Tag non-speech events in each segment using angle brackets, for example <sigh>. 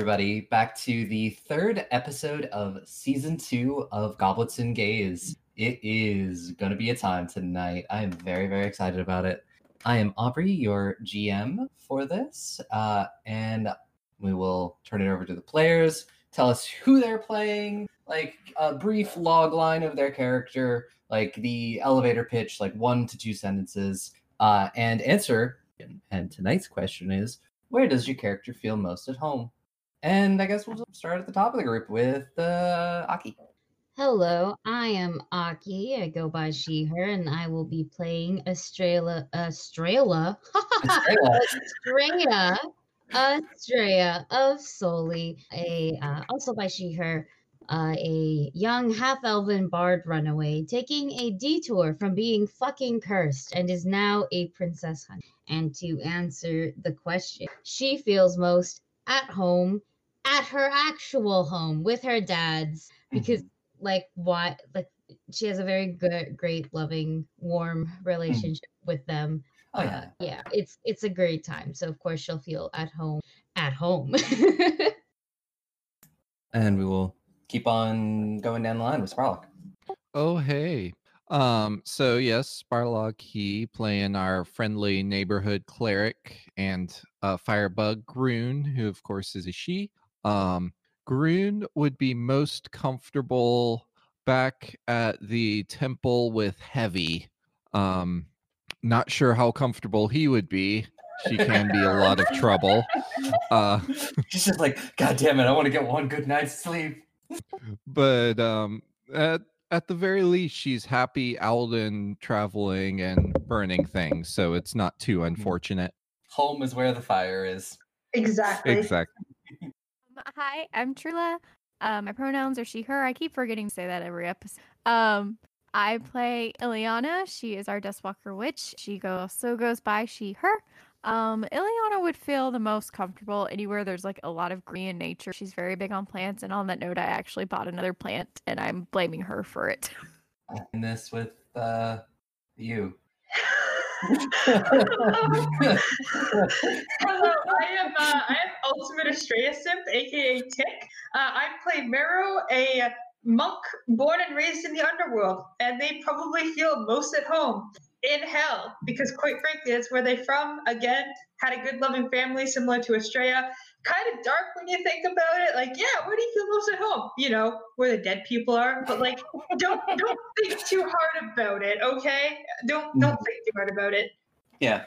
Everybody, back to the third episode of season two of Goblets and Gaze. It is going to be a time tonight. I am very, very excited about it. I am Aubrey, your GM for this, uh, and we will turn it over to the players, tell us who they're playing, like a brief log line of their character, like the elevator pitch, like one to two sentences, uh, and answer. And tonight's question is where does your character feel most at home? And I guess we'll start at the top of the group with uh, Aki. Hello, I am Aki. I go by she, her, and I will be playing Estrella. Estrella? Estrella. <laughs> Estrella of Soli, a uh, also by she, her, uh, a young half elven bard runaway taking a detour from being fucking cursed and is now a princess hunter. And to answer the question, she feels most at home at her actual home with her dad's because mm-hmm. like why like she has a very good great loving warm mm-hmm. relationship mm-hmm. with them oh yeah uh, yeah it's it's a great time so of course she'll feel at home at home <laughs> and we will keep on going down the line with Sparlock. Oh hey. Um, so yes, Sparlock he playing our friendly neighborhood cleric and uh firebug Groon, who of course is a she. Um Groon would be most comfortable back at the temple with Heavy. Um not sure how comfortable he would be. She can be a lot of trouble. Uh <laughs> She's just like, God damn it, I want to get one good night's sleep but um, at at the very least, she's happy Alden traveling and burning things, so it's not too mm-hmm. unfortunate. Home is where the fire is. Exactly. Exactly. <laughs> Hi, I'm Trula. Uh, my pronouns are she, her. I keep forgetting to say that every episode. Um, I play Ileana. She is our Dustwalker Witch. She goes so goes by she, her. Um, Ileana would feel the most comfortable anywhere there's like a lot of green nature. She's very big on plants, and on that note, I actually bought another plant, and I'm blaming her for it. This with uh, you. Hello, I am uh, I am Ultimate Estrella Simp, aka Tick. Uh, I play Mero, a monk born and raised in the underworld, and they probably feel most at home in hell because quite frankly that's where they're from. Again had a good loving family similar to Estrella kind of dark when you think about it. Like yeah where do you feel most at home? You know where the dead people are. But like don't don't think too hard about it okay? Don't don't mm-hmm. think too hard about it. Yeah.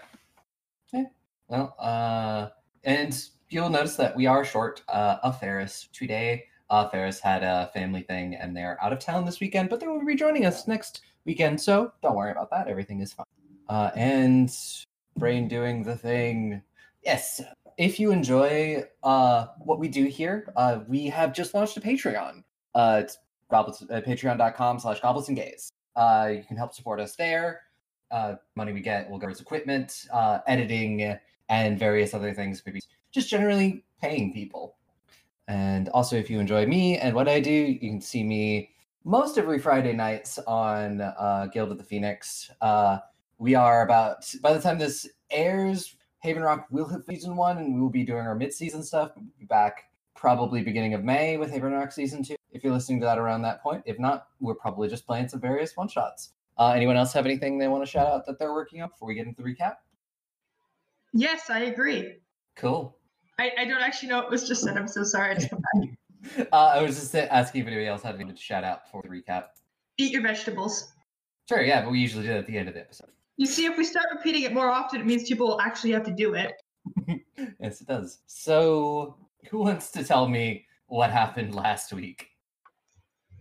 Okay. Well uh and you'll notice that we are short uh of ferris today. Uh ferris had a family thing and they're out of town this weekend but they will be joining us next weekend, so don't worry about that. Everything is fine. Uh, and Brain doing the thing. Yes, if you enjoy uh, what we do here, uh, we have just launched a Patreon. Uh, it's goblets, uh, patreon.com slash goblets and. Uh, you can help support us there. Uh, money we get will go towards equipment, uh, editing, and various other things. Maybe just generally paying people. And also, if you enjoy me and what I do, you can see me most every Friday nights on uh, Guild of the Phoenix. Uh, we are about by the time this airs, Haven Rock will hit season one, and we will be doing our mid-season stuff. We'll be back probably beginning of May with Haven Rock season two. If you're listening to that around that point, if not, we're probably just playing some various one shots. Uh, anyone else have anything they want to shout out that they're working on before we get into the recap? Yes, I agree. Cool. I, I don't actually know what was just said. I'm so sorry. <laughs> <laughs> Uh, I was just asking if anybody else had anything to shout out for the recap. Eat your vegetables. Sure, yeah, but we usually do it at the end of the episode. You see, if we start repeating it more often, it means people will actually have to do it. <laughs> yes, it does. So, who wants to tell me what happened last week?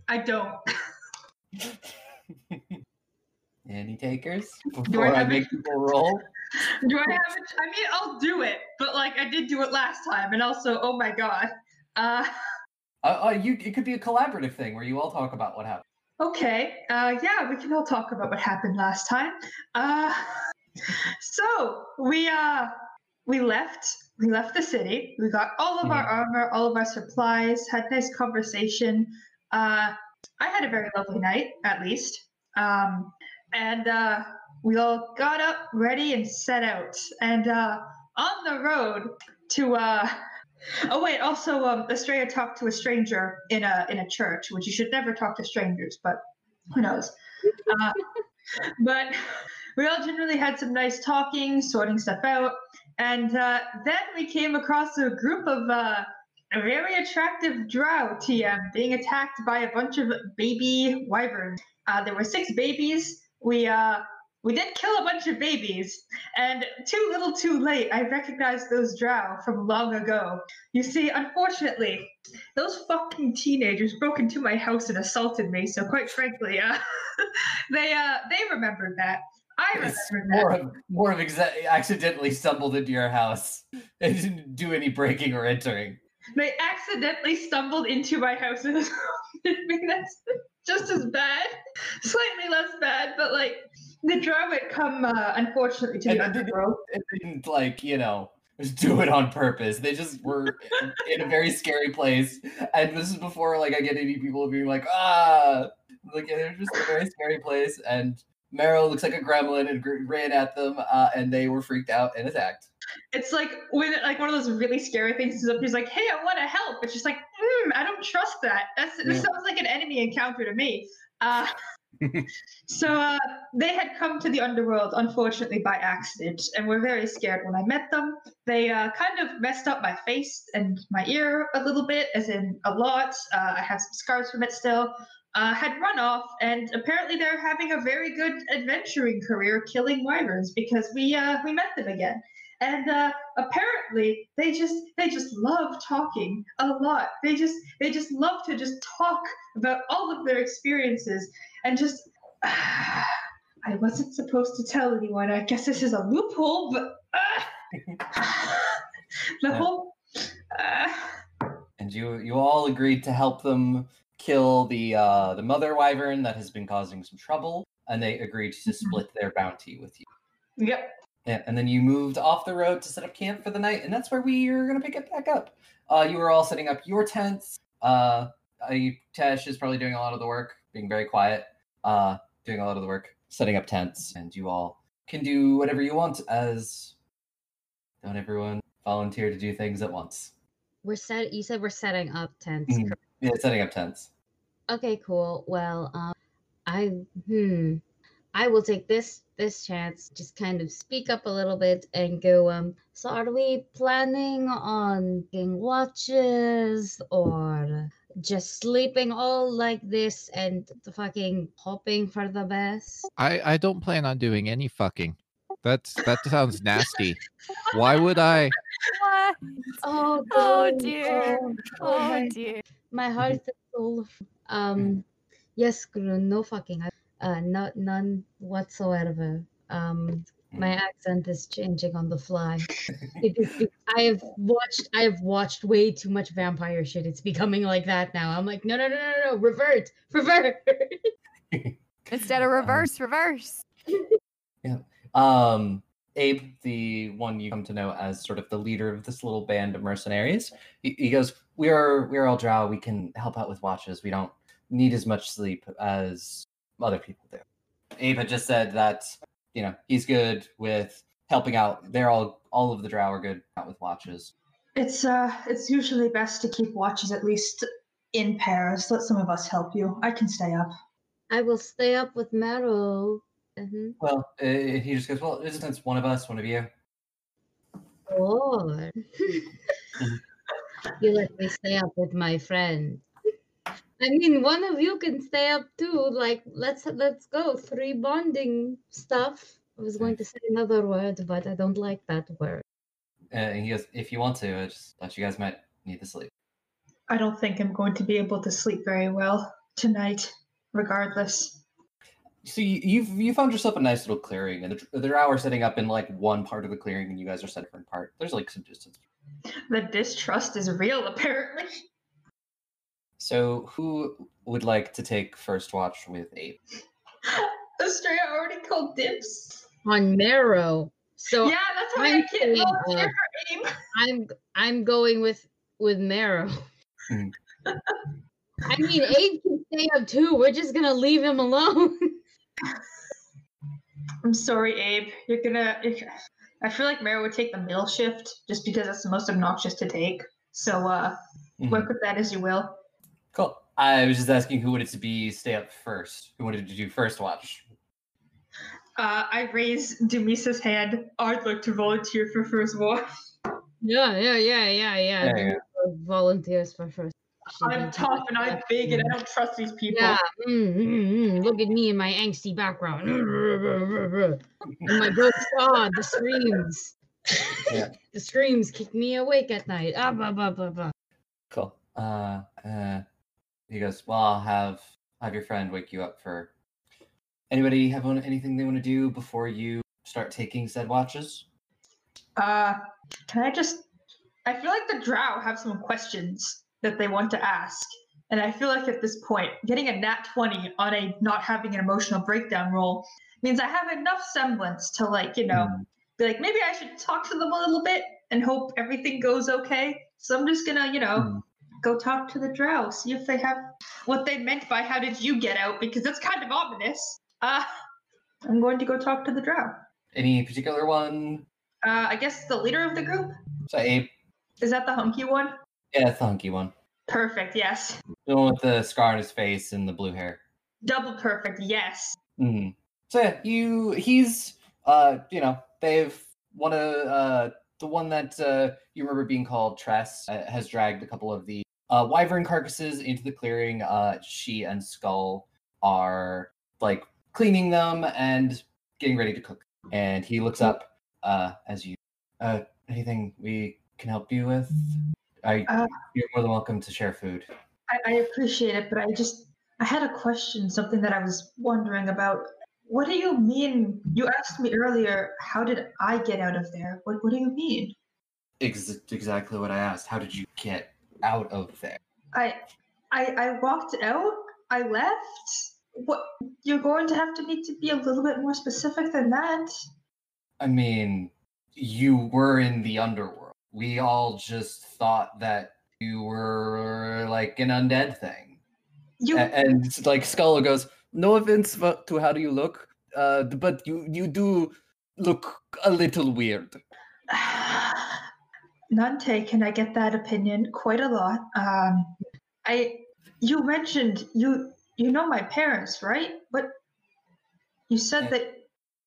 I don't. <laughs> Any takers before I, I make people roll? Do I have it? I mean, I'll do it, but like I did do it last time, and also, oh my god. Uh, uh, uh, you it could be a collaborative thing where you all talk about what happened. Okay. Uh, yeah, we can all talk about what happened last time. Uh, <laughs> so we uh we left we left the city. We got all of mm-hmm. our armor, all of our supplies. Had nice conversation. Uh, I had a very lovely night, at least. Um, and uh, we all got up, ready, and set out. And uh, on the road to uh, Oh wait, also um Estrella talked to a stranger in a in a church, which you should never talk to strangers, but who knows. Uh, <laughs> but we all generally had some nice talking, sorting stuff out, and uh, then we came across a group of uh, very attractive drow TM being attacked by a bunch of baby wyverns. Uh, there were six babies. We uh, we did kill a bunch of babies, and too little too late, I recognized those drow from long ago. You see, unfortunately, those fucking teenagers broke into my house and assaulted me, so quite frankly, uh, <laughs> they uh, they remembered that. I remember that. more of more of exa- accidentally stumbled into your house <laughs> and didn't do any breaking or entering. They accidentally stumbled into my house and <laughs> I mean, that's just as bad. Slightly less bad, but like the drow had come uh, unfortunately to And the it didn't- didn't like you know just do it on purpose. They just were in, a very scary place, and this is before like I get any people being like ah like they're just a very scary place, and Meryl looks like a gremlin and gr- ran at them, uh, and they were freaked out and attacked. It's like when like one of those really scary things is up. He's like, "Hey, I want to help." It's just like, mm, I don't trust that. That's this Yeah. sounds like an enemy encounter to me. Uh, so uh, they had come to the underworld, unfortunately by accident, and were very scared when I met them. They uh, kind of messed up my face and my ear a little bit, as in a lot. Uh, I have some scars from it still. Uh, had run off, and apparently they're having a very good adventuring career killing wyverns because we uh, we met them again and uh, apparently they just they just love talking a lot they just they just love to just talk about all of their experiences and just <sighs> i wasn't supposed to tell anyone i guess this is a loophole but uh, <laughs> the whole uh, and you you all agreed to help them kill the uh, the mother wyvern that has been causing some trouble, and they agreed to Mhm. split their bounty with you. yep Yeah, and then you moved off the road to set up camp for the night, and that's where we are going to pick it back up. Uh, you were all setting up your tents. Uh, I, Tesh is probably doing a lot of the work, being very quiet, uh, doing a lot of the work, setting up tents, and you all can do whatever you want as don't everyone volunteer to do things at once. We're set. You said we're setting up tents. Mhm. Yeah, setting up tents. Okay, cool. Well, um, I hmm, I will take this this chance, just kind of speak up a little bit and go. Um, so are we planning on getting watches or just sleeping all like this and fucking hoping for the best? I I don't plan on doing any fucking. That's that sounds nasty. Why would I? What? <laughs> Oh, Oh, dear. oh, Oh my, dear. my heart is full. Um, yes, Guru, no fucking. Uh, not none whatsoever. Um, my accent is changing on the fly. It is be- I have watched. I have watched way too much vampire shit. It's becoming like that now. I'm like, no, no, no, no, no, revert, <laughs> revert. Instead of reverse, reverse. <laughs> Yeah. Um, Abe, the one you come to know as sort of the leader of this little band of mercenaries, he, he goes, "We are we are all drow. We can help out with watches. We don't need as much sleep as other people do." Abe had just said that you know he's good with helping out. They're all all of the drow are good out with watches. it's uh it's usually best to keep watches at least in pairs let some of us help you i can stay up I will stay up with Meryl. Mhm. Well, uh, he just goes, "Well, isn't it one of us, one of you?" Lord. <laughs> you let me stay up with my friend. I mean, one of you can stay up too. Like, let's let's go. Three bonding stuff. I was going to say another word, but I don't like that word. And he goes, "If you want to, I just thought you guys might need to sleep." i don't think i'm going to be able to sleep very well tonight regardless So you, you've you found yourself a nice little clearing, and the, the drow are setting up in like one part of the clearing, and you guys are set different part. There's like some distance. the distrust is real apparently <laughs> So who would like to take first watch with Abe? <laughs> Estrella already called dibs On Marrow. So yeah that's why i I'm can't saying, volunteer uh, for aim I'm I'm going with with Marrow. Hmm. I mean, Abe can stay up too. We're just gonna leave him alone. <laughs> i'm sorry abe you're gonna if, i feel like mary would take the middle shift just because that's the most obnoxious to take So uh, Mhm. work with that as you will. Cool. I was just asking who wanted to be stay up first. Who wanted to do first watch? Uh, I raise Demisa's hand. I'd like to volunteer for first watch. Yeah, yeah, yeah, yeah, yeah. Yeah, yeah. Volunteers for first. I'm tough and I'm big and I don't trust these people. Yeah, mm, mm, mm. look at me and my angsty background. and my ghost ah, the screams. Yeah. <laughs> the screams keep me awake at night. Ah, blah, blah, blah, blah. Cool. Uh, uh, he goes. Well, I'll have have your friend wake you up for. Anybody have anything they want to do before you start taking said watches? Uh, can I just? I feel like the Drow have some questions that they want to ask, and I feel like at this point, getting a nat twenty on a not having an emotional breakdown roll means I have enough semblance to like you know Hmm. be like maybe I should talk to them a little bit and hope everything goes okay. So I'm just gonna you know Hmm. Go talk to the Drow, see if they have what they meant by "How did you get out?" because that's kind of ominous. Uh, I'm going to go talk to the Drow. Any particular one? Uh, I guess the leader of the group So Abe. is that the hunky one. Yeah, it's the hunky one. Perfect. Yes. The one with the scar on his face and the blue hair. Double perfect. Yes. hmm So yeah, you he's uh you know they've one of uh the one that uh you remember being called Tress uh, has dragged a couple of the uh wyvern carcasses into the clearing. Uh, she and Skull are like cleaning them and getting ready to cook. And he looks up uh as you uh anything we can help you with. I Uh, you're more than welcome to share food. I, I appreciate it, but I just I had a question, something that I was wondering about. What do you mean? You asked me earlier, how did I get out of there? What What do you mean? Ex- exactly what I asked. How did you get out of there? I I I walked out. I left. What? You're going to have to need to be a little bit more specific than that. I mean, you were in the underworld. We all just thought that you were like an undead thing. You. And it's like Skull goes, "No offense to how do you look, uh, but you you do look a little weird." <sighs> <sighs> <sighs> None taken. I get that opinion quite a lot. Um, I you mentioned you you know my parents, right? But you said Yeah.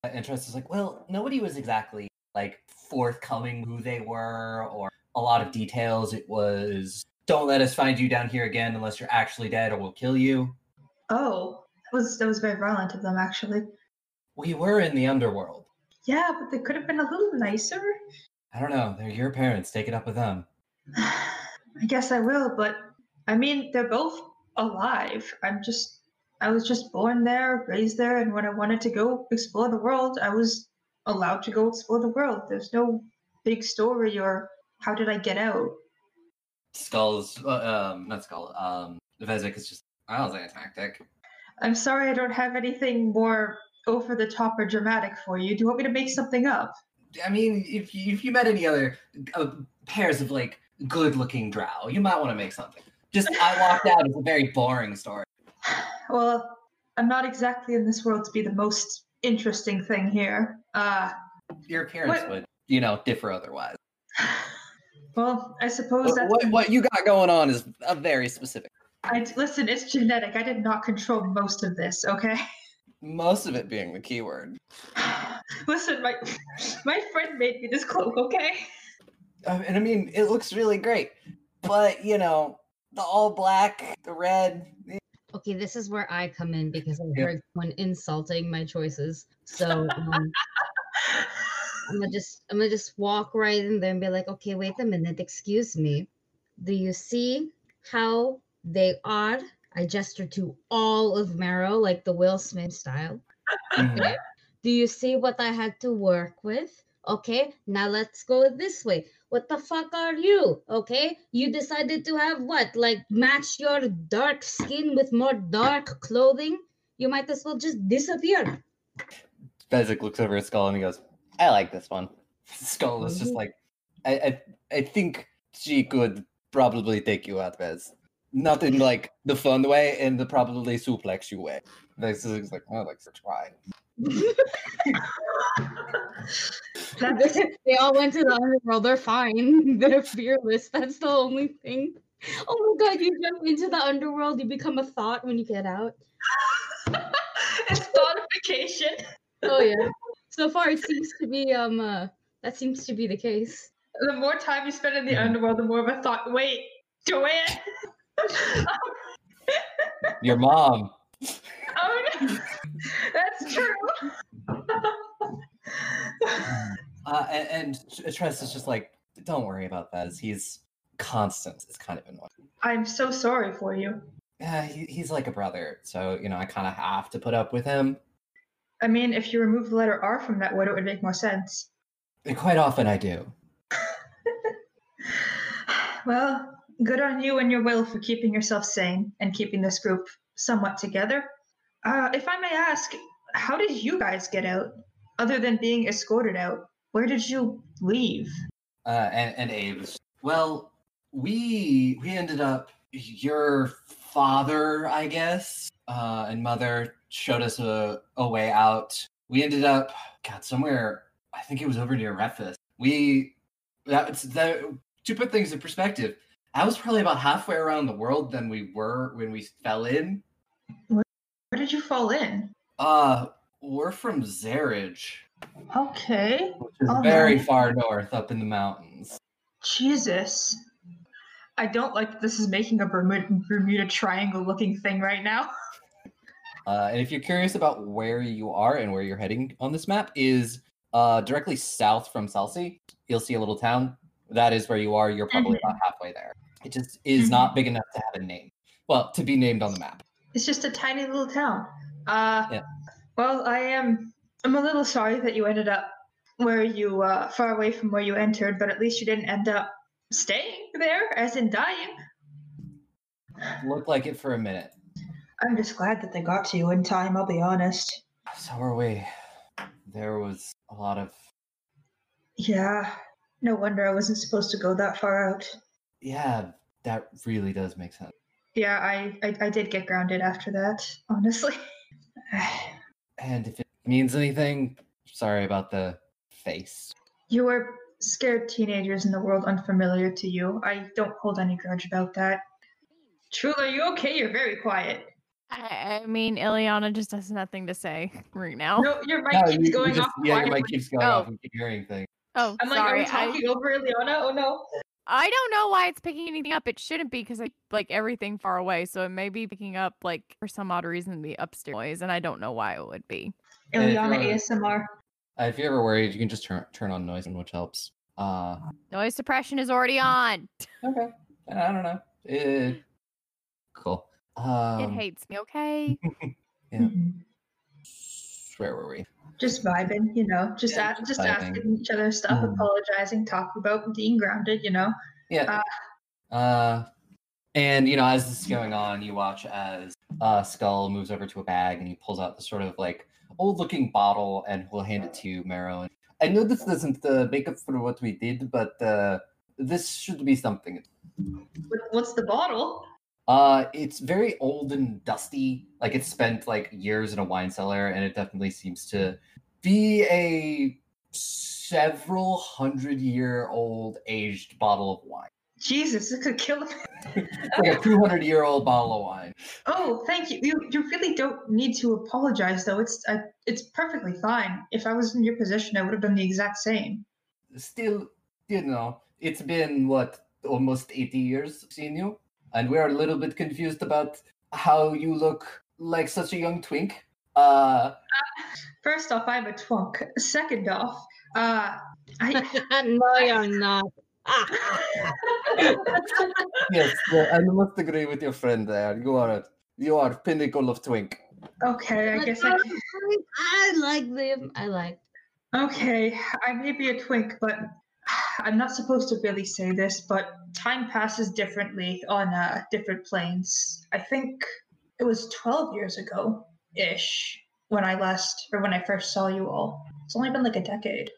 that interest is like, "Well, nobody was exactly like forthcoming who they were or a lot of details. It was." Don't let us find you down here again unless you're actually dead or we'll kill you. oh that was that was very violent of them actually. We were in the underworld. Yeah, but they could have been a little nicer. I don't know. They're your parents. Take it up with them. <sighs> I guess I will, but I mean they're both alive. I'm just I was just born there, raised there, and when I wanted to go explore the world, I was allowed to go explore the world. There's no big story or how did I get out? Skull's, uh, um, not Skull, um, Vezek is just, I was anticlimactic. I'm sorry I don't have anything more over the top or dramatic for you. Do you want me to make something up? I mean, if you, if you met any other uh, pairs of like good looking drow, you might want to make something. Just, I walked out. It's a very boring story. Well, I'm not exactly in this world to be the most interesting thing here. Uh, Your appearance What- would, you know, differ otherwise. <sighs> well, I suppose What, that's what, what you got going on is a very specific. I listen. It's genetic. I did not control most of this. Okay. Most of it being the keyword. <sighs> <sighs> <laughs> listen, my my friend made me this cloak. Okay. Uh, and I mean, it looks really great, but you know, the all black, the red. Okay, this is where I come in because I Yeah. heard someone insulting my choices. So um, <laughs> I'm gonna just I'm gonna just walk right in there and be like, okay, wait a minute, excuse me. Do you see how they are? I gesture to all of Marrow like the Will Smith style. mhm. Okay. Do you see what I had to work with? Okay, now let's go this way. What the fuck are you? Okay, you decided to have what? Like match your dark skin with more dark clothing? You might as well just disappear. Fezzik looks over at Skull and he goes, I like this one. Skull is just Mhm. like, I, I, I think she could probably take you out, Vez. Not in like the fun way, in the probably suplex you way. This is like, oh, like try. <laughs> That's they all went to the underworld. They're fine. <laughs> They're fearless. That's the only thing. Oh my god, you jump into the underworld, you become a thought when you get out. <laughs> it's thoughtification. Oh yeah. So far it seems to be um uh that seems to be the case. The more time you spend in the underworld, the more of a thought. Wait, Joanne. Your mom. Oh no, that's true. Uh, and, and Tress is just like, don't worry about that. He's constant. It's kind of annoying. I'm so sorry for you. Yeah, he, he's like a brother, so you know I kind of have to put up with him. I mean, if you remove the letter R from that word, it would make more sense. And quite often I do. <sighs> Well, good on you and your will for keeping yourself sane and keeping this group somewhat together. Uh, if I may ask, how did you guys get out? Other than being escorted out, where did you leave? Uh, and and Abe's well, we we ended up your father, I guess, uh, and mother showed us a, a way out. We ended up, God, somewhere. I think it was over near Refus. We that's that to put things in perspective. I was probably about halfway around the world than we were when we fell in. Where did you fall in? Uh, we're from Zarage, Okay. which is very far north up in the mountains. Jesus. I don't like this is making a Bermuda, Bermuda Triangle looking thing right now. <laughs> Uh, and if you're curious about where you are and where you're heading on this map, is uh, directly south from Celsi. You'll see a little town. That is where you are. You're probably about halfway there. It just is not big enough to have a name. Well, to be named on the map. It's just a tiny little town. Uh, Yeah. Well, I am. I'm a little sorry that you ended up where you uh, far away from where you entered, but at least you didn't end up staying there, as in dying. Looked like it for a minute. I'm just glad that they got to you in time. I'll be honest. So are we. There was a lot of Yeah. No wonder I wasn't supposed to go that far out. yeah. That really does make sense. Yeah, I I, I did get grounded after that. Honestly. <laughs> And if it means anything, sorry about the face. You were scared teenagers in the world unfamiliar to you. I don't hold any grudge about that. Trula, are you okay? You're very quiet. I, I mean, Ileana just has nothing to say right now. No, your mic No, keeps you- you going just- off. Yeah, your quietly. mic keeps going Oh. off and keep hearing things. Oh, I'm like, are we I, talking over Ileana? Oh no. I don't know why it's picking anything up. It shouldn't be because I like everything far away, so it may be picking up like for some odd reason the upstairs noise, and I don't know why it would be. And if Ileana you're- ASMR. Uh, if you're ever worried, you can just turn turn on noise, which helps. Uh, Noise suppression is already on. <laughs> okay. I don't know. It, cool. Um, it hates me. Okay. <laughs> Yeah. Mhm. Where were we? Just vibing, you know, just Yeah, just just asking each other stuff, Mhm. apologizing, talking about being grounded, you know. Yeah. Uh, and you know, as this is going on, you watch as uh, Skull moves over to a bag and he pulls out the sort of like old-looking bottle and will hand it to you, Marrow. And I know this doesn't uh, make up for what we did, but uh, this should be something. What's the bottle? Uh, it's very old and dusty. Like it's spent like years in a wine cellar, and it definitely seems to be a several hundred year old aged bottle of wine. Jesus, this could kill him. <laughs> Like a two hundred year old bottle of wine. Oh, thank you. You you really don't need to apologize, though. It's uh, it's perfectly fine. If I was in your position, I would have done the exact same. Still, you know, it's been what almost eighty years seeing you, and we're a little bit confused about how you look like such a young twink. Uh, First off, I'm a twunk. Second off, uh, I. <laughs> no, you're not. <laughs> Yes, well, I must agree with your friend there. You are you are pinnacle of twink. okay, I But guess I. no, Can... I like them. I like. Okay, I may be a twink, but I'm not supposed to really say this, but time passes differently on uh, different planes. I think it was 12 years ago ish when I last, or when I first saw you all. It's only been like a decade.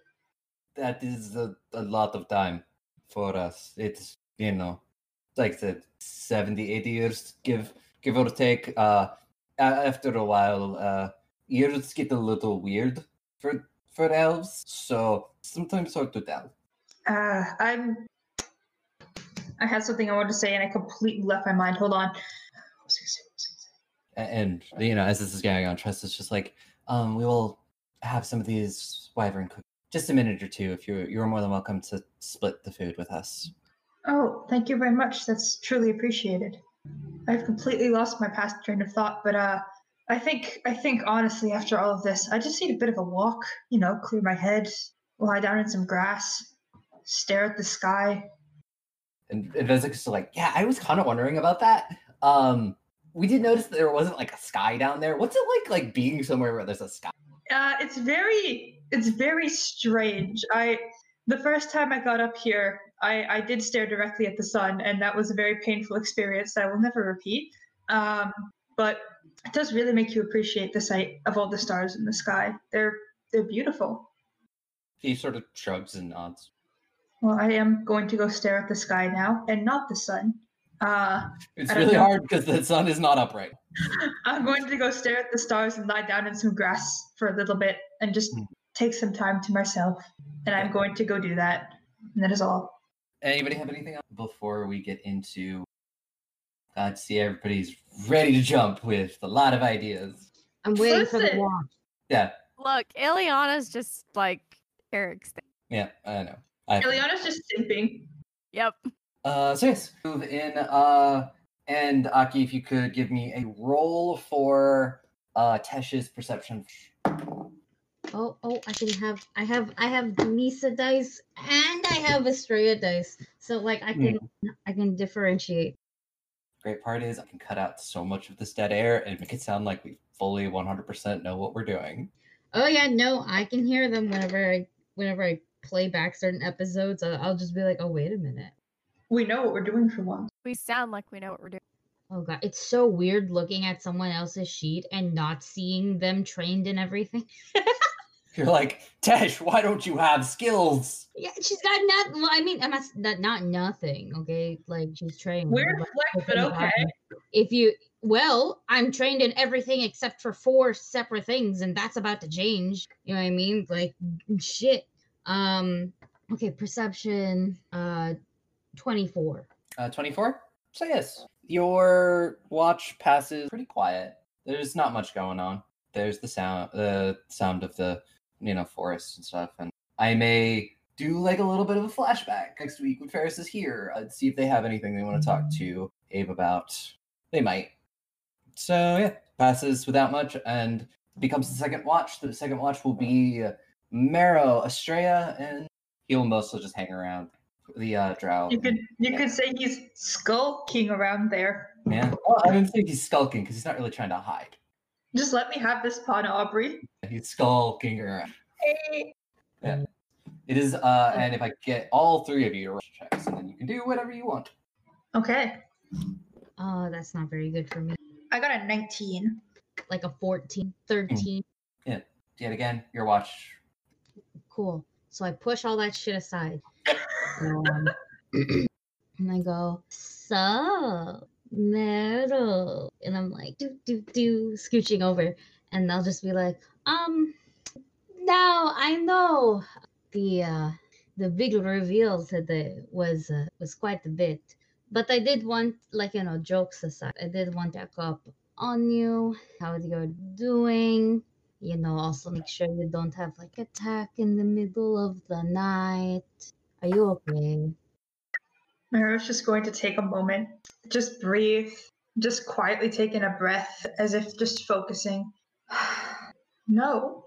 That is a, a lot of time for us. It's you know, like I said, 70, 80 years, give give or take. Uh, after a while, uh, ears get a little weird for for elves, so sometimes hard to tell. Uh, I'm. I had something I wanted to say and I completely left my mind. Hold on. What was I gonna say? What was I gonna say? A- And you know, as this is going on, Tress is just like, um, we will have some of these wyvern cook just a minute or two. If you're you're more than welcome to split the food with us. Oh, thank you very much. That's truly appreciated. I've completely lost my past train of thought, but uh, I think I think honestly, after all of this, I just need a bit of a walk. You know, clear my head, lie down in some grass, stare at the sky. And, and just like, yeah, I was kind of wondering about that. Um, we did notice that there wasn't like a sky down there. What's it like, like being somewhere where there's a sky? Uh, it's very it's very strange. I the first time I got up here, I, I did stare directly at the sun, and that was a very painful experience that I will never repeat. Um, but it does really make you appreciate the sight of all the stars in the sky. They're they're beautiful. He sort of shrugs and nods. Well, I am going to go stare at the sky now, and not the sun. Uh, It's really know. hard because the sun is not upright. <laughs> I'm going to go stare at the stars and lie down in some grass for a little bit and just Hmm. take some time to myself. And I'm going to go do that. And that is all. Anybody have anything else before we get into? God, see, everybody's ready to jump with a lot of ideas. I'm waiting for the Listen. walk. Yeah, Look, Ileana's just like Eric's thing. yeah, I know. I Ileana's just simping. Yep. Uh, so yes, move in. Uh, and Aki, if you could give me a roll for uh Tesh's perception. Oh, oh, I can have, I have, I have Misa dice and I have Estrella dice. So like I can, I can differentiate. Great part is I can cut out so much of this dead air and make it sound like we fully 100% know what we're doing. Oh yeah, no, I can hear them whenever I, whenever I play back certain episodes. I'll, I'll just be like, oh wait a minute. We know what we're doing for once. We sound like we know what we're doing. Oh god, it's so weird looking at someone else's sheet and not seeing them trained in everything. <laughs> You're like, Tesh, why don't you have skills? Yeah, she's got not. Well, I mean, I'm not, not not nothing. Okay, like she's trained. Weird but flex, but okay. If you well, I'm trained in everything except for four separate things, and that's about to change. You know what I mean? Like shit. Um. Okay, perception. Uh, twenty four. Uh, 24? So yes, your watch passes pretty quiet. There's not much going on. There's the sound, the sound of the, you know, forest and stuff. And I may do like a little bit of a flashback next week when Ferris is here. I'd see if they have anything they want to talk to Abe about. They might. So yeah, passes without much and becomes the second watch. The second watch will be Marrow, Estrella, and he'll mostly just hang around the uh, drow. You could you could say he's skulking around there. Yeah. Well, I don't think he's skulking because he's not really trying to hide. Just let me have this pawn, Aubrey. He's skulking around. Hey. Yeah. It is, uh, and if I get all three of you to roll checks, and then you can do whatever you want. Okay. Oh, that's not very good for me. I got a 19. Like a 14, 13. Yet again, your watch. Cool. So I push all that shit aside. Um, <clears throat> and I go, so metal. And I'm like, do, do, do, scooching over. And they'll just be like, um, now I know the, uh, the big reveal today was, uh, was quite a bit. But I did want, like, you know, jokes aside, I did want to check up on you, how are you're doing, you know also make sure you don't have like attack in the middle of the night are you okay Mara's just going to take a moment, just breathe, just quietly taking a breath as if just focusing. <sighs> no,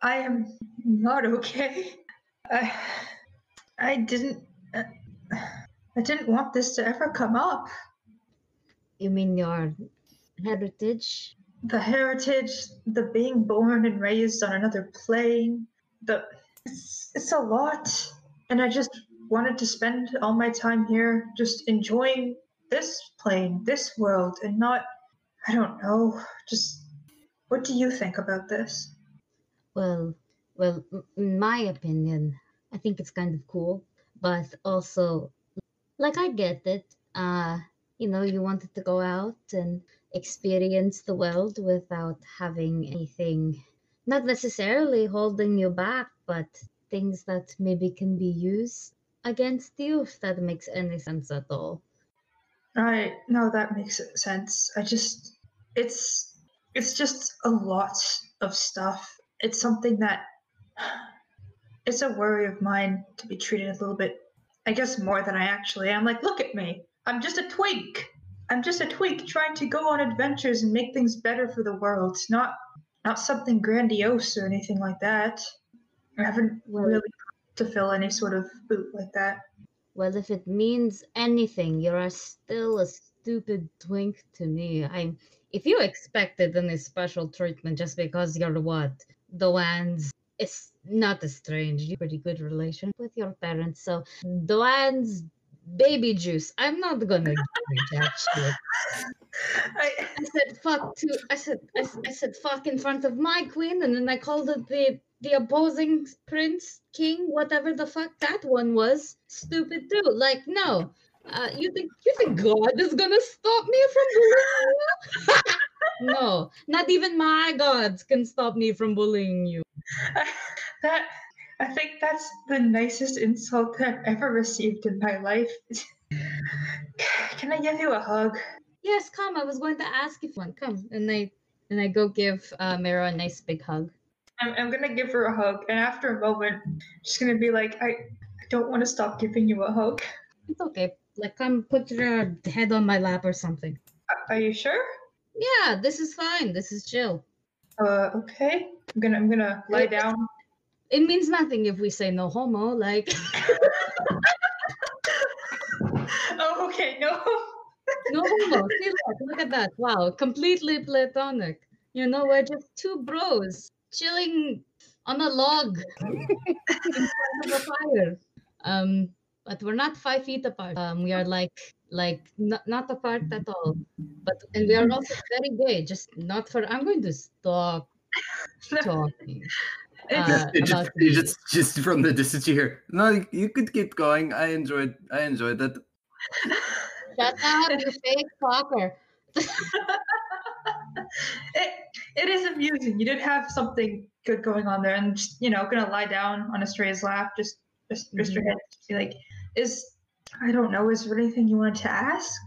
I am not okay. I, I didn't, uh, I didn't want this to ever come up. you mean your heritage The heritage, the being born and raised on another plane, the, it's, it's a lot. And I just wanted to spend all my time here just enjoying this plane, this world, and not, I don't know, just what do you think about this? well well in my opinion i think it's kind of cool but also like i get it uh you know you wanted to go out and experience the world without having anything, not necessarily holding you back, but things that maybe can be used against you, if that makes any sense at all. Right. No, that makes sense. I just it's it's just a lot of stuff. It's something that <sighs> it's a worry of mine to be treated a little bit I guess more than I actually am. Like, look at me. I'm just a twink. I'm just a twink trying to go on adventures and make things better for the world. Not not something grandiose or anything like that. I haven't really to fill any sort of boot like that. Well, if it means anything, you are still a stupid twink to me. I'm. If you expected any special treatment just because you're what the ones, it's not as strange. You have pretty good relation with your parents, so the ones baby juice. I'm not gonna you that shit. <laughs> I, I said fuck to. I said I, I said fuck in front of my queen, and then I called it the the opposing prince, king, whatever the fuck that one was. Stupid too. Like no. Uh, you think you think God is gonna stop me from bullying you? <laughs> no, not even my gods can stop me from bullying you. <laughs> that I think that's the nicest insult that I've ever received in my life. <laughs> Can I give you a hug? Yes, come. I was going to ask if one come, and I and I go give uh, Mira a nice big hug. I'm, I'm gonna give her a hug, and after a moment, I'm just gonna be like, I, I don't want to stop giving you a hug. It's okay. Like, come put your head on my lap or something. Are you sure? Yeah, this is fine. This is chill. Uh, okay. I'm gonna I'm gonna lie down. It means nothing if we say no homo. Like, <laughs> oh, okay. No. <laughs> no homo. See, look, look at that. Wow, completely platonic. You know, we're just two bros chilling on a log <laughs> in front of a fire. Um, but we're not five feet apart. Um, we are like like not, not apart at all. But and we are also very gay. Just not for. I'm going to stop talking. It's- Uh, It just, about just, just from the distance you hear. No, you could keep going. I enjoyed, I enjoyed that. Shut up, you fake fucker. it, it is amusing. You did have something good going on there, and just, you know, gonna lie down on Estrella's lap, just just rest your head, just be like, is I don't know, is there anything you wanted to ask?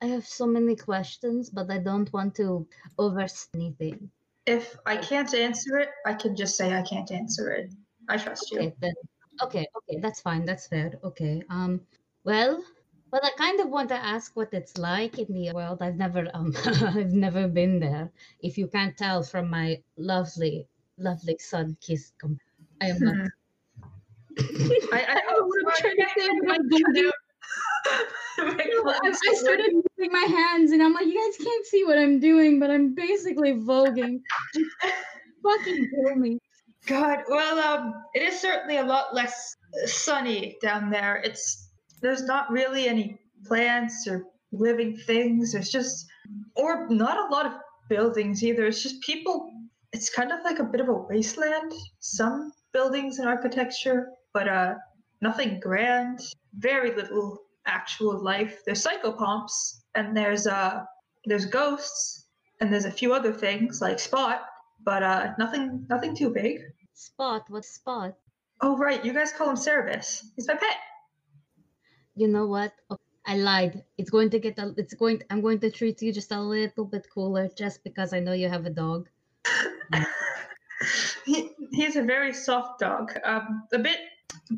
I have so many questions, but I don't want to overstate anything. If I can't answer it, I can just say I can't answer it. I trust you. Okay, then. Okay, okay, that's fine. That's fair. Okay. Um. Well, well, I kind of want to ask what it's like in the world. I've never, um, <laughs> I've never been there. If you can't tell from my lovely, lovely sun-kissed, com- I am not. Hmm. <laughs> I, I <laughs> don't know what I'm I, I started moving my hands, and I'm like, you guys can't see what I'm doing, but I'm basically voguing. Just fucking kill me. God, well, um, it is certainly a lot less sunny down there. It's there's not really any plants or living things. There's just, or not a lot of buildings either. It's just people. It's kind of like a bit of a wasteland. Some buildings and architecture, but uh, nothing grand. Very little actual life. There's psychopomps, and there's uh, there's ghosts, and there's a few other things like Spot, but uh, nothing, nothing too big. Spot, what spot? Oh right, you guys call him Cerberus. He's my pet. You know what? Okay, I lied. It's going to get a. It's going. I'm going to treat you just a little bit cooler, just because I know you have a dog. <laughs> he, he's a very soft dog. Um, a bit,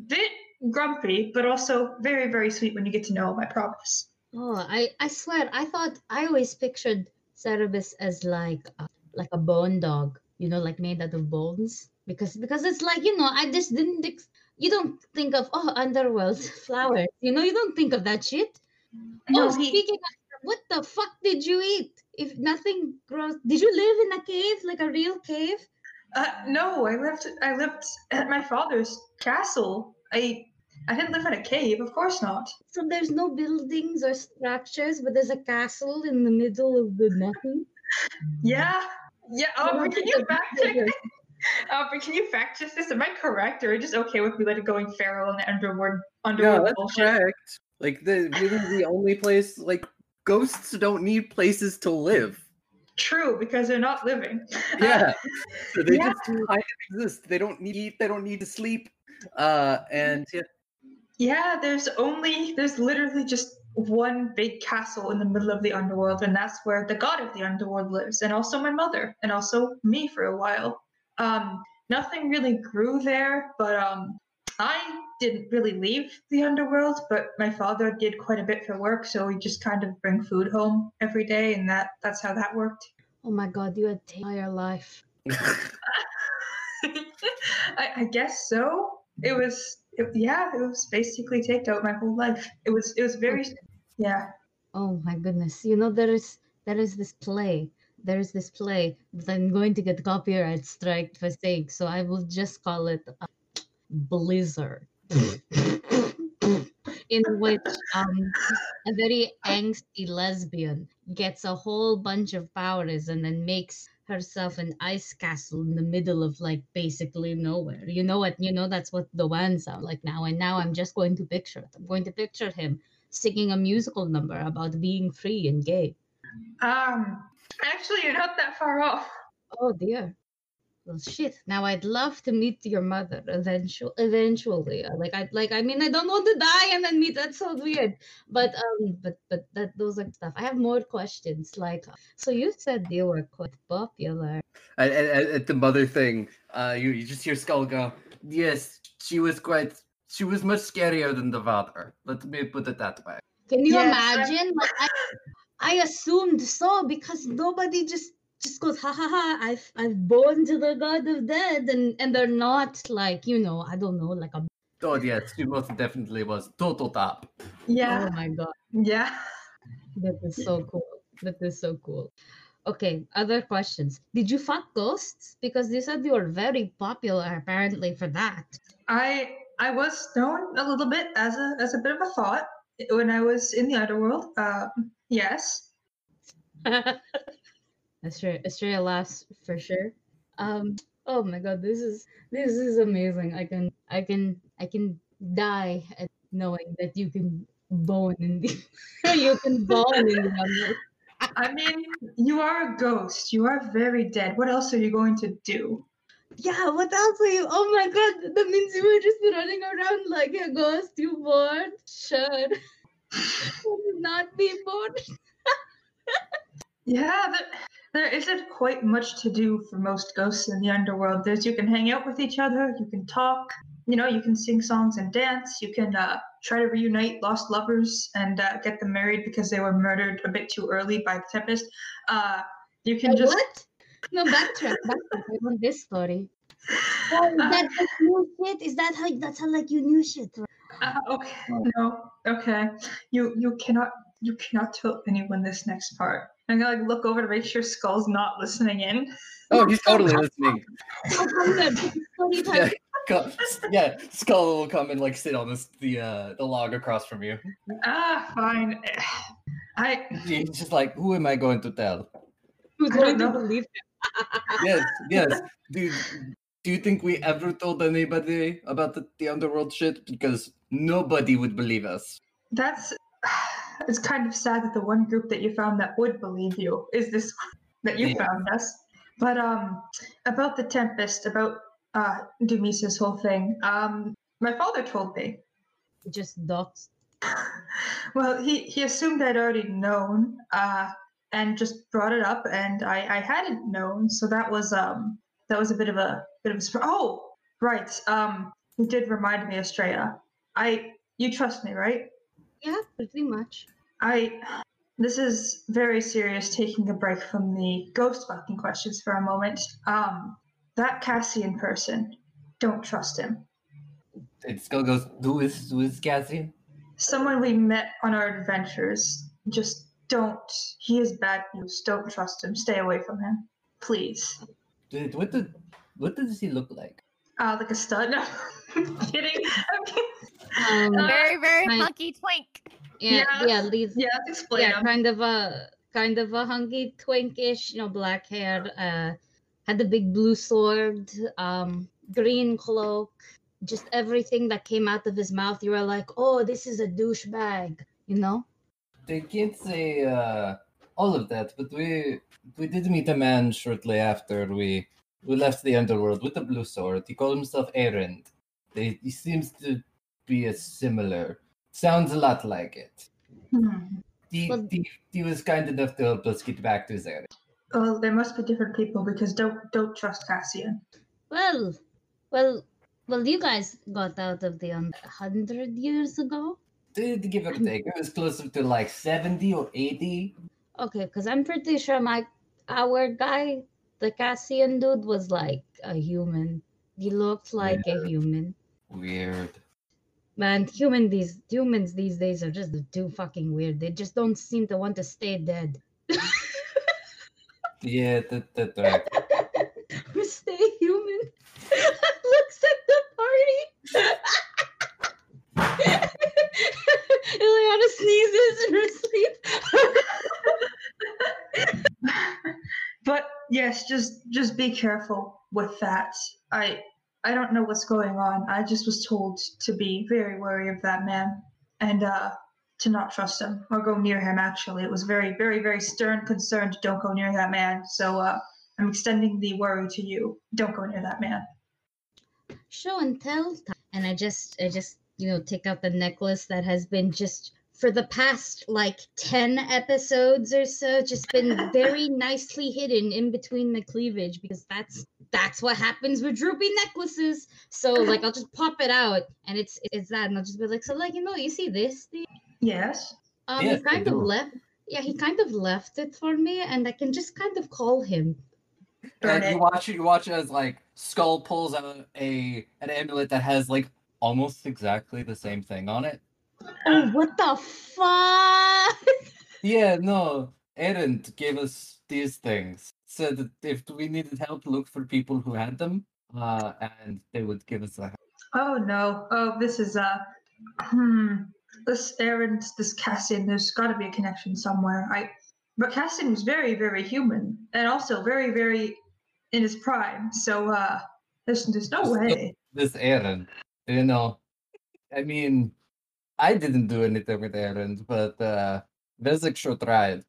bit grumpy, but also very, very sweet when you get to know him. I promise. Oh, I I swear, I thought I always pictured Cerberus as like a, like a bone dog, you know, like made out of bones. Because because it's like you know, I just didn't. Ex- you don't think of oh underworld <laughs> flowers, you know, you don't think of that shit. No, oh, he- speaking of, what the fuck did you eat? If nothing gross, did you live in a cave, like a real cave? Uh, no, I lived. I lived at my father's castle. I, I didn't live in a cave. Of course not. So there's no buildings or structures, but there's a castle in the middle of the nothing. Yeah, yeah. You Aubrey, can you fact check? buildings. <laughs> Aubrey, can you fact check this? Am I correct, or are you just okay with me letting going feral and underworld No, underworld that's bullshit? correct. Like the really the only place like ghosts don't need places to live. True, because they're not living. <laughs> Yeah. So they Yeah. just kind of exist. They don't need eat, they don't need to sleep. Uh and yeah, Yeah, there's only there's literally just one big castle in the middle of the underworld, and that's where the god of the underworld lives, and also my mother, and also me for a while. Um, nothing really grew there, but um, I didn't really leave the underworld, but my father did quite a bit for work, so we just kind of bring food home every day, and that that's how that worked. Oh my god, you had a entire life. <laughs> <laughs> I, I guess so. It was, it, yeah, it was basically take out my whole life. It was, it was very, yeah. Oh my goodness. You know there is there is this play. There is this play that I'm going to get copyright strike for saying, so I will just call it uh, Blizzard. <laughs> in which um a very angsty lesbian gets a whole bunch of powers and then makes herself an ice castle in the middle of like basically nowhere. You know what? You know that's what the one sound like now. And now I'm just going to picture it. I'm going to picture him singing a musical number about being free and gay. Um, actually, you're not that far off. Oh dear. Well, shit. Now I'd love to meet your mother eventually. Eventually, Uh, like I like. I mean, I don't want to die and then meet. That's so weird. But um, but but that those are stuff. I have more questions. Like, so you said you were quite popular. at, at, at the mother thing, uh you, you just hear Skull go, Yes, she was quite she was much scarier than the father. Let me put it that way. Can you Yes, imagine? I, I assumed so because nobody just just goes ha ha ha. I've I've born to the god of dead, and and they're not like you know I don't know like a Oh yes, she most definitely was total top. Yeah, oh my god. yeah. That is so cool. That is so cool. Okay, other questions. Did you fuck ghosts? Because you said you were very popular apparently for that. I I was known a little bit as a as a bit of a thought when I was in the underworld. Uh, yes. <laughs> Estrella, Estrella laughs for sure. Um. Oh my god, this is this is amazing. I can I can I can die at knowing that you can bone in the <laughs> you can bone in the underworld. I mean, you are a ghost. You are very dead. What else are you going to do? Yeah, what else are you? Oh my god, that means you were just running around like a ghost. You bored? Sure. <laughs> Would not be bored? <laughs> Yeah, there, there isn't quite much to do for most ghosts in the underworld. There's you can hang out with each other, you can talk, you know, you can sing songs and dance, you can uh, try to reunite lost lovers and uh, get them married because they were murdered a bit too early by the Tempest. Uh, you can Uh, just what? No, backtrack. backtrack. Want this story. Oh, <laughs> is that like new shit? Is that how? That's how like you knew shit. right? Uh, okay, no, okay. You you cannot you cannot tell anyone this next part. I'm gonna like look over to make sure Skull's not listening in. Oh, he's totally listening. Come here, this is story time. Yeah. Co- yeah, Skull will come and like sit on this the uh the log across from you. Ah, fine. I He's just like, who am I going to tell? Who's going to know. believe Yes, <laughs> yes. Do do you think we ever told anybody about the, the underworld shit? Because nobody would believe us. that's it's kind of sad that the one group that you found that would believe you is this that you Yeah. found us. But um about the Tempest, about uh Dumisa's whole thing, um my father told me. Just docs. <laughs> well, he, he assumed I'd already known, uh, and just brought it up, and I, I hadn't known, so that was um that was a bit of a bit of a surprise. Oh, right. Um, you did remind me, Estrella. I you trust me, right? Yeah, pretty much. I this is very serious. Taking a break from the ghost fucking questions for a moment. Um, that Cassian person, don't trust him. And Skull goes, who is who is Cassian? someone we met on our adventures. Just don't. He is bad news. Don't trust him. Stay away from him, please. Dude, what the what does he look like? Uh, like a stud. No, <laughs> I'm kidding. I'm kidding. Um, Uh, Very, very I- hunky twink. Yeah, yeah, yeah. leave. Yeah, explain Yeah, him. kind of a kind of a hunky twinkish, you know, black hair. Uh, had the big blue sword, um, green cloak, just everything that came out of his mouth. You were like, oh, this is a douchebag, you know. they can't say uh, all of that, but we we did meet a man shortly after we we left the underworld with a blue sword. He called himself Erend. They, he seems to be a similar. Sounds a lot like it. Hmm. He, Well- he, he was kind enough to help us get back to Zara. Well, there must be different people because don't don't trust Cassian. Well, well, well. You guys got out of the un- hundred years ago. Did give or take, it was closer to like seventy or eighty. Okay, because I'm pretty sure my our guy, the Cassian dude, was like a human. He looked like a human. Weird. Man, human these humans these days are just too fucking weird. They just don't seem to want to stay dead. <laughs> Yeah, that that right. <laughs> stay human. <laughs> Looks at the party. Ileana sneezes in her sleep. but yes, just just be careful with that. I I don't know what's going on. I just was told to be very wary of that man and uh to not trust him or go near him actually. It was very, very, very stern concern don't go near that man. So uh I'm extending the worry to you. Don't go near that man. Show and tell. And I just I just, you know, take out the necklace that has been just for the past like 10 episodes or so just been very nicely hidden in between the cleavage because that's that's what happens with droopy necklaces so like i'll just pop it out and it's it's that and i'll just be like so like you know you see this thing Yes. um Yes, he kind of left yeah he kind of left it for me and i can just kind of call him And you watch you watch as like Skull pulls out a an amulet that has like almost exactly the same thing on it. oh what the fuck Yeah, no. Aaron gave us these things. Said that if we needed help, look for people who had them, uh, and they would give us a. Help. Oh no. Oh, this is a hmm. This Aaron, this Cassian, there's gotta be a connection somewhere. I but Cassian was very, very human and also very, very in his prime. So uh there's there's no way. This Aaron, you know, I mean, I didn't do anything with Aaron, but uh, Vezek sure tried.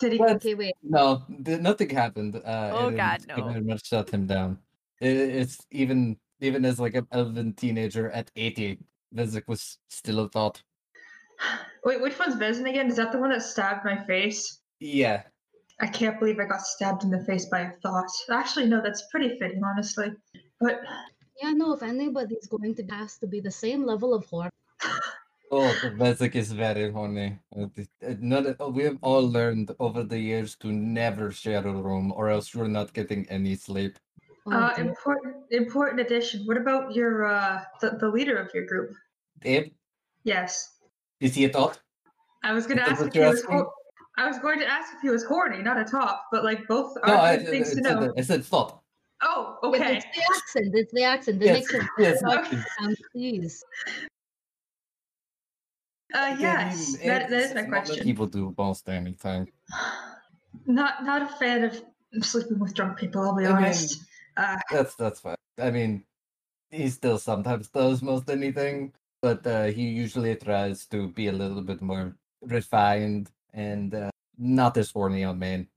Did he But okay wait no, th- nothing happened. Uh, Oh, Aaron God, Very no. much shut him down. It, it's even even as like an elven teenager at eighty, Vezek was still a thought. <sighs> Wait, which one's Vezin again? Is that the one that stabbed my face? Yeah, I can't believe I got stabbed in the face by a thought. Actually, no, that's pretty fitting, honestly. But yeah no if anybody's going to has to be the same level of horror <laughs> Oh, the Vezek is very horny. Uh, th- uh, Not, uh, we have all learned over the years to never share a room, or else you're not getting any sleep. Oh, uh dear. important important addition. What about your uh the, the leader of your group? Dave, Yes. is he a top? I was gonna Is that ask what if he you're was asking? hor- I was going to ask if he was horny, not a top, but like both are No, I, good I, things to said, know. I said thought. Oh, Yeah, okay. It's the accent. It's the accent. It Yes, makes it yes, okay. sound please. Uh, yes, I mean, that, that it's is my not that question. People do most anything. Not not a fan of sleeping with drunk people. I'll be I mean, honest. Uh, That's that's fine. I mean, he still sometimes does most anything, but uh, he usually tries to be a little bit more refined and uh, not as horny on man.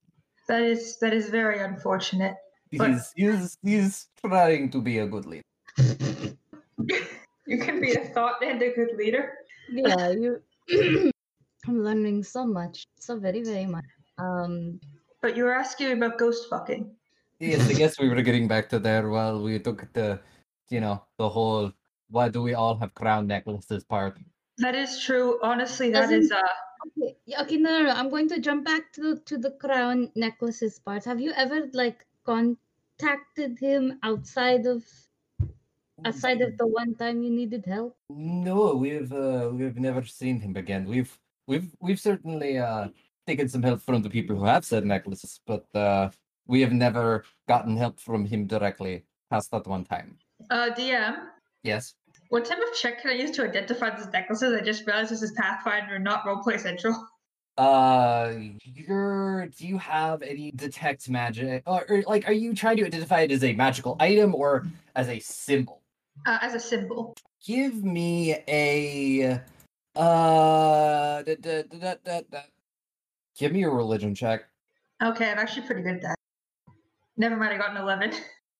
that is that is very unfortunate. But- He's he's he's trying to be a good leader. <laughs> <laughs> You can be a thought and a good leader. Yeah, <laughs> you. <clears throat> I'm learning so much, so very very much. Um, But you were asking about ghost fucking. Yes, I guess we were getting back to there while we took the, you know, the whole why do we all have crown necklaces part. That is true. Honestly, that Doesn't- is uh okay, okay, no, no, no, I'm going to jump back to to the crown necklaces part. Have you ever like contacted him outside of outside of the one time you needed help? No, we've uh, we've never seen him again. We've we've we've certainly uh taken some help from the people who have said necklaces, but uh we have never gotten help from him directly past that one time. uh DM. Yes. What type of check can I use to identify these necklaces? I just realized this is Pathfinder, not Roleplay Central. <laughs> Uh, you're. Do you have any detect magic, or, or like, are you trying to identify it as a magical item or as a symbol? Uh, as a symbol. Give me a Uh, da, da, da, give me a religion check. Okay, I'm actually pretty good at that. Never mind, I got an 11.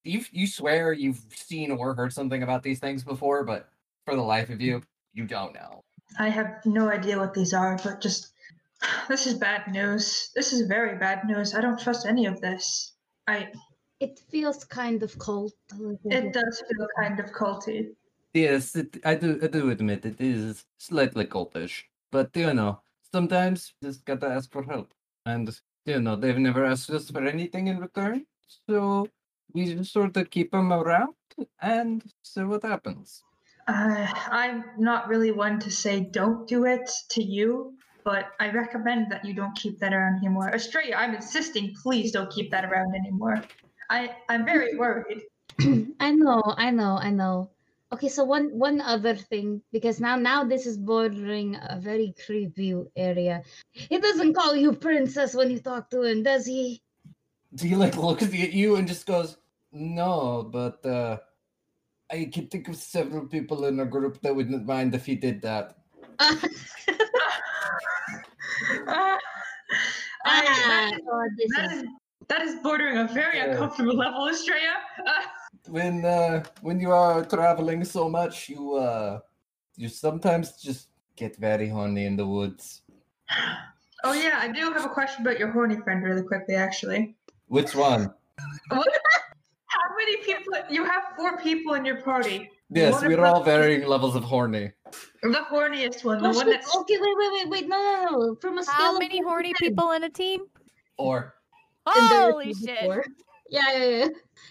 You you swear you've seen or heard something about these things before, but for the life of you, you don't know. I have no idea what these are, but just. <sighs> This is bad news. This is very bad news. I don't trust any of this. I. It feels kind of cold. It does feel kind of culty. Yes, it, I do. I do admit it is slightly cultish, but you know, sometimes you just gotta ask for help, and you know they've never asked us for anything in return, so we just sort of keep them around and see what happens. Uh, I'm not really one to say don't do it to you, but I recommend that you don't keep that around anymore. Estrella, I'm insisting, please don't keep that around anymore. I, I'm very worried. <clears throat> I know, I know, I know. Okay, so one one other thing because now now this is bordering a very creepy area. He doesn't call you princess when you talk to him, does he? Do He like looks at you and just goes, "No, but uh, I can think of several people in our group that wouldn't mind if he did that." <laughs> <laughs> Ah, I, that, Ah, is, oh, this that, is is, that is bordering a very Yeah. uncomfortable level, Estrella. Uh, <laughs> when uh when you are traveling so much you uh you sometimes just get very horny in the woods oh, yeah, I do have a question about your horny friend, really quickly, actually. which one <laughs> How many people? You have four people in your party. yes What we're all varying levels of horny The horniest one, the Oh, one that's. okay, wait, wait, wait, wait, no, no, no. From a scale How of many horny people in a team? or and there are Holy shit! before. <laughs> Yeah, yeah, yeah.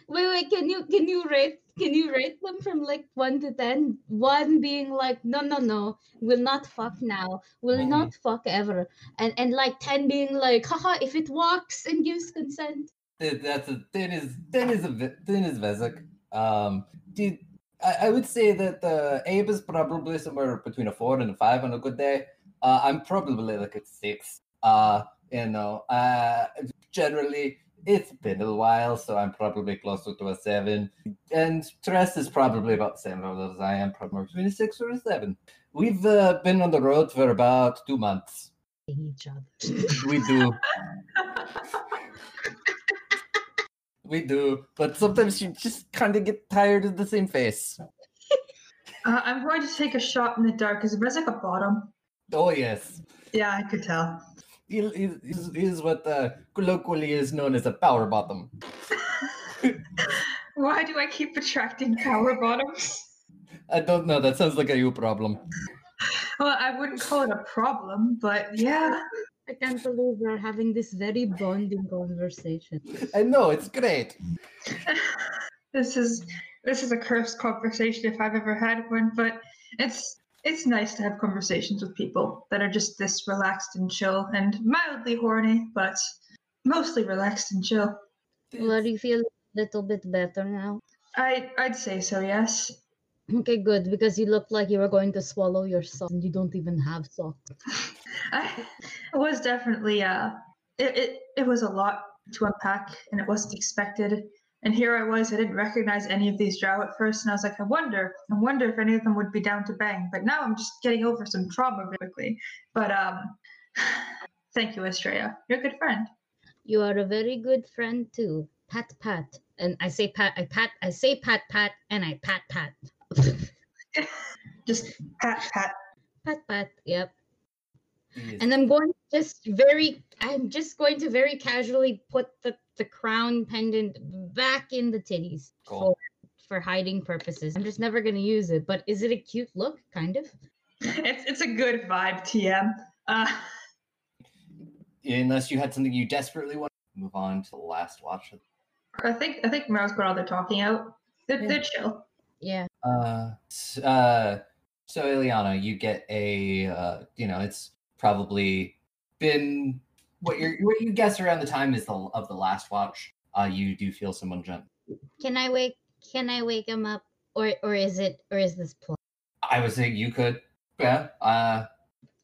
Wait, wait, can you can you rate can you rate them from like one to ten? One being like, no, no, no, will not fuck now, will Mhm. not fuck ever, and and like ten being like, haha, if it walks and gives consent. that's a thin is thin is a ve- thin is Vezek. Um dude I, I would say that uh Abe is probably somewhere between a four and a five on a good day. Uh I'm probably like a six. Uh you know, uh generally it's been a while, so I'm probably closer to a seven. And Tress is probably about the same level as I am, probably between a six or a seven. We've uh, been on the road for about two months. Each other. We do. we do. But sometimes you just kind of get tired of the same face. <laughs> Uh, I'm going to take a shot in the dark. Is Rezek a bottom? Oh, yes. Yeah, I could tell. He he- he's, he's what uh, colloquially is known as a power bottom. <laughs> Why do I keep attracting power bottoms? I don't know. That sounds like a you problem. Well, I wouldn't call it a problem, but yeah. I can't believe we're having this very bonding conversation. I know it's great. <laughs> this is this is a cursed conversation if I've ever had one, but it's it's nice to have conversations with people that are just this relaxed and chill and mildly horny, but mostly relaxed and chill. Well, do you feel a little bit better now? I I'd say so, yes. Okay, good, because you look like you were going to swallow your socks and you don't even have socks. <laughs> I it was definitely uh it, it it was a lot to unpack and it wasn't expected. And here I was, I didn't recognize any of these drow at first, and I was like, I wonder, I wonder if any of them would be down to bang. But now I'm just getting over some trauma very quickly. But um <sighs> thank you, Estrella. You're a good friend. You are a very good friend too. Pat pat. And I say pat I pat I say pat pat and I pat pat. <laughs> <laughs> Just pat pat. pat pat. Yep. He is- And I'm going to just very I'm just going to very casually put the, the crown pendant back in the titties Cool. for for hiding purposes. I'm just never gonna use it, but is it a cute look? Kind of. <laughs> It's it's a good vibe, TM. Uh Unless you had something you desperately want to move on to the last watch. I think I think Mero's got all their talking out. They're, Yeah. they're chill. Yeah. Uh, uh, so Ileana, you get a, uh, you know, it's probably been what you what you guess around the time is the of the last watch. Uh, you do feel someone jump. Can I wake can I wake him up? Or or is it or is this plot? I would say you could, yeah. Uh,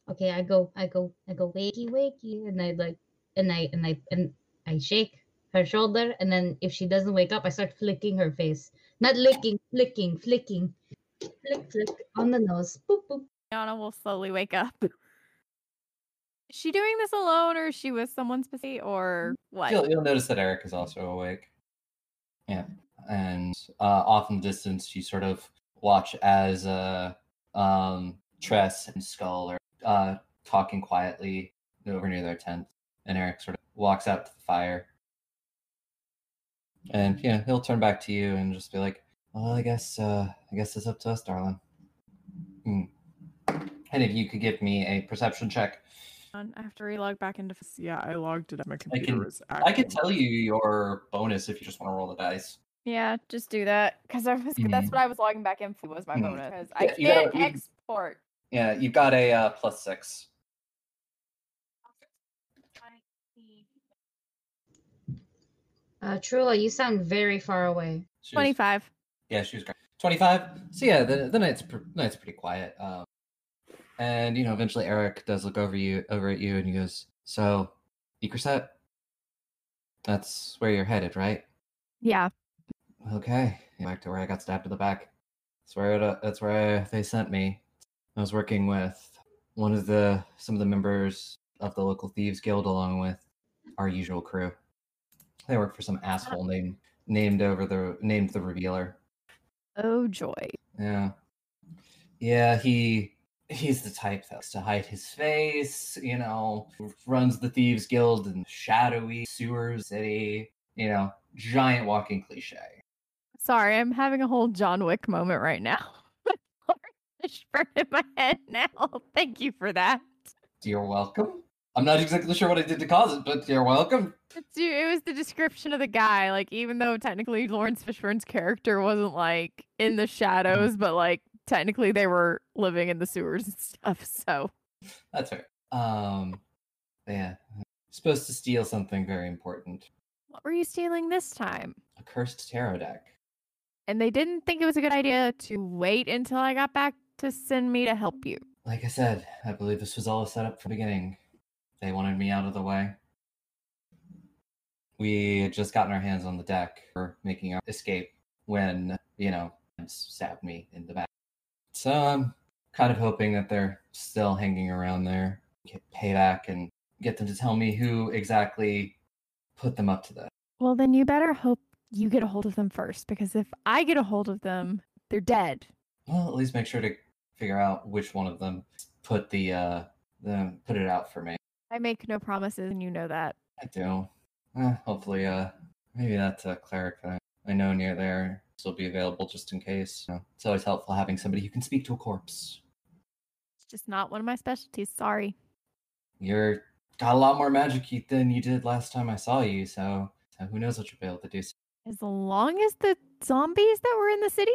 okay i go i go i go wakey wakey and i like and i and i and i shake her shoulder and then if she doesn't wake up i start flicking her face not licking flicking flicking flick flick on the nose boop boop Anna will slowly wake up. <laughs> Is she doing this alone or is she with someone specific or what? You'll, you'll notice that Eric is also awake. Yeah. And uh, off in the distance, you sort of watch as uh, um, Tress and Skull are uh, talking quietly over near their tent. And Eric sort of walks out to the fire. And yeah, he'll turn back to you and just be like, "Well, I guess uh, I guess it's up to us, darling." Hmm. And if you could give me a perception check, I have to relog back into. Yeah, I logged it up. My computer can- is I acting. can tell you your bonus if you just want to roll the dice. Yeah, just do that because I was. That's Mhm. what I was logging back in for was my Mhm. bonus because I Yeah, you gotta- can't you- export. Yeah, you've got a uh, plus six. Uh, Trula, you sound very far away. She was- 25. Yeah, she was great. Twenty-five. So yeah, the the night's pr- night's pretty quiet. Um, and you know, eventually Eric does look over you over at you, and he goes, "So, Ekerset, that's where you're headed, right? Yeah. Okay, back to where I got stabbed in the back. That's where it, uh, that's where they sent me. I was working with one of the some of the members of the local thieves guild, along with our usual crew. They work for some asshole named named over the named the revealer. Oh joy. Yeah. Yeah, he he's the type that to hide his face, you know, runs the Thieves Guild in shadowy sewer city, you know, giant walking cliche. Sorry, I'm having a whole John Wick moment right now. <laughs> Burned in my head now. <laughs> Thank you for that. You're welcome. I'm not exactly sure what I did to cause it, but you're welcome. It's, it was the description of the guy. Like, even though technically Laurence Fishburne's character wasn't like in the shadows, but like technically they were living in the sewers and stuff. So That's fair. Um yeah. Supposed to steal something very important. what were you stealing this time? A cursed tarot deck. And they didn't think it was a good idea to wait until I got back to send me to help you. Like I said, I believe this was all set up from the beginning. They wanted me out of the way. We had just gotten our hands on the deck for making our escape when, you know, stabbed me in the back. So I'm kind of hoping that they're still hanging around there, get payback, and get them to tell me who exactly put them up to this. Well, then you better hope you get a hold of them first, because if I get a hold of them, they're dead. Well, at least make sure to figure out which one of them put the uh the put it out for me. I make no promises, and you know that. I do. Eh, hopefully, uh, maybe that's a cleric that I know near there still be available just in case. You know, it's always helpful having somebody who can speak to a corpse. It's just not one of my specialties. Sorry. You're got a lot more magic than you did last time I saw you, so, so who knows what you'll be able to do. As long as the zombies that were in the city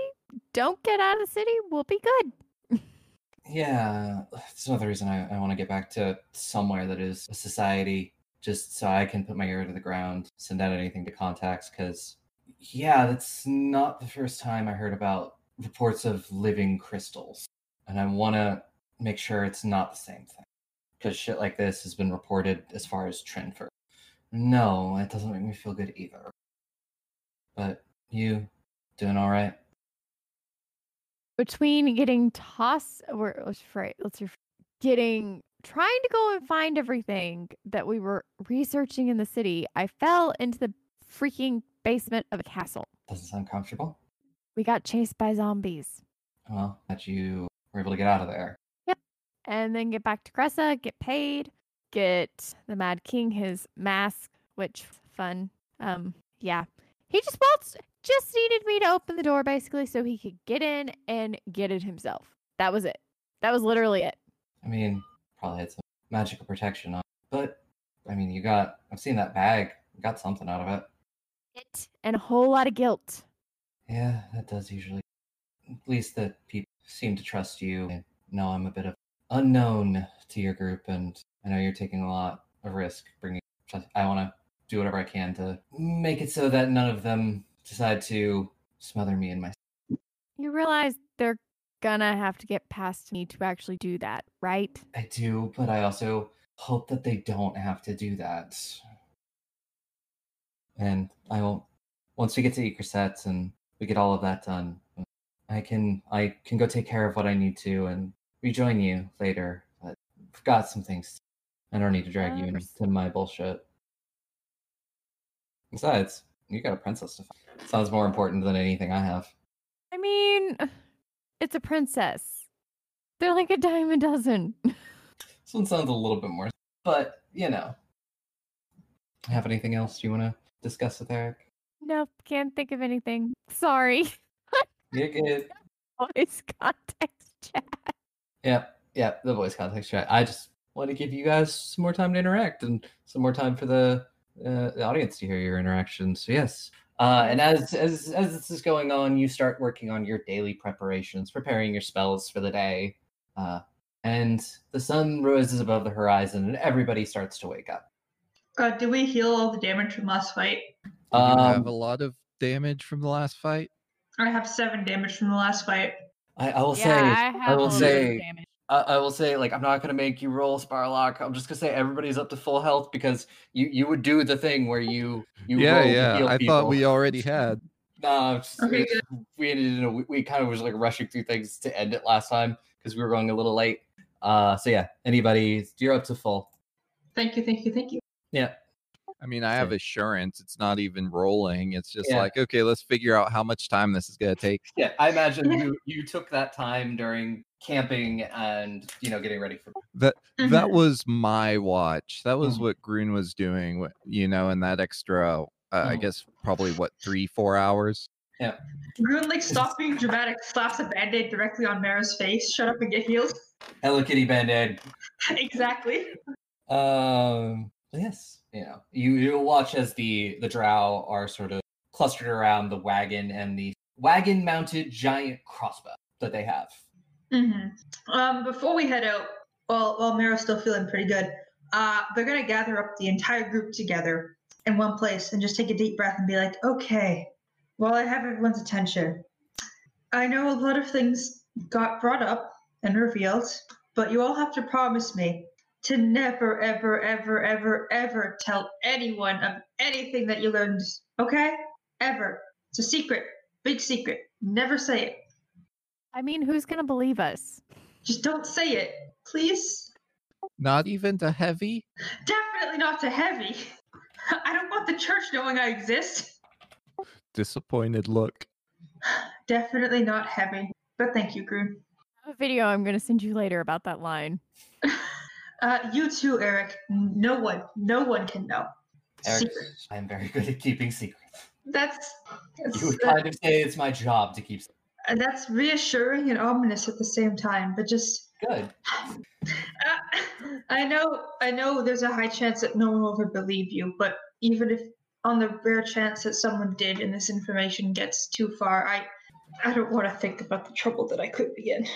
don't get out of the city, we'll be good. <laughs> Yeah, it's another reason I, I want to get back to somewhere that is a society, just so I can put my ear to the ground, send out anything to contacts. Because, yeah, that's not the first time I heard about reports of living crystals, and I want to make sure it's not the same thing. Because shit like this has been reported as far as Trenford. No, it doesn't make me feel good either. But you doing all right? Between getting tossed, or oh, let's right, let's ref- getting trying to go and find everything that we were researching in the city, I fell into the freaking basement of a castle. Doesn't sound comfortable. We got chased by zombies. Well, that you were able to get out of there. and then get back to Cressa, get paid, get the Mad King his mask, which fun. Um, yeah, he just wants just needed me to open the door basically so he could get in and get it himself. That was it. That was literally it. I mean, probably had some magical protection on, but I mean, you got. I've seen that bag. Got something out of it. It and a whole lot of guilt. Yeah, that does usually. At least that people seem to trust you. And know I'm a bit of unknown to your group, and I know you're taking a lot of risk bringing. I want to do whatever I can to make it so that none of them decide to smother me in my. You realize they're gonna have to get past me to actually do that, right? I do, but I also hope that they don't have to do that. And I will once we get to Ekerset and we get all of that done, I can I can go take care of what I need to and rejoin you later, but I've got some things. I don't need to drag you Uh, into my bullshit. Besides, you got a princess to find. Sounds more important than anything I have. I mean, it's a princess. They're like a dime a dozen. This one sounds a little bit more, but you know. Have anything else you want to discuss with Eric? Nope, can't think of anything. Sorry. <laughs> You're good. Voice context chat. Yep, yep. The voice context chat. I just want to give you guys some more time to interact and some more time for the uh, the audience to hear your interactions. So yes. Uh, and as as as this is going on, you start working on your daily preparations, preparing your spells for the day. Uh, and the sun rises above the horizon, and everybody starts to wake up. Uh, did we heal all the damage from last fight? you have Um, a lot of damage from the last fight. I have seven damage from the last fight. I, I will yeah, say, I have will a say- I, I will say, like, I'm not gonna make you roll Sparlock. I'm just gonna say everybody's up to full health because you you would do the thing where you you yeah, roll to yeah. heal I people. thought we already had. No, it's- Okay, it's- we ended in a, we- we kind of was like rushing through things to end it last time because we were going a little late. Uh, so yeah, anybody, you're up to full. Thank you, thank you, thank you. Yeah, I mean, I have assurance. It's not even rolling. It's just Yeah. like, okay, let's figure out how much time this is gonna take. yeah. I imagine you you took that time during camping and you know getting ready for. That Mhm. that was my watch. That was Mhm. what Grun was doing. wh- You know, and that extra, uh, I Mhm. guess, probably what three, four hours. Rune, like, stop being dramatic, slaps a band aid directly on Mara's face. Shut up and get healed. Hello Kitty Band Aid. <laughs> exactly. Um, yes, you know, you you watch as the the drow are sort of clustered around the wagon and the wagon mounted giant crossbow that they have. hmm Um, before we head out, while while Mara's still feeling pretty good, uh, they're gonna gather up the entire group together in one place and just take a deep breath and be like, okay, while I have everyone's attention, I know a lot of things got brought up and revealed, but you all have to promise me to never, ever, ever, ever, ever tell anyone of anything that you learned. Okay? Ever. It's a secret. Big secret. Never say it. I mean, who's gonna believe us? Just don't say it, please. Not even to heavy. Definitely not to heavy. <laughs> I don't want the church knowing I exist. Disappointed look. <sighs> Definitely not heavy. But thank you, Groon. I have a video I'm gonna send you later about that line. <laughs> Uh, you too, Eric. No one, no one can know. Eric. I'm very good at keeping secrets. That's that's, You would kind of say it's my job to keep uh, that's reassuring and ominous at the same time. But just, good. uh, <laughs> I know, I know. There's a high chance that no one will ever believe you. But even if, on the rare chance that someone did, and this information gets too far, I, I don't want to think about the trouble that I could be in.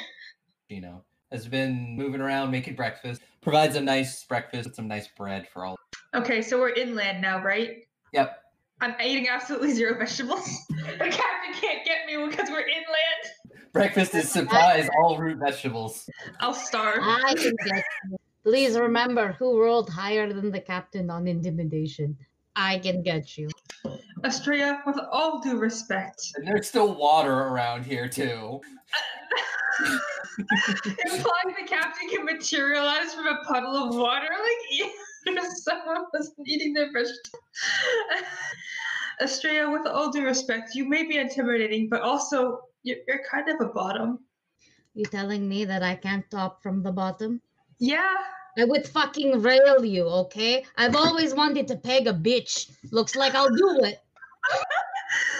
You know, has been moving around making breakfast. Provides a nice breakfast some nice bread for all. Okay, so we're inland now, right? Yep. I'm eating absolutely zero vegetables. <laughs> the captain can't get me because we're inland. Breakfast is surprise all root vegetables. I'll starve. I can get you. Please remember who rolled higher than the captain on intimidation. I can get you. Estrella, with all due respect, And there's still water around here too. <laughs> implying the captain can materialize from a puddle of water, like <laughs> if someone was eating their vegetables. Estrella, with all due respect, you may be intimidating, but also you're, you're kind of a bottom. You telling me that I can't top from the bottom? Yeah, I would fucking rail you, okay? I've always wanted to peg a bitch. Looks like I'll do it.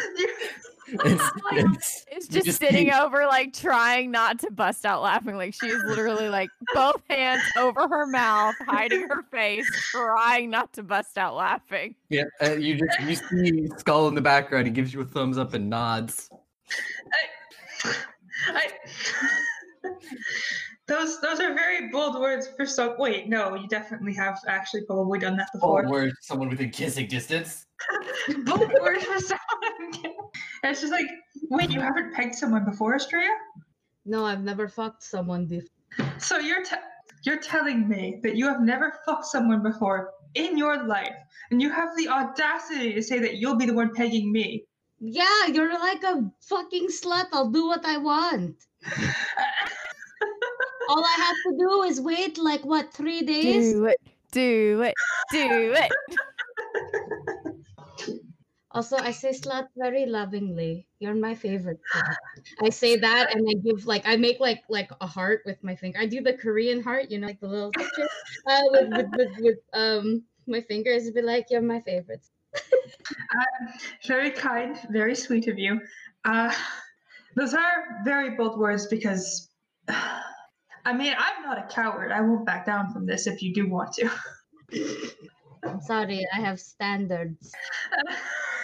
It's, it's, <laughs> It's just, just sitting keep- over, like trying not to bust out laughing. Like she's literally like both hands over her mouth, hiding her face, trying not to bust out laughing. yeah, uh, you just you see Skull in the background. He gives you a thumbs up and nods. I, those those are very bold words for some. Wait, no, you definitely have actually probably done that before. Or where someone within kissing distance. <laughs> bold words for someone. It's just like, wait, you haven't pegged someone before, Estrella? No, I've never fucked someone before. So you're te- you're telling me that you have never fucked someone before in your life, and you have the audacity to say that you'll be the one pegging me. Yeah, you're like a fucking slut. I'll do what I want. <laughs> all I have to do is wait like what three days? Do it. Do it. Do it. <laughs> Also, I say slut very lovingly. You're my favorite slut. I say that and I give like I make like like a heart with my finger. I do the Korean heart, you know, like the little picture uh, with, with, with with um my fingers. and Be like, you're my favorite. <laughs> Uh, very kind, very sweet of you. Uh, those are very bold words because, I mean, I'm not a coward. I won't back down from this if you do want to. <laughs> I'm sorry, I have standards.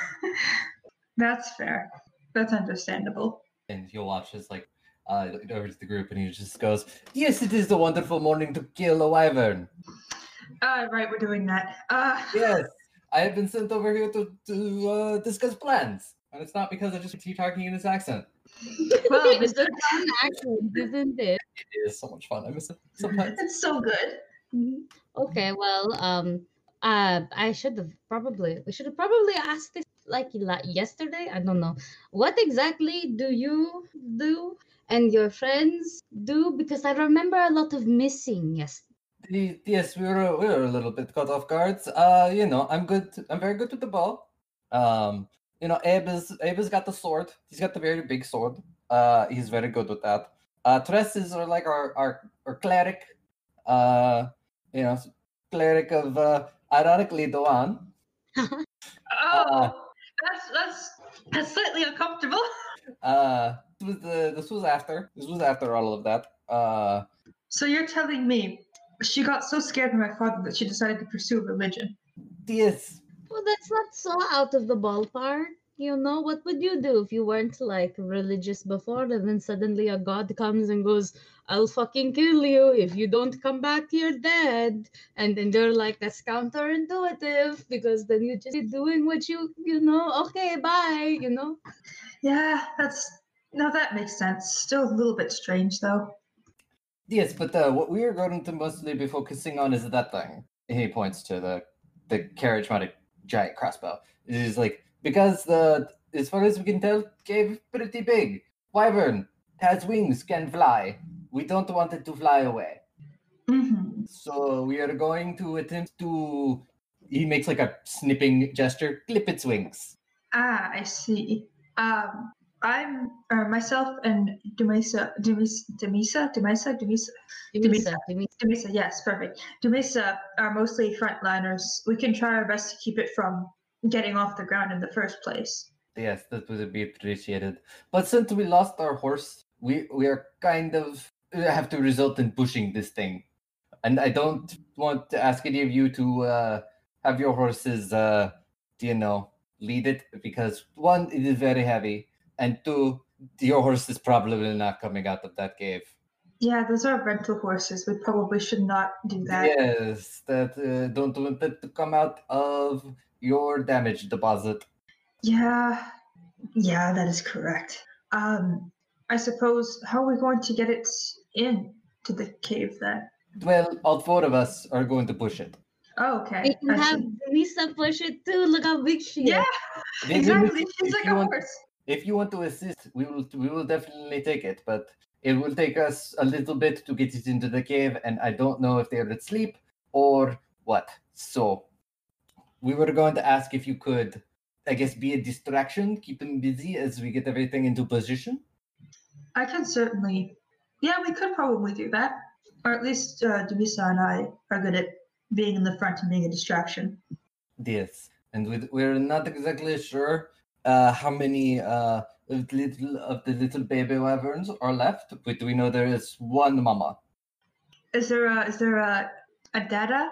<laughs> That's fair. That's understandable. And you'll watch as like uh over to the group and he just goes, Yes, it is a wonderful morning to kill a wyvern. Uh, right, we're doing that. Uh, <laughs> Yes. I have been sent over here to, to uh, discuss plans. And it's not because I just keep talking in this accent. Well, it's Mr. a fun accent, isn't it? It is so much fun. I miss it <laughs> sometimes. It's so good. Mhm. Okay, well, um, uh, I should have probably we should have probably asked this like yesterday. I don't know what exactly do you do and your friends do because I remember a lot of missing. Yes. Yes, we were we were a little bit caught off guards. Uh, you know, I'm good. I'm very good with the ball. Um, you know, Abe is Abe has got the sword. He's got the very big sword. Uh, he's very good with that. Uh, Tresses are like our our our cleric. Uh, you know, cleric of uh, ironically Doan. <laughs> Oh, that's that's that's slightly uncomfortable. <laughs> Uh, this was the this was after this was after all of that. Uh, So you're telling me she got so scared of my father that she decided to pursue religion? yes, Well, that's not so out of the ballpark. You know, what would you do if you weren't like religious before and then suddenly a god comes and goes, I'll fucking kill you if you don't come back, you're dead. And then they're like, that's counterintuitive because then you just be doing what you, you know, okay, bye, you know? Yeah, that's no, that makes sense. Still a little bit strange though. Yes, but uh, what we are going to mostly be focusing on is that thing. He points to the the carriage mounted giant crossbow. It is like because the as far as we can tell, cave pretty big. Wyvern has wings, can fly. We don't want it to fly away. hmm So we are going to attempt to he makes like a snipping gesture, clip its wings. Ah, I see. Um, I'm uh, myself and Dumisa, Dumisa, Dumisa, Dumisa, Dumisa, Dimisa, Dimisa. Dumisa. Yes, perfect. Dumisa are mostly frontliners. We can try our best to keep it from getting off the ground in the first place. Yes, that would be appreciated. But since we lost our horse, we we are kind of have to result in pushing this thing, and I don't want to ask any of you to uh, have your horses, uh, you know, lead it because one, it is very heavy, and two, your horse is probably not coming out of that cave. Yeah, those are rental horses. We probably should not do that. Yes, that uh, don't want that to come out of your damage deposit. Yeah, yeah, that is correct. Um, I suppose how are we going to get it in to the cave then? Well, all four of us are going to push it. Oh, okay. We can I have see. Dimisa push it too. Look how big she Yeah, is. Then exactly. She's if like a want- horse. If you want to assist, we will we will definitely take it, but it will take us a little bit to get it into the cave, and I don't know if they're asleep or what. So we were going to ask if you could, I guess, be a distraction, keep them busy as we get everything into position. I can certainly. Yeah, we could probably do that. Or at least uh, Dumisa and I are good at being in the front and being a distraction. Yes, and we're not exactly sure uh, how many uh, of the little of the little baby wyverns are left, but we know there is one mama. Is there a is there a a dada,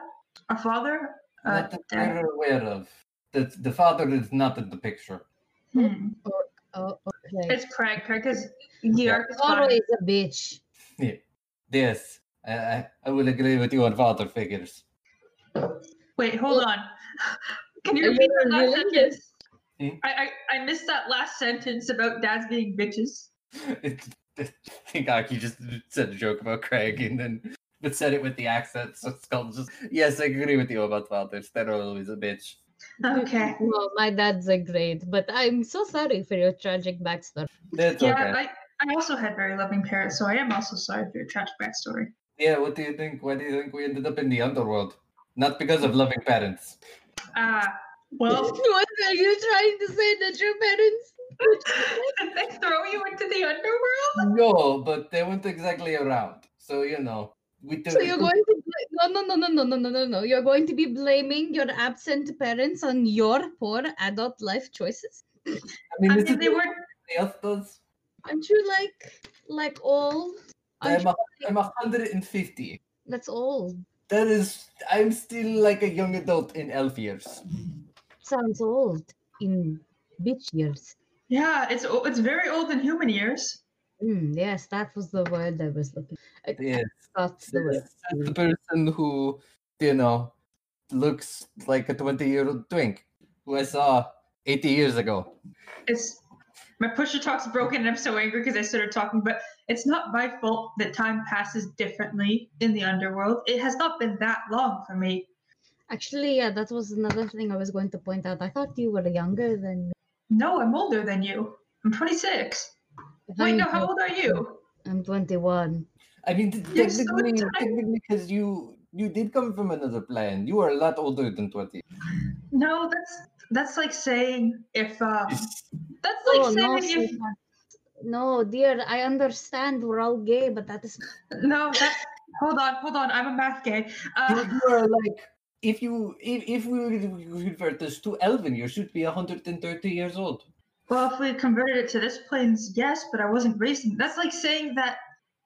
a father? Uh, Not that dad- we're aware of. The, the father is not in the picture. Hmm. Oh, okay. It's Craig. Craig is New York is Toro is a bitch. Yeah. Yes, I, I, I will agree with you on father figures. Wait, hold on. <laughs> Can you Are repeat you that last sentence? Hmm? I, I I missed that last sentence about dads being bitches. I think Aki just said a joke about Craig and then but said it with the accent. So it's called just yes, I agree with you about fathers. They're always a bitch. Okay. Well, my dad's a great, but I'm so sorry for your tragic backstory. That's Yeah, okay. I, I also had very loving parents, so I am also sorry for your tragic backstory. Yeah, what do you think? Why do you think we ended up in the underworld? Not because of loving parents. Uh, well, <laughs> what are you trying to say that your parents? did they throw you into the underworld? No, but they weren't exactly around. So you know, we do. So you're going to bla- no no no no no no no no no you're going to be blaming your absent parents on your poor adult life choices. I mean, I mean, they were. everybody else does. Aren't you like like old? I'm you, a, I'm 150. that's old. That is, I'm still like a young adult in elf years. Sounds old in bitch years. Yeah, it's it's very old in human years. Mm, yes, that was the word I was looking. I, I Yes, forgot the word. that's the person who, you know, looks like a 20 year old twink who I saw 80 years ago. It's my pusher talk's broken, and I'm so angry because I started talking. But it's not my fault that time passes differently in the underworld. It has not been that long for me. Actually, yeah, that was another thing I was going to point out. I thought you were younger than me. No, I'm older than you. I'm 26. Wait, I'm no, how old are you? I'm 21. I mean, t- You're so technically, technically, because you you did come from another planet. You are a lot older than 20. No, that's that's like saying if uh, that's like Oh, no, saying if sweetheart. no, dear, I understand we're all gay, but that is no. That hold on, hold on. I'm a math gay. Uh, you are like if you if, if we convert this to Elven, you should be 130 years old. well, if we converted it to this plane's yes, but I wasn't raised. in- That's like saying that.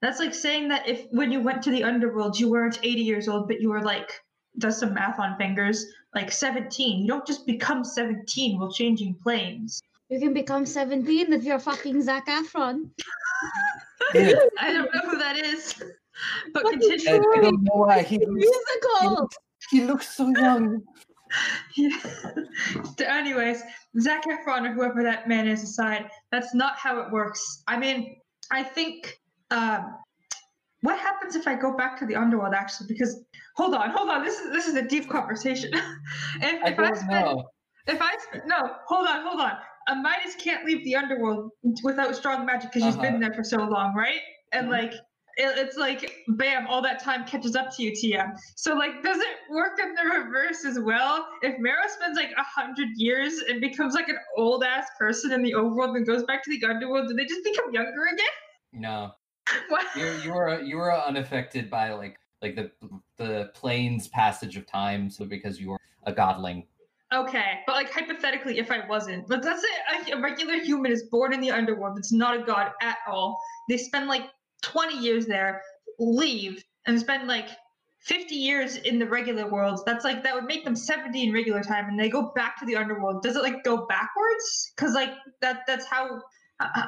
That's like saying that if when you went to the underworld, you weren't 80 years old, but you were like does some math on fingers, like 17. You don't just become 17 while changing planes. you can become 17 if you're fucking Zac Efron. <laughs> Yes, I don't know who that is, but Fucking continue. I, I don't know why he looks, he Musical. He looks so young. <laughs> Anyways, Zac Efron or whoever that man is aside, that's not how it works. I mean, I think. Um, what happens if I go back to the underworld? Actually, because hold on, hold on. This is this is a deep conversation. <laughs> if, I if don't spend, know. if I sp- no, hold on, hold on. A Midas can't leave the underworld without strong magic because she's Uh-huh. been there for so long, right? And Mhm. like. It- It's like, bam! All that time catches up to you, TM. So, like, does it work in the reverse as well? If Mero spends like a hundred years and becomes like an old ass person in the overworld and goes back to the underworld, do they just become younger again? No, <laughs> What? you're you are you are unaffected by like like the the plane's passage of time. So because you are a godling, Okay, but like hypothetically, if I wasn't, but say a, a regular human is born in the underworld, it's not a god at all. They spend like 20 years there, leave, and spend like 50 years in the regular world. That's like that would make them 70 in regular time, and they go back to the underworld. Does it like go backwards? Because like that that's how uh, uh,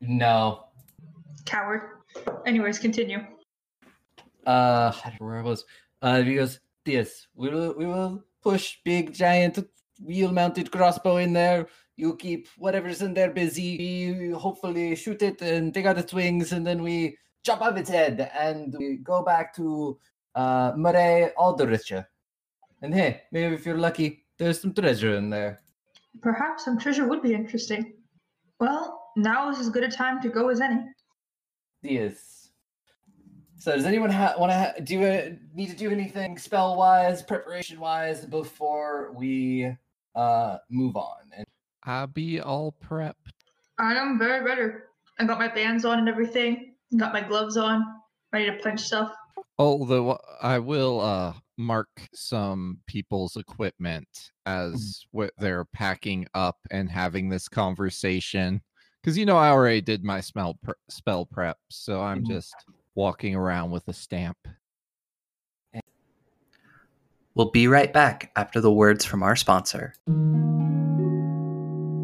no. coward. Anyways, continue. Uh, I don't know where I was. Uh, he goes, yes, we will we will push big giant wheel mounted crossbow in there. You keep whatever's in there busy. We hopefully shoot it and take out its wings, and then we chop off its head and we go back to uh Murray Aldericha. And hey, maybe if you're lucky, there's some treasure in there. Perhaps some treasure would be interesting. Well, now is as good a time to go as any. Yes. So does anyone ha- want to ha- do you need to do anything spell wise, preparation wise before we uh move on? And I be all prepped. I am very ready. I got my bands on and everything. Got my gloves on, ready to punch stuff. Although I will uh mark some people's equipment as what they're packing up and having this conversation because you know I already did my spell pre- spell prep, so I'm Mhm. just walking around with a stamp. We'll be right back after the words from our sponsor.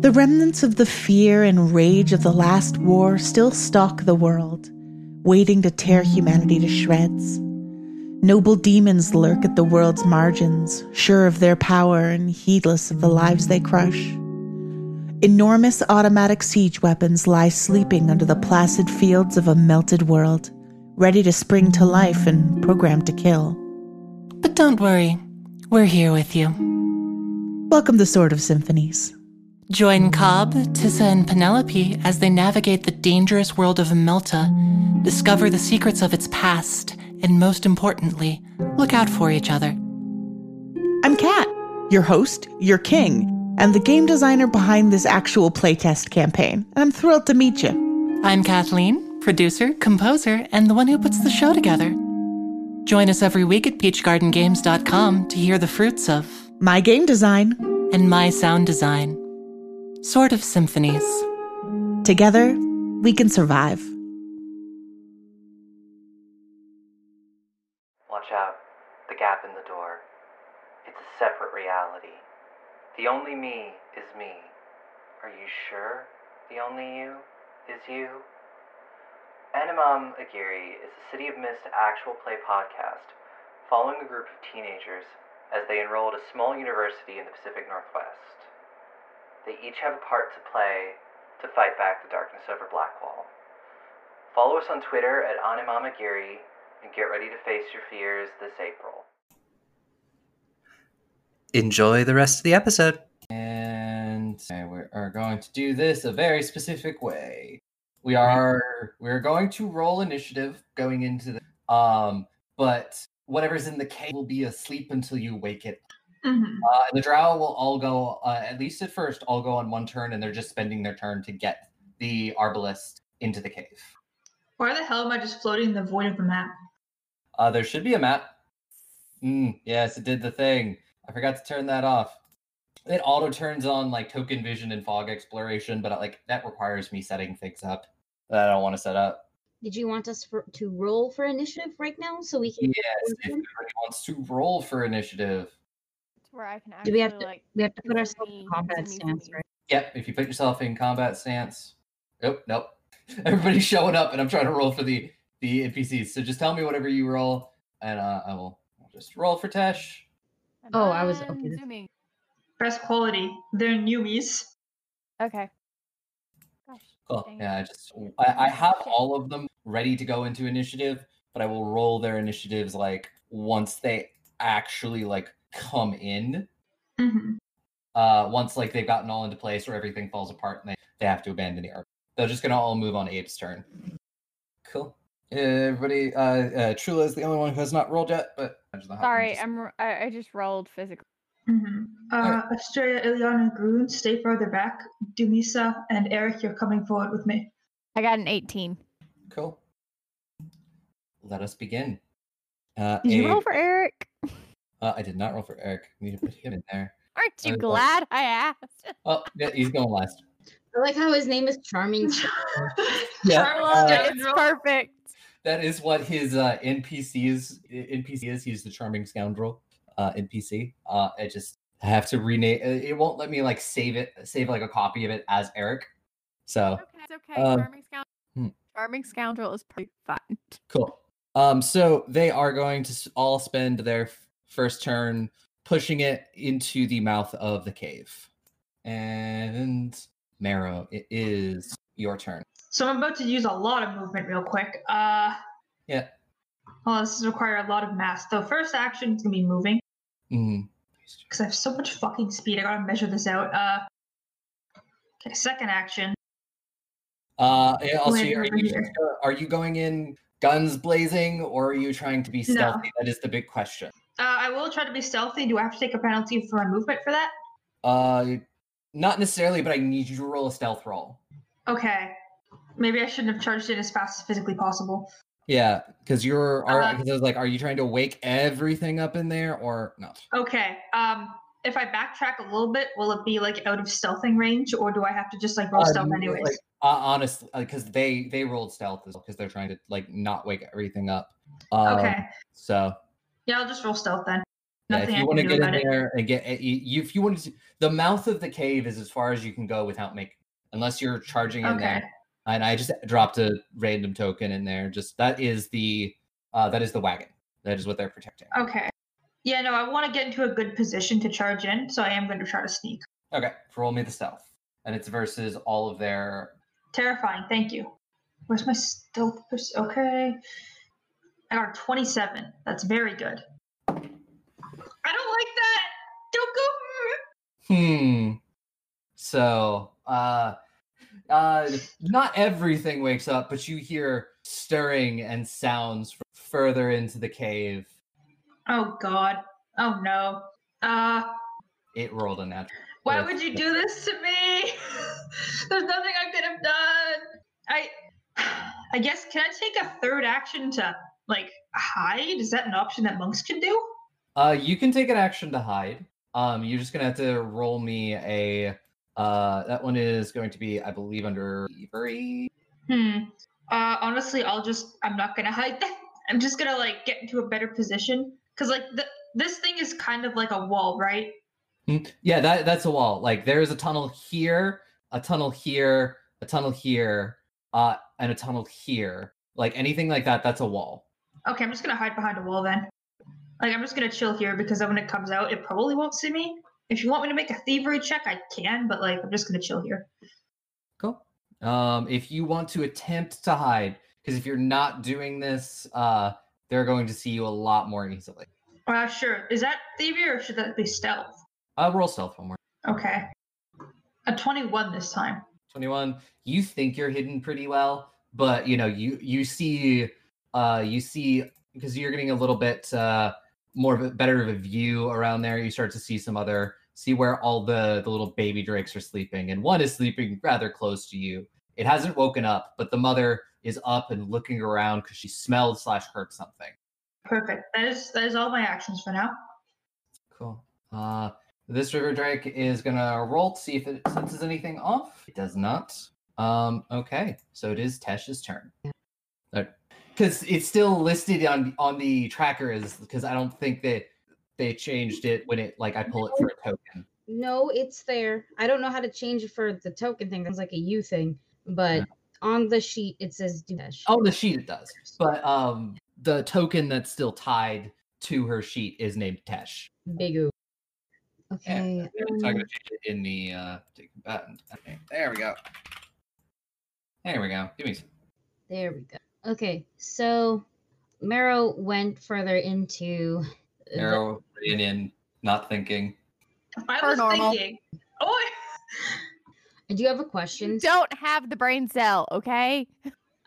The remnants of the fear and rage of the last war still stalk the world, waiting to tear humanity to shreds. Noble demons lurk at the world's margins, sure of their power and heedless of the lives they crush. Enormous automatic siege weapons lie sleeping under the placid fields of a melted world, ready to spring to life and programmed to kill. But don't worry, we're here with you. Welcome to Sword of Symphonies. Join Cobb, Tissa, and Penelope as they navigate the dangerous world of Melta, discover the secrets of its past, and most importantly, look out for each other. I'm Kat, your host, your king, and the game designer behind this actual playtest campaign, and I'm thrilled to meet you. I'm Kathleen, producer, composer, and the one who puts the show together. Join us every week at peachgardengames.com to hear the fruits of My game design. and my sound design. Sword of Symphonies. Together, we can survive. Watch out. The gap in the door. It's a separate reality. The only me is me. Are you sure the only you is you? Animam Agiri is a City of Mist actual play podcast following a group of teenagers as they enroll at a small university in the Pacific Northwest. They each have a part to play to fight back the darkness over Blackwall. Follow us on Twitter at Animam Aguirre and get ready to face your fears this April. Enjoy the rest of the episode. And we are going to do this a very specific way. We are we're going to roll initiative going into the um, but whatever's in the cave will be asleep until you wake it. Mhm. Uh, and the drow will all go uh, at least at first all go on one turn, and they're just spending their turn to get the arbalist into the cave. Why the hell am I just floating in the void of the map? Uh, there should be a map. Mm, yes, it did the thing. I forgot to turn that off. It auto turns on like token vision and fog exploration, but like that requires me setting things up that I don't want to set up. Did you want us for, to roll for initiative right now so we can? Yes, if anybody wants to roll for initiative. It's where I can Do we have to- like We have to put ourselves in in, combat stance, right? Yep, if you put yourself in combat stance. Nope, nope. <laughs> Everybody's showing up, and I'm trying to roll for the the NPCs. So just tell me whatever you roll, and uh, I will just roll for Tesh. And Oh, I was- then okay, Zooming. Best quality. They're newbies. Okay. Gosh. Cool. dang. Yeah, I just I, I have all of them ready to go into initiative, but I will roll their initiatives like once they actually like come in. hmm Uh, once like they've gotten all into place or everything falls apart and they, they have to abandon the arc. They're just gonna all move on Abe's turn. Cool. Everybody, uh, uh, Trula is the only one who has not rolled yet, but Sorry, I'm r- I, I just rolled physical. hmm Uh, Estrella, Ileana, Groon, stay further back. Dumisa and Eric, you're coming forward with me. I got an 18. cool. Let us begin. Uh, Did you roll Abe- for Eric? Uh, I did not roll for Eric. Need to put him in there. Aren't you I was like- glad I asked? <laughs> Oh, yeah, he's going last. I like how his name is Charming. <laughs> Yeah, uh, it's perfect. That is what his uh, NPC is. NPC is. He's the charming scoundrel. Uh, NPC. Uh, I just have to rename. uh, It won't let me like save it. Save like a copy of it as Eric. So Okay, it's okay. um, Charming scoundrel. hmm. Charming scoundrel is pretty fun. cool. Um, so they are going to all spend their f- first turn pushing it into the mouth of the cave. And Marrow, it is your turn. So I'm about to use a lot of movement real quick. Uh, Yeah. well, this is require a lot of mass. The first action is gonna be moving Mm. because I have so much fucking speed. I gotta measure this out. Uh, okay. Second action. Uh, and also, are you uh, are you going in guns blazing, or are you trying to be No. stealthy? That is the big question. Uh, I will try to be stealthy. Do I have to take a penalty for my movement for that? Uh, not necessarily, but I need you to roll a stealth roll. Okay. Maybe I shouldn't have charged in as fast as physically possible. Yeah, because you're. Are Uh, because I was like, are you trying to wake everything up in there or not? Okay. Um, if I backtrack a little bit, will it be like out of stealthing range, or do I have to just like roll Uh, stealth anyways? Like, uh, honestly, because they they rolled stealth as well because they're trying to like not wake everything up. Um, okay. So Yeah, I'll just roll stealth then. yeah, if you want to get in it. there and get you, you- if you want to, the mouth of the cave is as far as you can go without making, unless you're charging in Okay. there. And I just dropped a random token in there. Just that is the uh that is the wagon. That is what they're protecting. Okay. Yeah, no, I want to get into a good position to charge in, so I am going to try to sneak. Okay, roll me the stealth, and it's versus all of their. Terrifying. Thank you. Where's my stealth? Okay. I got a 27. That's very good. I don't like that. Don't go. Hmm. So, uh, uh, not everything wakes up, but you hear stirring and sounds from further into the cave. Oh God. Oh no. Uh, It rolled a natural. why would you do this to me? <laughs> There's nothing I could have done. I, <sighs> I guess can I take a third action to like hide? Is that an option that monks can do? Uh, you can take an action to hide. Um, you're just gonna have to roll me a. Uh, that one is going to be, I believe, under thievery. Hmm. Uh, honestly, I'll just. I'm not gonna hide that. <laughs> I'm just gonna like get into a better position because like the this thing is kind of like a wall, right? Hmm, Yeah, that that's a wall. Like there is a tunnel here, a tunnel here, a tunnel here, uh, and a tunnel here. Like anything like that, that's a wall. Okay, I'm just gonna hide behind a wall then. Like I'm just gonna chill here because then when it comes out, it probably won't see me. If you want me to make a thievery check, I can, but like I'm just gonna chill here. Cool. Um, if you want to attempt to hide, because if you're not doing this, uh, they're going to see you a lot more easily. Uh, sure. Is that thievery or should that be stealth? Uh, roll stealth one more. Okay. A 21 this time. 21 you think you're hidden pretty well but you know you you see uh you see because you're getting a little bit uh more of a better of a view around there you start to see some other see where all the the little baby drakes are sleeping and one is sleeping rather close to you. It hasn't woken up but the mother is up and looking around because she smelled slash heard something. Perfect. That is that is all my actions for now. cool. Uh this river drake is gonna roll to see if it senses anything off. It does not. Um okay. So it is tesh's turn because it's still listed on on the tracker as because i don't think that they changed it when it like i pull it for a token No, it's there. I don't know how to change it for the token thing. That's like a you thing. But on the sheet it says Dunesh. oh the sheet it does but um the token that's still tied to her sheet is named tesh Big O. Yeah, Okay. so i'm um, gonna change it in the uh button. Okay, there we go there we go give me some There we go. Okay, so Marrow went further into the- arrow in in not thinking I was normal. thinking. Oh, I do have a question. You don't have the brain cell, okay?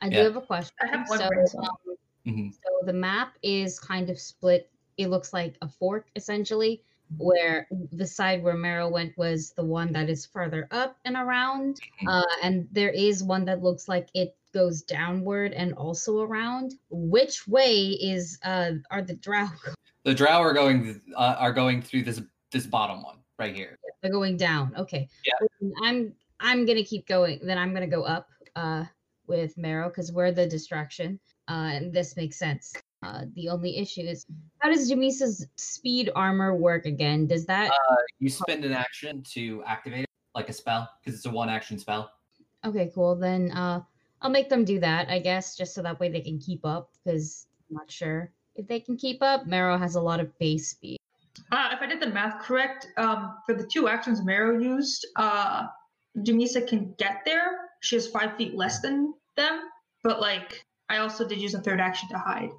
I do Yeah. have a question. I have one so, brain cell. um, Mhm. so the map is kind of split. It looks like a fork essentially, where the side where Marrow went was the one that is further up and around, Mhm. uh, and there is one that looks like it goes downward and also around. Which way is uh are the drow? <laughs> the drow are going uh, are going through this this bottom one right here They're going down. Okay. Yeah. I'm I'm gonna keep going. Then I'm gonna go up uh with Marrow because we're the distraction. Uh, and this makes sense. Uh, the only issue is how does Jamisa's speed armor work again? Does that uh, you spend an action to activate it like a spell because it's a one action spell okay? Cool. Then uh, I'll make them do that. I guess just so that way they can keep up. Because I'm not sure if they can keep up. Marrow has a lot of base speed. Uh, if I did the math correct, um, for the two actions Marrow used, uh, Jamisa can get there. She has five feet less than them, but like I also did use a third action to hide.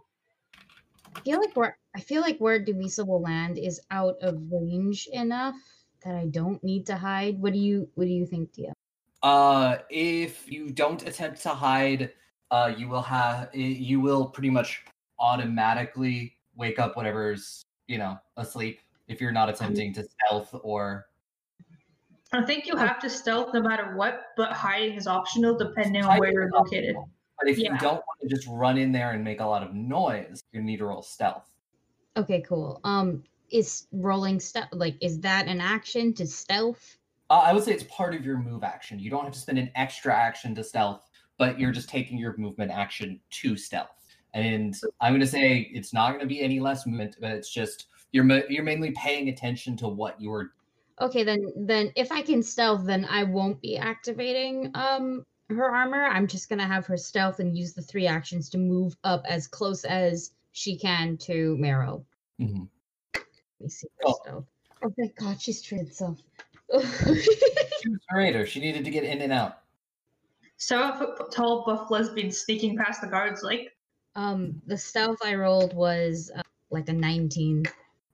I feel like where I feel like where Jamisa will land is out of range enough that I don't need to hide. What do you What do you think, Tia? Uh if you don't attempt to hide uh you will have you will pretty much automatically wake up whatever's you know asleep if you're not attempting to stealth or I think you Oh. have to stealth no matter what, but hiding is optional depending on where you're located. but if Yeah. you don't want to just run in there and make a lot of noise you need to roll stealth Okay, cool. Um, is rolling stealth like is that an action to stealth? Uh, I would say it's part of your move action. You don't have to spend an extra action to stealth, but you're just taking your movement action to stealth. And I'm going to say it's not going to be any less movement, but it's just you're you're mainly paying attention to what you're. Okay, then then if I can stealth, then I won't be activating um her armor. I'm just gonna have her stealth and use the three actions to move up as close as she can to Marrow. Mhm. Let me see her Oh. stealth. Oh thank God, she's traded self. She was a raider. She needed to get in and out. Seven foot tall buff lesbian sneaking past the guards like um, the stealth I rolled was uh, like a 19.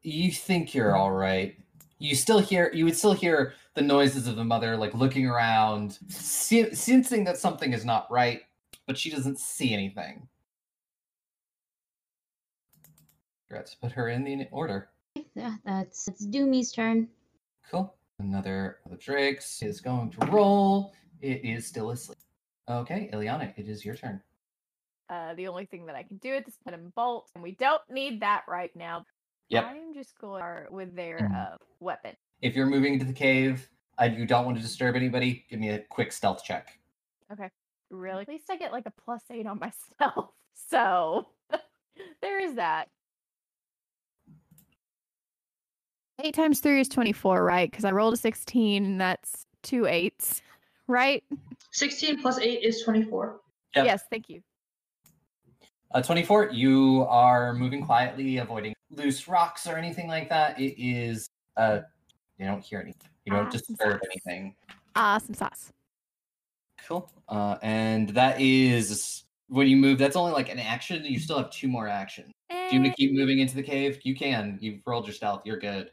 You think you're all right. you still hear you would still hear the noises of the mother like looking around se- sensing that something is not right but she doesn't see anything forgot to put her in the order Yeah, that's that's Doomy's turn. cool another of the drakes is going to roll it is still asleep okay Ileana, it is your turn Uh, the only thing that I can do at this point is bolt, and we don't need that right now. Yep. I'm just going to start with their Mhm. uh, weapon. if you're moving into the cave and you don't want to disturb anybody give me a quick stealth check Okay. Really? At least I get like a plus eight on <laughs> myself. So <laughs> there is that. Eight times three is 24, right? Because I rolled a 16, and that's two eights, right? 16 plus 8 is 24. Yep. Yes, thank you. Uh, 24, you are moving quietly, avoiding loose rocks or anything like that. It is, uh, you don't hear anything. You don't Ah, disturb sauce. anything. Awesome sauce. Cool. Uh, and that is when you move. That's only like an action. You still have two more actions. Do you want Eh, to keep moving into the cave? You can. You've rolled your stealth. You're good.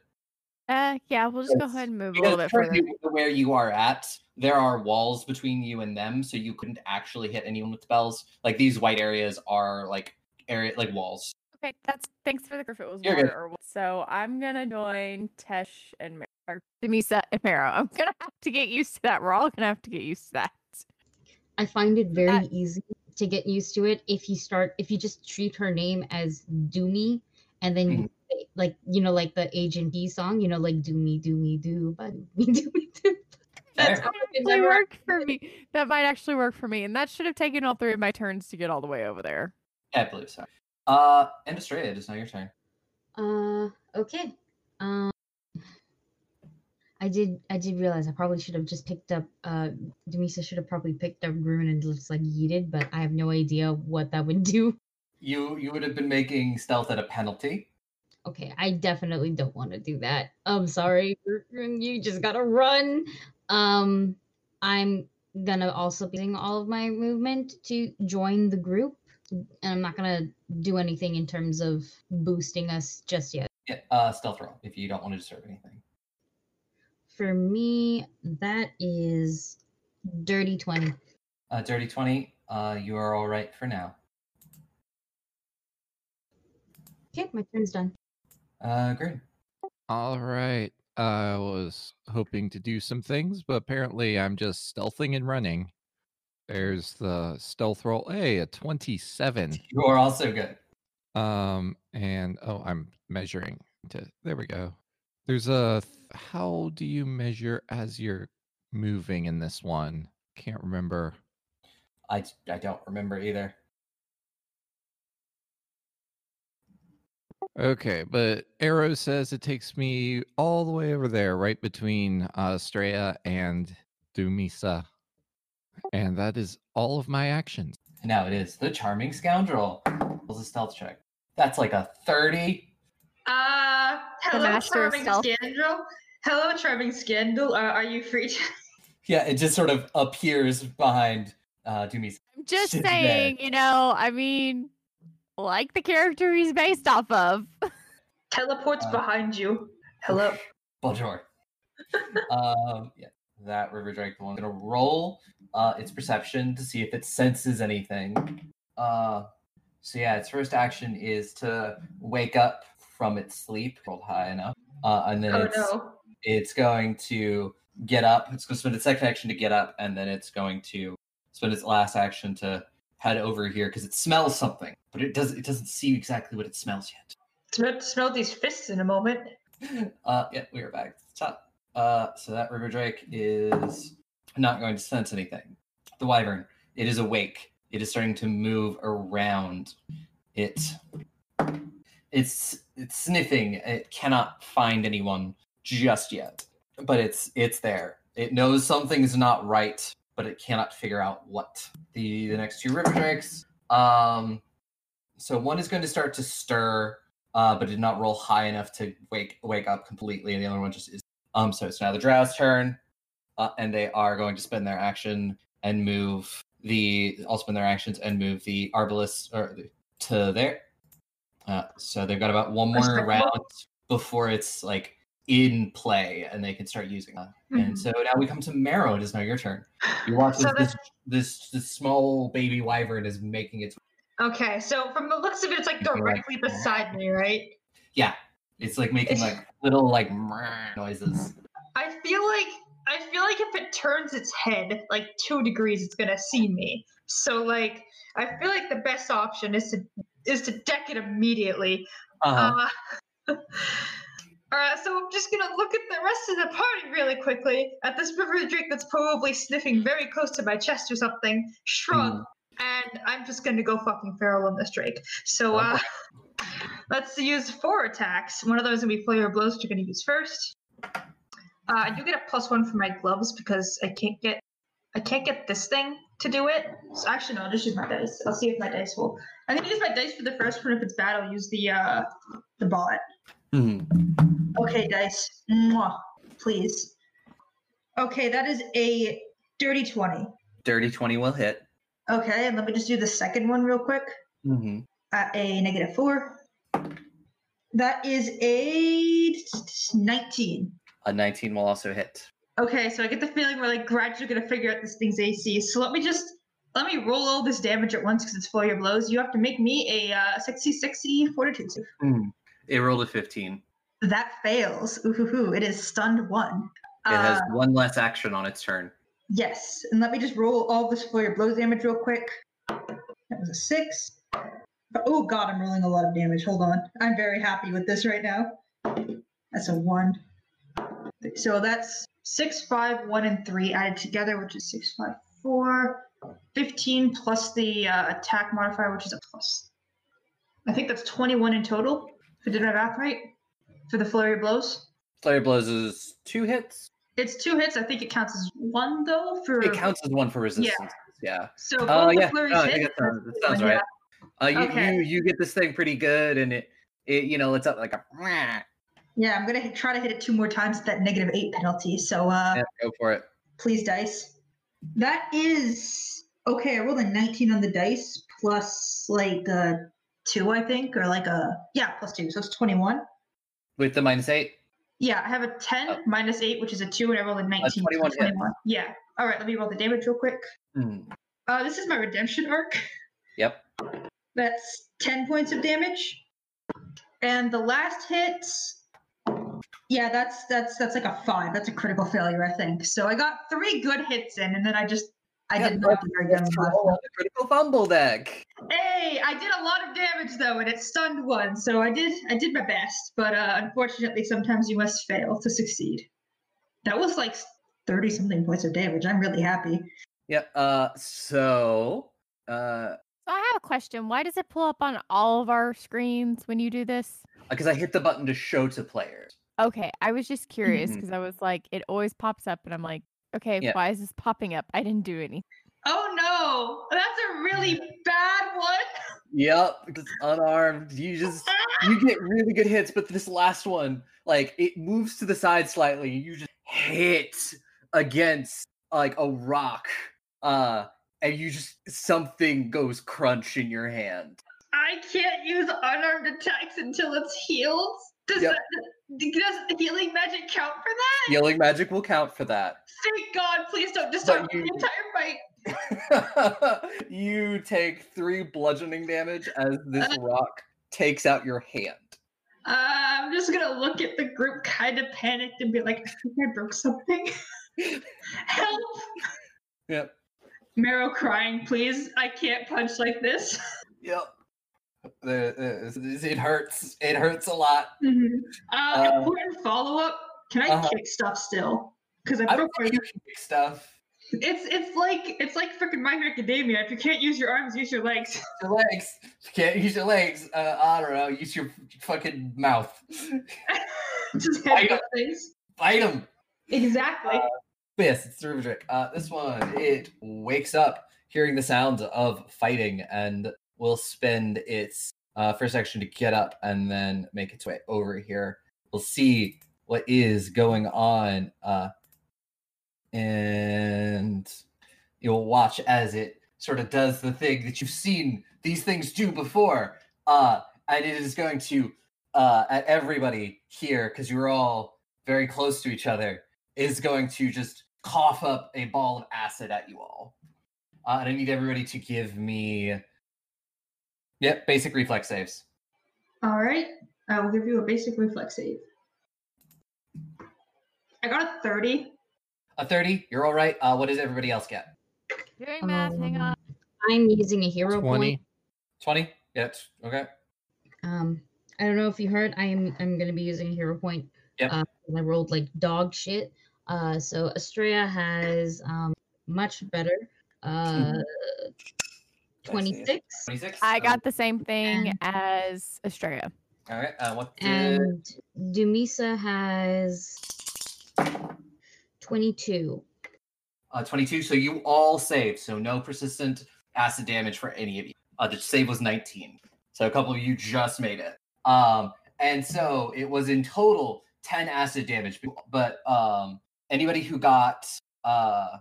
Uh, yeah, we'll just go ahead and move a little bit further. where you are at, there are walls between you and them, so you couldn't actually hit anyone with spells. Like these white areas are like area like walls. Okay, that's thanks for the if it was You're water good. or wa- so I'm gonna join Tesh and Mar- or Demisa and Maro. I'm gonna <laughs> have to get used to that. We're all gonna have to get used to that. I find it very That- easy to get used to it if you start if you just treat her name as Doomy and then you say- like you know like the Agent D song, you know like do me, do but do Doomy Doo. That's Fair. how That it actually never worked for me. That might actually work for me, and that should have taken all three of my turns to get all the way over there. I believe so. Uh, and Estrella, it is now your turn. Uh, okay. Um, I did. I did realize I probably should have just picked up. Uh, Demisa should have probably picked up Rune and just like yeeted, but I have no idea what that would <laughs> do. You you would have been making stealth at a penalty. Okay, I definitely don't want to do that. I'm sorry, you just gotta run. Um, I'm gonna also be using all of my movement to join the group, and I'm not gonna do anything in terms of boosting us just yet. Yeah, uh, stealth roll if you don't want to disturb anything. For me, that is dirty 20. Uh, dirty twenty. Uh, you are all right for now. Okay, my turn's done. Uh, great. All right. I was hoping to do some things, but apparently I'm just stealthing and running. There's the stealth roll. Hey, a 27. <laughs> You are also good. Um, and oh, I'm measuring to there we go. There's a how do you measure as you're moving in this one? Can't remember. I I don't remember either. Okay, but Arrow says it takes me all the way over there, right between uh, Straya and Dumisa. And that is all of my actions. Now it is the charming scoundrel. Rolls a stealth check. That's like a thirty. Uh, hello, charming scoundrel. Hello, charming scandal. Uh, are you free to? <laughs> Yeah, it just sort of appears behind uh Dumi's. I'm just Shit's bad. saying, you know, I mean, like the character he's based off of. <laughs> Teleports Uh, behind you. Hello. Bonjour. <laughs> um, yeah, that river drake one gonna roll uh its perception to see if it senses anything. Uh, so yeah, its first action is to wake up from its sleep, rolled high enough, uh, and then Oh it's no. it's going to get up. It's going to spend its second action to get up, and then it's going to spend its last action to head over here because it smells something, but it does it doesn't see exactly what it smells yet. Smell, smell these fists in a moment. <laughs> Uh, yeah, we are back at the top. Uh, so that river drake is not going to sense anything. The wyvern, it is awake. It is starting to move around. It, it's it's sniffing. It cannot find anyone just yet, but it's it's there. It knows something's not right, but it cannot figure out what. The the next two river drakes. Um, so one is going to start to stir uh, but did not roll high enough to wake wake up completely, and the other one just is. Um, so it's now the drow's turn, uh, and they are going to spend their action and move the. I'll spend their actions and move the arbalist or to there. Uh, so they've got about one more round before it's like in play, and they can start using them. And Mhm. so now we come to Marrow. It is now your turn. You watch So this, this this small baby wyvern is making its Okay, so from the looks of it, it's like can, like, directly beside me, right? yeah. It's like making like little like <laughs> noises. I feel like I feel like if it turns its head like two degrees, it's gonna see me. So like I feel like the best option is to is to deck it immediately. Uh-huh. Uh, <laughs> Alright, so I'm just gonna look at the rest of the party really quickly at this river drake that's probably sniffing very close to my chest or something. Shrug, and I'm just gonna go fucking feral on this drake. So uh, <laughs> let's use four attacks. One of those is gonna be flare blows, which you're gonna use first. Uh, I do get a plus one for my gloves because I can't get I can't get this thing to do it. So actually, no, I'll just use my dice. I'll see if my dice will. I'm gonna use my dice for the first one. If it's bad, I'll use the uh the bot. Mhm. Okay, dice. Mwah, please. Okay, that is a dirty twenty. Dirty twenty will hit. Okay, and let me just do the second one real quick. Mm-hmm. At a negative four. That is a nineteen. A nineteen will also hit. Okay, so I get the feeling we're like gradually gonna figure out this thing's AC. So let me just let me roll all this damage at once because it's flurry of blows. You have to make me a uh, 60 60 fortitude save. It rolled a fifteen. That fails. Ooh, hoo, hoo. it is stunned one. It has Uh, one less action on its turn. yes, and let me just roll all this flurry of blows damage real quick. That was a six. Oh god, I'm rolling a lot of damage. Hold on, I'm very happy with this right now. That's a one. So that's six, five, one, and three added together, which is six, five, four. 15 plus the uh, attack modifier, which is a plus. I think that's 21 in total, if I did my math right, for the flurry of blows. Flare blows is two hits. It's two hits. I think it counts as one, though, for. It counts as one for resistance. Yeah. yeah. So Oh both the yeah. flurries No, hit, that sounds, that sounds right. Uh, you, Okay. you you get this thing pretty good, and it it you know it's up like a <laughs> Yeah. I'm going to try to hit it two more times at that negative eight penalty. So uh, yeah, go for it. please, dice. That is. Okay, I rolled a 19 on the dice plus like a two, I think, or like a. Yeah, plus two. So it's 21. With the minus eight. Yeah, I have a 10 Oh. minus 8, which is a 2, and I rolled a 19. so 21 hit. Yeah. All right, let me roll the damage real quick. Hmm. Uh, this is my redemption arc. <laughs> Yep. That's 10 points of damage. And the last hit. Yeah, that's that's that's like a five. That's a critical failure, I think. So I got three good hits in, and then I just I Yeah, did not do very good on Let's the last roll one. on the critical fumble deck. Hey, I did a lot of damage though, and it stunned one. So I did I did my best, but uh, unfortunately, sometimes you must fail to succeed. That was like thirty something points of damage. I'm really happy. Yeah. Uh. So. Uh. So I have a question. Why does it pull up on all of our screens when you do this? Because I hit the button to show to players. Okay, I was just curious because I was like, it always pops up, and I'm like, okay, Yeah. why is this popping up? I didn't do anything. Oh no, that's a really <laughs> bad one. Yep. It's unarmed. You just you get really good hits, but this last one, like it moves to the side slightly. You just hit against like a rock. Uh. And you just something goes crunch in your hand. I can't use unarmed attacks until it's healed. Does Yep. that does healing magic count for that? Healing magic will count for that. Thank God! Please don't disturb you- the entire fight. <laughs> you take three bludgeoning damage as this rock takes out your hand. Uh, I'm just gonna look at the group, kind of panicked, and be like, "I think I broke something. <laughs> Help!" Yep. Marrow crying, please. I can't punch like this. Yep. The, the- it hurts. It hurts a lot. Uh, Uh, important follow up. Can I uh-huh. kick stuff still? Because I broke my stuff. It's it's like it's like freaking My Hero Academia. If you can't use your arms, use your legs. Your legs. If you can't use your legs. Uh, I don't know. Use your fucking mouth. <laughs> Just hit don't- things. Fight them. Exactly. Yes, it's Rubik. Uh, this one, it wakes up hearing the sounds of fighting and will spend its uh, first action to get up and then make its way over here. We'll see what is going on. Uh, and you'll watch as it sort of does the thing that you've seen these things do before. Uh, and it is going to, uh, at everybody here, because you're all very close to each other, is going to just cough up a ball of acid at you all. Uh, and I need everybody to give me, yep, basic reflex saves. All right, I will give you a basic reflex save. I got a 30. A 30, you're all right. Uh, what does everybody else get? Doing math. hang Um, on. I'm using a hero 20. point. 20? Yeah, it's- okay. Um, I don't know if you heard. I am. I'm going to be using a hero point. Yep. Uh, I rolled like dog shit. Uh, so Estrella has um much better. Uh, <laughs> twenty six. 26? I got the same thing and- as Estrella. All right. Uh, what did, and Dumisa has 22. uh, 22. So you all saved. So no persistent acid damage for any of you. Uh, the save was 19. So a couple of you just made it. Um, and so it was in total 10 acid damage. But um, anybody who got, uh,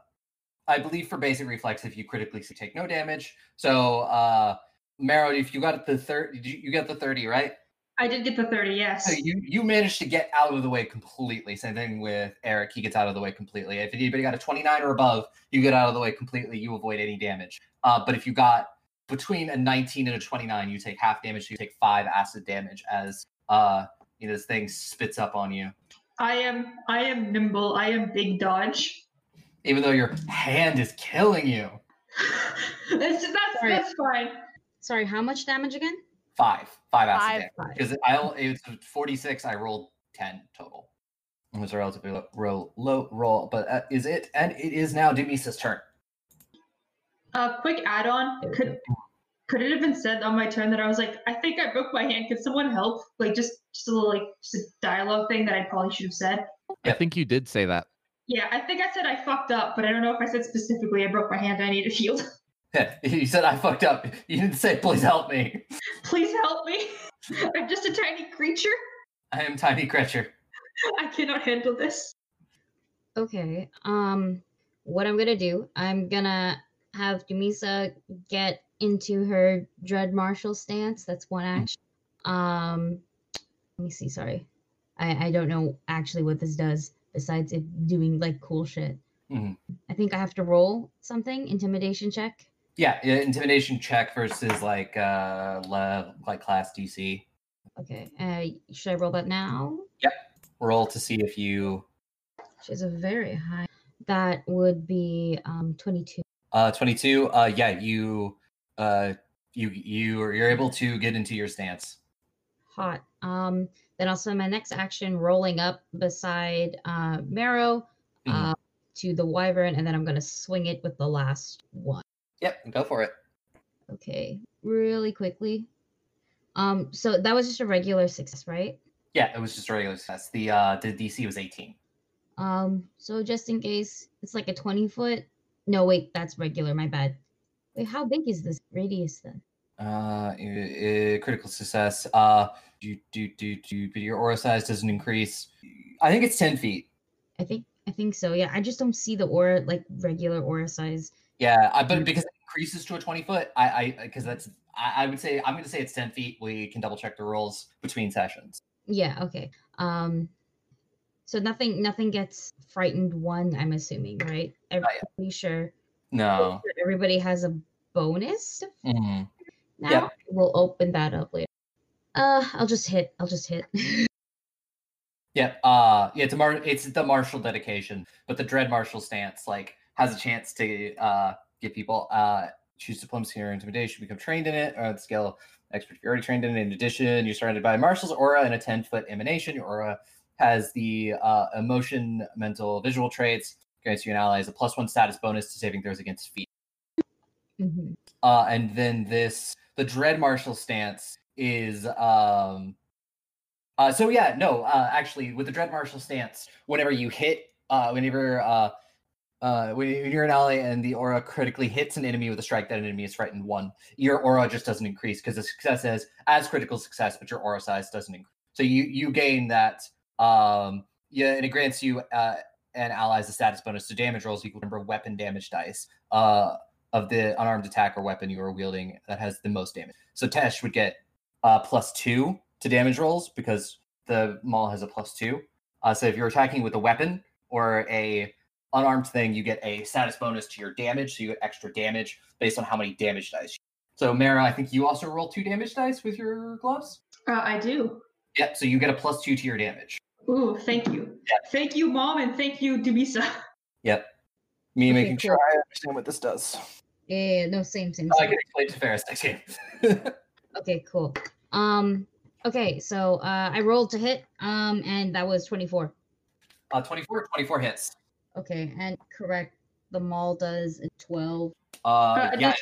I believe for basic reflex, if you critically take no damage. So uh, Marrow, if you got the 30, you, got the 30, right? I did get the 30, yes. So you you managed to get out of the way completely. Same thing with Eric; he gets out of the way completely. If anybody got a twenty nine or above, you get out of the way completely. You avoid any damage. Uh, but if you got between a nineteen and a twenty nine, you take half damage. So you take five acid damage as uh you know this thing spits up on you. I am I am nimble. I am big dodge. Even though your hand is killing you. <laughs> that's that's, Sorry. that's fine. Sorry, how much damage again? Five, five acid Five. damage. Five. Because I o- it was forty six. I rolled ten total. It was a relatively low roll, low roll, but is it. And it is now Demisa's turn. Uh, quick add-on. Could could it have been said on my turn that I was like, I think I broke my hand. Could someone help? Like just just a little like just a dialogue thing that I probably should have said. I think you did say that. Yeah, I think I said I fucked up, but I don't know if I said specifically I broke my hand. I need a shield. <laughs> <laughs> you said I fucked up. You didn't say please help me. Please help me. <laughs> I'm just a tiny creature. I am Tiny creature. I cannot handle this. Okay. Um, what I'm gonna do? I'm gonna have Dumisa get into her dread martial stance. That's one action. Um, let me see. Sorry, I I don't know actually what this does besides it doing like cool shit. Mhm. I think I have to roll something intimidation check. Yeah, yeah, intimidation check versus like uh le- like class DC. Okay. Uh, should I roll that now? Yep. Roll to see if you She's a very high. That would be um 22. uh 22 uh yeah, you uh you you are you're able to get into your stance. Hot. Um, then also my next action, rolling up beside uh Marrow Mhm. uh, to the wyvern, and then I'm gonna swing it with the last one. Yep, go for it. Okay, really quickly. Um, so that was just a regular success, right? Yeah, it was just a regular success. The uh the DC was 18. Um, so just in case it's like a 20 foot. No, wait, that's regular. My bad. Wait, how big is this radius then? Uh, critical success. Uh, do do do do. But your aura size doesn't increase. I think it's ten feet. I think I think so. Yeah, I just don't see the aura like regular aura size. Yeah, I, but Mm. because it increases to a twenty foot, I I because that's I, I would say I'm going to say it's ten feet. We can double check the rules between sessions. Yeah, okay. Um so nothing nothing gets frightened one, I'm assuming, right? yet. Everybody sure No. everybody has a bonus Mhm. Now. Yep. We'll open that up later. Uh I'll just hit. I'll just hit. <laughs> Yeah. Uh, yeah. It's a mar- It's the martial dedication, but the dread martial stance like has a chance to uh get people uh choose diplomacy or intimidation, become trained in it, or the skill expert. If you're already trained in it, in addition, you're surrounded by marshal's aura and a 10 foot emanation. Your aura has the uh, emotion, mental, visual traits. Grants you an ally as a plus one status bonus to saving throws against feet. Mhm. Uh, and then this, the dread martial stance is um. Uh, so yeah, no, uh, actually, with the dread martial stance, whenever you hit, uh, whenever uh, uh, when you're an ally and the aura critically hits an enemy with a strike that an enemy is frightened one, your aura just doesn't increase because the success is as critical success, but your aura size doesn't increase. So you you gain that. Um, yeah, and it grants you uh, an ally's a status bonus to damage rolls equal number of weapon damage dice. Uh, of the unarmed attack or weapon you are wielding that has the most damage. So Tesh would get uh, plus two to damage rolls because the maul has a plus two. Uh, so if you're attacking with a weapon or a unarmed thing, you get a status bonus to your damage, so you get extra damage based on how many damage dice. you- So Mara, I think you also roll two damage dice with your gloves. Uh, I do. Yep. So you get a plus two to your damage. Ooh, thank you. Yeah. Thank you, mom, and thank you, Dumisa. Yep. Me Okay, making sure I understand what this does. Yeah, no, same, same. I same. can explain to Ferris next game. <laughs> Okay, cool. Um, okay, so uh, I rolled to hit, um, and that was 24. uh, 24, 24 hits. Okay, and correct. The mall does 12. Uh, Uh, yeah,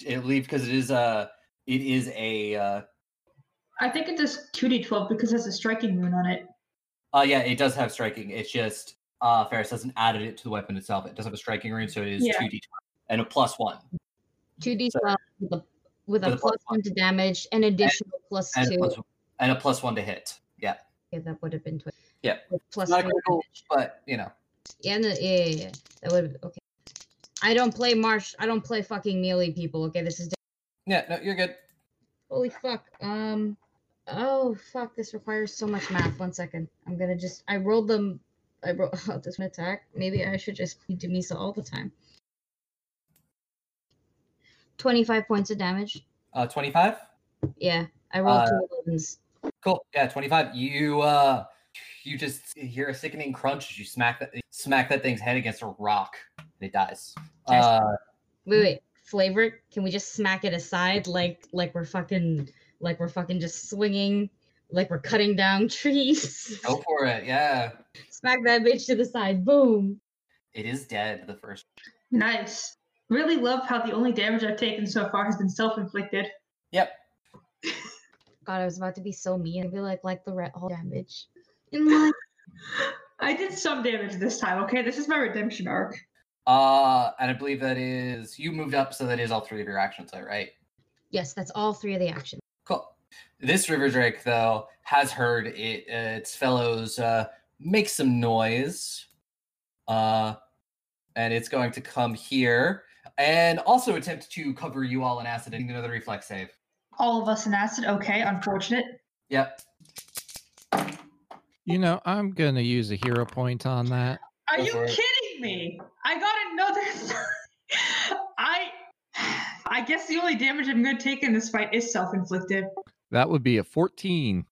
it, it leave because it is a it is a uh, I think it does 2d12 because it has a striking rune on it. uh yeah it does have striking. It's just uh Ferris hasn't added it to the weapon itself. It does have a striking rune, so it is Yeah. two d and a plus one 2d12 with a, with a With a plus one to damage, an additional plus and two. plus, and a plus one to hit. Yeah, Yeah, that would have been 20. Yeah. Plus not critical, but you know. Yeah, no, yeah, yeah, yeah. That would okay. I don't play marsh. I don't play fucking melee people. Okay, this is Yeah, no, you're good. holy fuck. Um, oh fuck, this requires so much math. One second, I'm gonna just. I rolled them. I rolled <laughs> oh, this one attack. Maybe I should just be Dumisa all the time. Twenty-five points of damage. Uh, twenty five. Yeah, I rolled Uh, two elevens. Cool. Yeah, twenty five. You uh, you just hear a sickening crunch as you smack that smack that thing's head against a rock, and it dies. Uh, Wait, wait. Flavor it. Can we just smack it aside like like we're fucking like we're fucking just swinging like we're cutting down <laughs> trees? go for it. Yeah, Smack that bitch to the side. Boom. it is dead. The first. Nice. Really love how the only damage I've taken so far has been self-inflicted. Yep. <laughs> God, I was about to be so mean and be like, like the red all damage. <laughs> And like, I did some damage this time, okay? This is my redemption arc. Uh, and I believe that is you moved up, so that is all three of your actions, though, right? yes, that's all three of the actions. Cool. This river drake, though, has heard it, uh, its fellows uh, make some noise, uh, and it's going to come here and also attempt to cover you all in acid and another reflex save. All of us in acid, okay, unfortunate. Yep. You know, I'm gonna use a hero point on that. Are Go you kidding me? I got another. <laughs> I. I guess the only damage I'm going to take in this fight is self-inflicted. That would be a 14.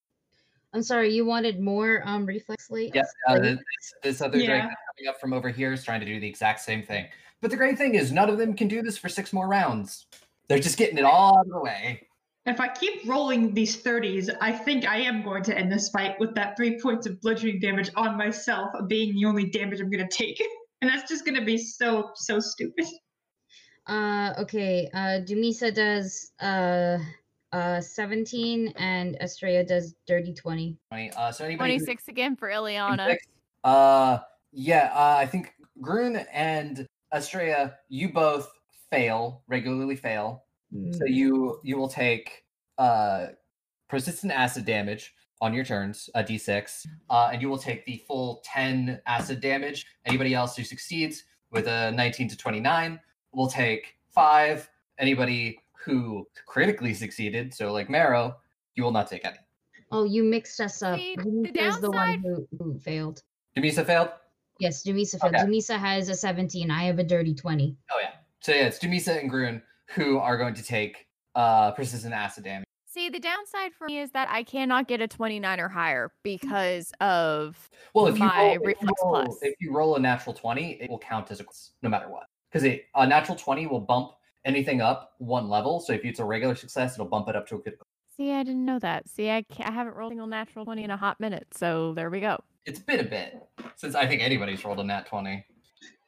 I'm sorry, you wanted more um reflex late? Yep. Uh, this, this other drake Yeah. that's coming up from over here is trying to do the exact same thing. But the great thing is, none of them can do this for six more rounds. They're just getting it all out of the way. If I keep rolling these 30s, I think I am going to end this fight with that three points of bludgeoning damage on myself being the only damage I'm going to take. <laughs> And that's just going to be so, so stupid. Uh okay. Uh Dumisa does uh uh 17 and Estrella does dirty 20. 20. Uh, so anybody who- 26 again for Ileana. 26? Uh, yeah, uh, I think Grun and Estrella, you both fail, regularly fail. So Mm, you you will take uh persistent acid damage on your turns, a d6, uh, and you will take the full 10 acid damage. Anybody else who succeeds with a 19 to 29 will take five. Anybody who critically succeeded, so like Marrow, you will not take any. Oh, you mixed us up. See, the Dumisa's the one downside- who, who failed. Dumisa failed? Yes, Dumisa failed. Okay. Dumisa has a 17. I have a dirty 20. Oh yeah. So yeah, it's Dumisa and Grun who are going to take uh persistent acid damage. See, the downside for me is that I cannot get a 29 or higher because of Well, if you, My roll, if, you reflex roll, plus. if you roll a natural 20, it will count as a no matter what. Because a natural 20 will bump anything up one level. So if it's a regular success, it'll bump it up to a critical. See, I didn't know that. See, I, I haven't rolled a single natural 20 in a hot minute, so there we go. It's been a bit since I think anybody's rolled a nat 20.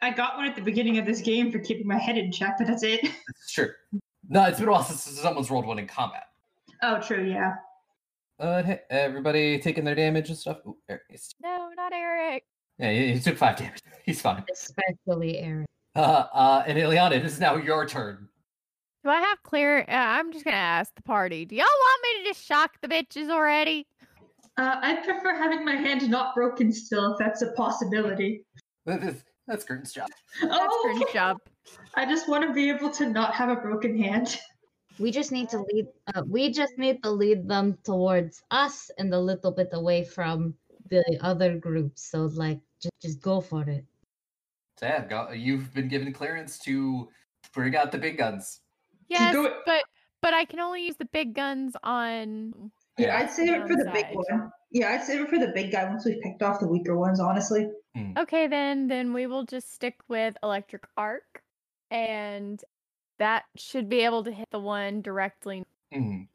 I got one at the beginning of this game for keeping my head in check, but that's it. <laughs> It's true. No, it's been a while since someone's rolled one in combat. Oh, true, yeah. Uh, hey, everybody taking their damage and stuff. Ooh, Eric, No, not Eric. yeah, he, he took five damage. <laughs> He's fine. Especially Eric. Uh, uh, and Ileana, this is now your turn. Do I have clear? Uh, I'm just gonna ask the party. Do y'all want me to just shock the bitches already? Uh, I prefer having my hand not broken still, if that's a possibility. <laughs> That is- That's Gurton's job. That's oh, Grin's job. <laughs> I just want to be able to not have a broken hand. We just need to lead. Uh, we just need to lead them towards us and a little bit away from the other groups. So like, just just go for it. So yeah, go, you've been given clearance to bring out the big guns. Yes, do it. but but I can only use the big guns on. Yeah, I'd save it for the big one. Yeah, I'd save it for the big guy once we've picked off the weaker ones, honestly. Okay, then then we will just stick with electric arc, and that should be able to hit the one directly. Mhm.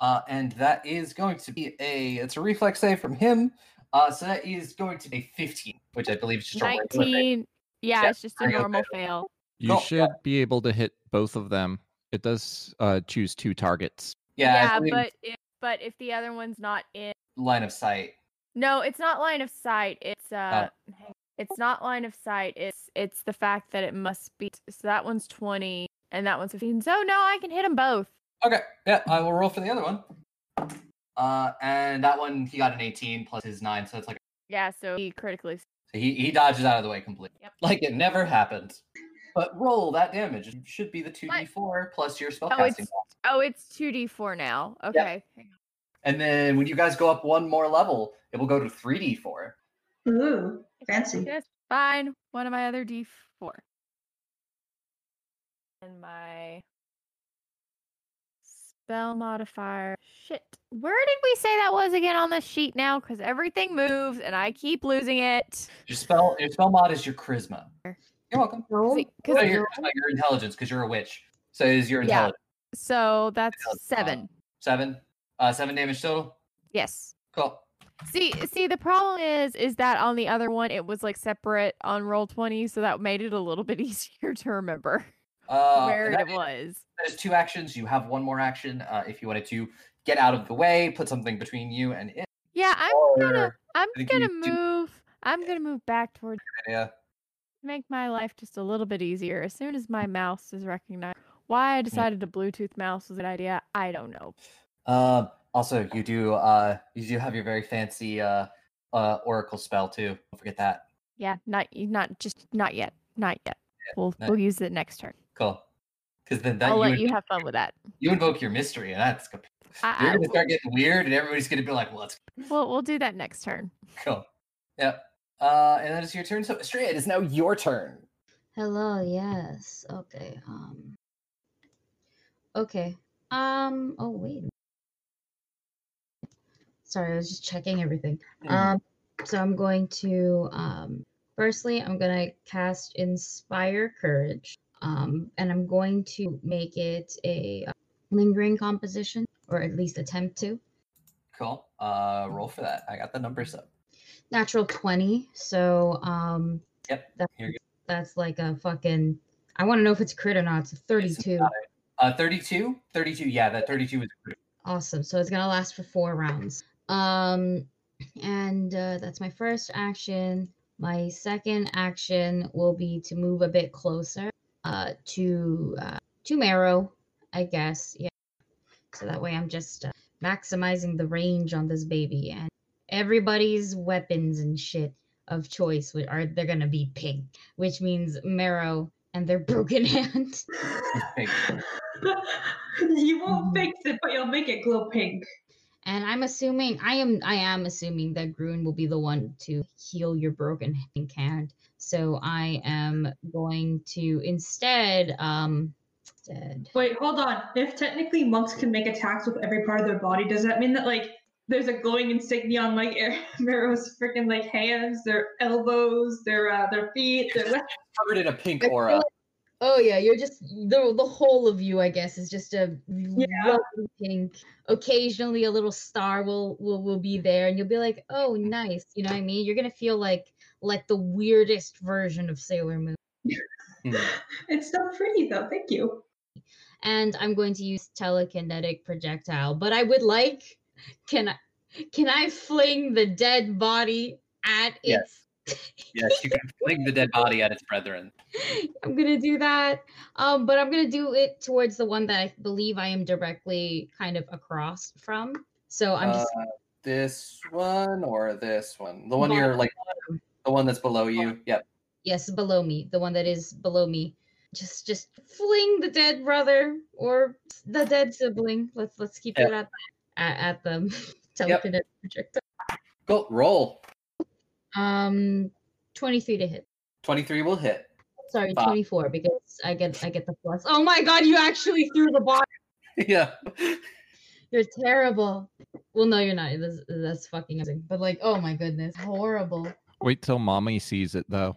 Uh, and that is going to be a it's a reflex save from him. Uh, so that is going to be 15, which I believe is just a. Nineteen. Yeah, Yeah, it's just a regular normal fail. You Cool, should yeah. be able to hit both of them. It does uh, choose two targets. Yeah, I Yeah, believe but if, but if the other one's not in, line of sight. no, it's not line of sight. It's Oh. uh, it's not line of sight. It's it's the fact that it must be. So that one's twenty, and that one's fifteen. So no, I can hit them both. Okay, yeah, I will roll for the other one. Uh, and that one he got an 18 plus his nine, so it's like Yeah, so he critically. so he he dodges out of the way completely, Yep. like it never happened. But roll that damage. It should be the 2d4 plus your spellcasting. Oh, it's oh, it's two d four now. Okay. hang. And then when you guys go up one more level, it will go to 3d4. Ooh, fancy. That's fine. One of my other d four. And my spell modifier. Shit. Where did we say that was again on this sheet now? Because everything moves and I keep losing it. Your spell your spell mod is your charisma. You're welcome. No, See, No, 'cause- your, your intelligence, because you're a witch. So is your intelligence. Yeah. so that's Uh, seven. seven? Uh, seven damage total. Yes. Cool. See, see, the problem is, is that on the other one, it was like separate on roll twenty, so that made it a little <laughs> bit easier to remember Uh, where and it was. There's two actions. You have one more action uh, if you wanted to get out of the way, put something between you and it. Yeah, I'm gonna, I'm gonna you do- move. I'm gonna move back towards yeah. Make my life just a little bit easier. As soon as my mouse is recognized, why I decided to Bluetooth mouse was an idea, I don't know. Um. Also, you do. Uh, you do have your very fancy uh, uh, oracle spell too. Don't forget that. Yeah, not not just not yet, not yet. We'll not- we'll use it next turn. Cool. Because then that I'll you, let you <laughs> have fun with that. you invoke your mystery, and that's gonna- I, you're I, gonna start getting weird, and everybody's gonna be like, "Well, let's we'll we'll do that next turn. Cool. Yep. Uh, and that is your turn. So, Estrella, it is now your turn. Hello, yes. Okay. Um Okay. Um oh wait. Sorry, I was just checking everything. Mhm. Um so I'm going to um firstly I'm going to cast inspire courage. Um and I'm going to make it a uh, lingering composition or at least attempt to. Cool. Uh, roll for that. I got the numbers up. Natural 20. So um Yep. that, that's like a fucking I want to know if it's a crit or not. It's a 32. not Uh, 32? 32, yeah, that 32 is. Awesome. So it's gonna last for four rounds. Um, and uh, that's my first action. My second action will be to move a bit closer uh, to uh, to Marrow, I guess. Yeah. So that way I'm just uh, maximizing the range on this baby, and everybody's weapons and shit of choice are they're gonna be pink, which means Marrow and their <laughs> broken hand. <laughs> <laughs> You won't Mhm. fix it, but you'll make it glow pink. And I'm assuming I am I am assuming that Grun will be the one to heal your broken hand. So I am going to instead um instead Wait, hold on. If technically monks can make attacks with every part of their body, does that mean that like there's a glowing insignia on like <laughs> Marrow's freaking like hands, their elbows, their uh, their feet, their le- <laughs> Covered in a pink aura. Oh yeah, you're just the the whole of you, I guess, is just a lovely pink. Occasionally, a little star will will will be there, and you'll be like, "Oh, nice." You know what I mean? You're gonna feel like like the weirdest version of Sailor Moon. Hmm. <laughs> It's so pretty though. Thank you. and I'm going to use telekinetic projectile. But I would like, can I, can I fling the dead body at Yes. its? <laughs> Yes, you can fling the dead body at its brethren. I'm gonna do that. Um, but I'm gonna do it towards the one that I believe I am directly kind of across from. So I'm just Uh, this one or this one? The one you're like, the one that's below you. Yep. yes below me, the one that is below me. Just just fling the dead brother or the dead sibling. Let's let's keep Yeah. it at at, at the <laughs> telekinetic projectile. Go roll. Um, 23 to hit. 23 will hit. Sorry, Fuck. 24 because I get I get the plus. Oh my god, you actually threw the ball. <laughs> yeah. You're terrible. Well, no, you're not. That's, that's fucking amazing. But like, oh my goodness, horrible. Wait till mommy sees it though.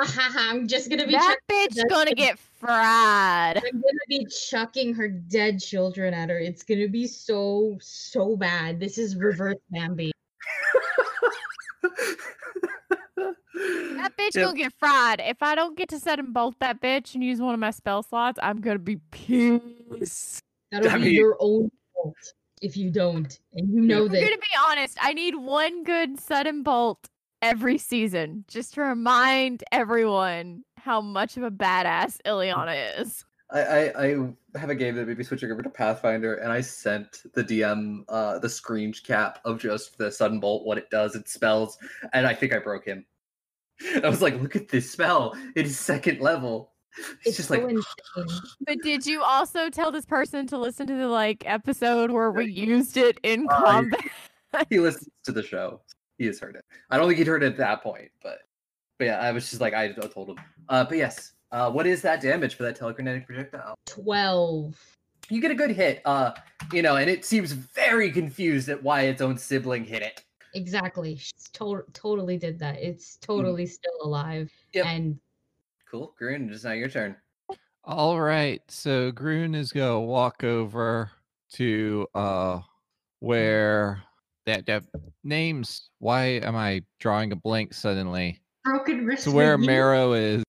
Uh-huh, I'm just gonna be. That bitch gonna the- get fried. I'm gonna be chucking her dead children at her. It's gonna be so so bad. This is reverse Bambi. That bitch Yep. gonna get fried. If I don't get to sudden bolt that bitch and use one of my spell slots, I'm gonna be pissed. That'll I be mean- your own fault if you don't, and you know that. I'm gonna be honest. I need one good sudden bolt every season just to remind everyone how much of a badass Ileana is. I, I, I have a game that made me switching over to Pathfinder, and I sent the DM uh, the screen cap of just the sudden bolt, what it does, it spells, and I think I broke him. <laughs> I was like, "Look at this spell! It is second level." It's, It's just so like, insane. But did you also tell this person to listen to the like episode where we used it in Uh, combat? he listens to the show. He has heard it. I don't think he'd heard it at that point, but but yeah, I was just like, I told him. Uh, but yes, uh, what is that damage for that telekinetic projectile? Twelve. you get a good hit uh you know and it seems very confused at why its own sibling hit it Exactly. She's to- totally did that. It's totally still alive. Mm. Yep. And cool Grun, it's now your turn All right, so Grun is gonna walk over to uh where that that names. Why am I drawing a blank suddenly? Broken wrist. To where with? Marrow is.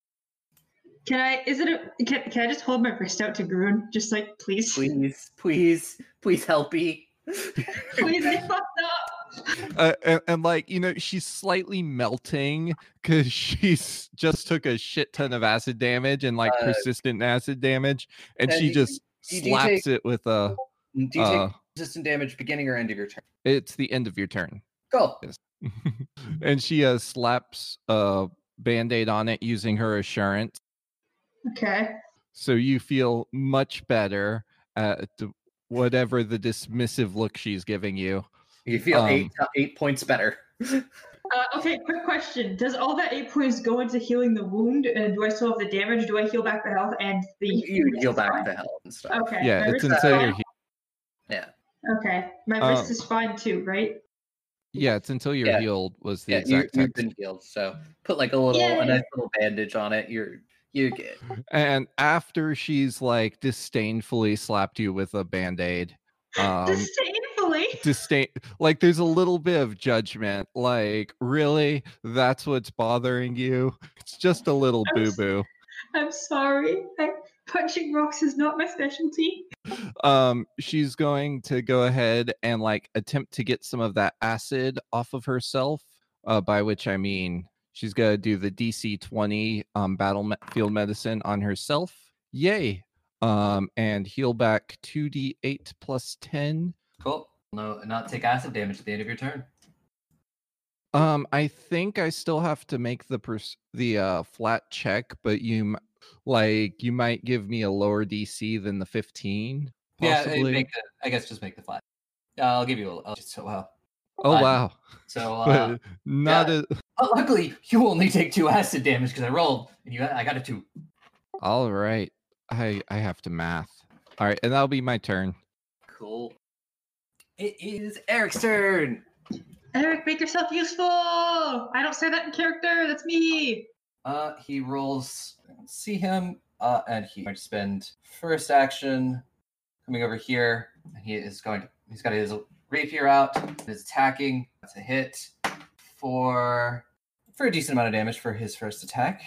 Can I? Is it? A, can, can I just hold my wrist out to Grun? Just like please, please please please help me <laughs> please. I fucked up. Uh, and, and like you know, she's slightly melting because <laughs> she's just took a shit ton of acid damage and like Uh, persistent acid damage, and and she you- just slaps take- it with a. do you Uh, take resistant damage beginning or end of your turn It's the end of your turn. go <laughs> and she uh, slaps a band-aid on it using her assurance Okay. so you feel much better at whatever the dismissive look she's giving you you feel Um, eight eight points better <laughs> Uh, okay. Quick question: Does all that eight points go into healing the wound, and do I still have the damage? Do I heal back the health and the? you heal back the health and stuff Okay. yeah it's wrist is until fine. you're he- yeah Okay. My Um, wrist is fine too, right? yeah it's until you're Yeah. healed was the yeah you, exact you've been healed so put like a little a nice little bandage on it you're you get. and after she's like disdainfully slapped you with a band-aid um Disdainfully. disdain like there's a little bit of judgment like really that's what's bothering you it's just a little boo-boo I'm sorry. I, punching rocks is not my specialty. um she's going to go ahead and like attempt to get some of that acid off of herself uh by which i mean she's gonna do the dc 20 um battlefield medicine on herself. Yay! Um and heal back 2d8 plus 10 cool. No not take acid damage at the end of your turn. Um i think i still have to make the pers- the uh flat check but you m- like you might give me a lower dc than the 15 yeah make the, i guess just make the flat uh, i'll give you a I'll just so wow oh fine. wow so <laughs> uh, not yeah. a Oh, luckily, you only take two acid damage because I rolled, and you I got a two. All right. I I have to math. All right, and that'll be my turn. Cool. It is Eric's turn. Eric, make yourself useful. I don't say that in character. That's me. Uh, he rolls. See him. Uh, and he's going to spend first action coming over here. And he is going to. He's got his rapier out. Is attacking. That's a hit for for a decent amount of damage for his first attack.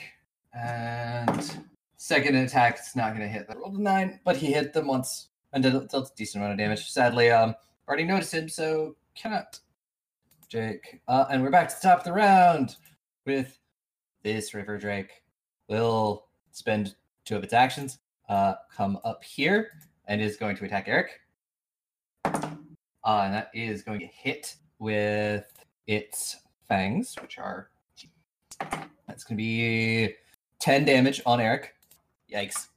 And second attack, it's not going to hit. I rolled a nine, but he hit them once and dealt a decent amount of damage. Sadly, um, already noticed him, so cannot. Jake. Uh, and we're back to the top of the round with this River Drake. Will spend two of its actions, uh, come up here, and is going to attack Eric. Uh, and that is going to hit with its fangs, which are that's going to be 10 damage on Eric. Yikes.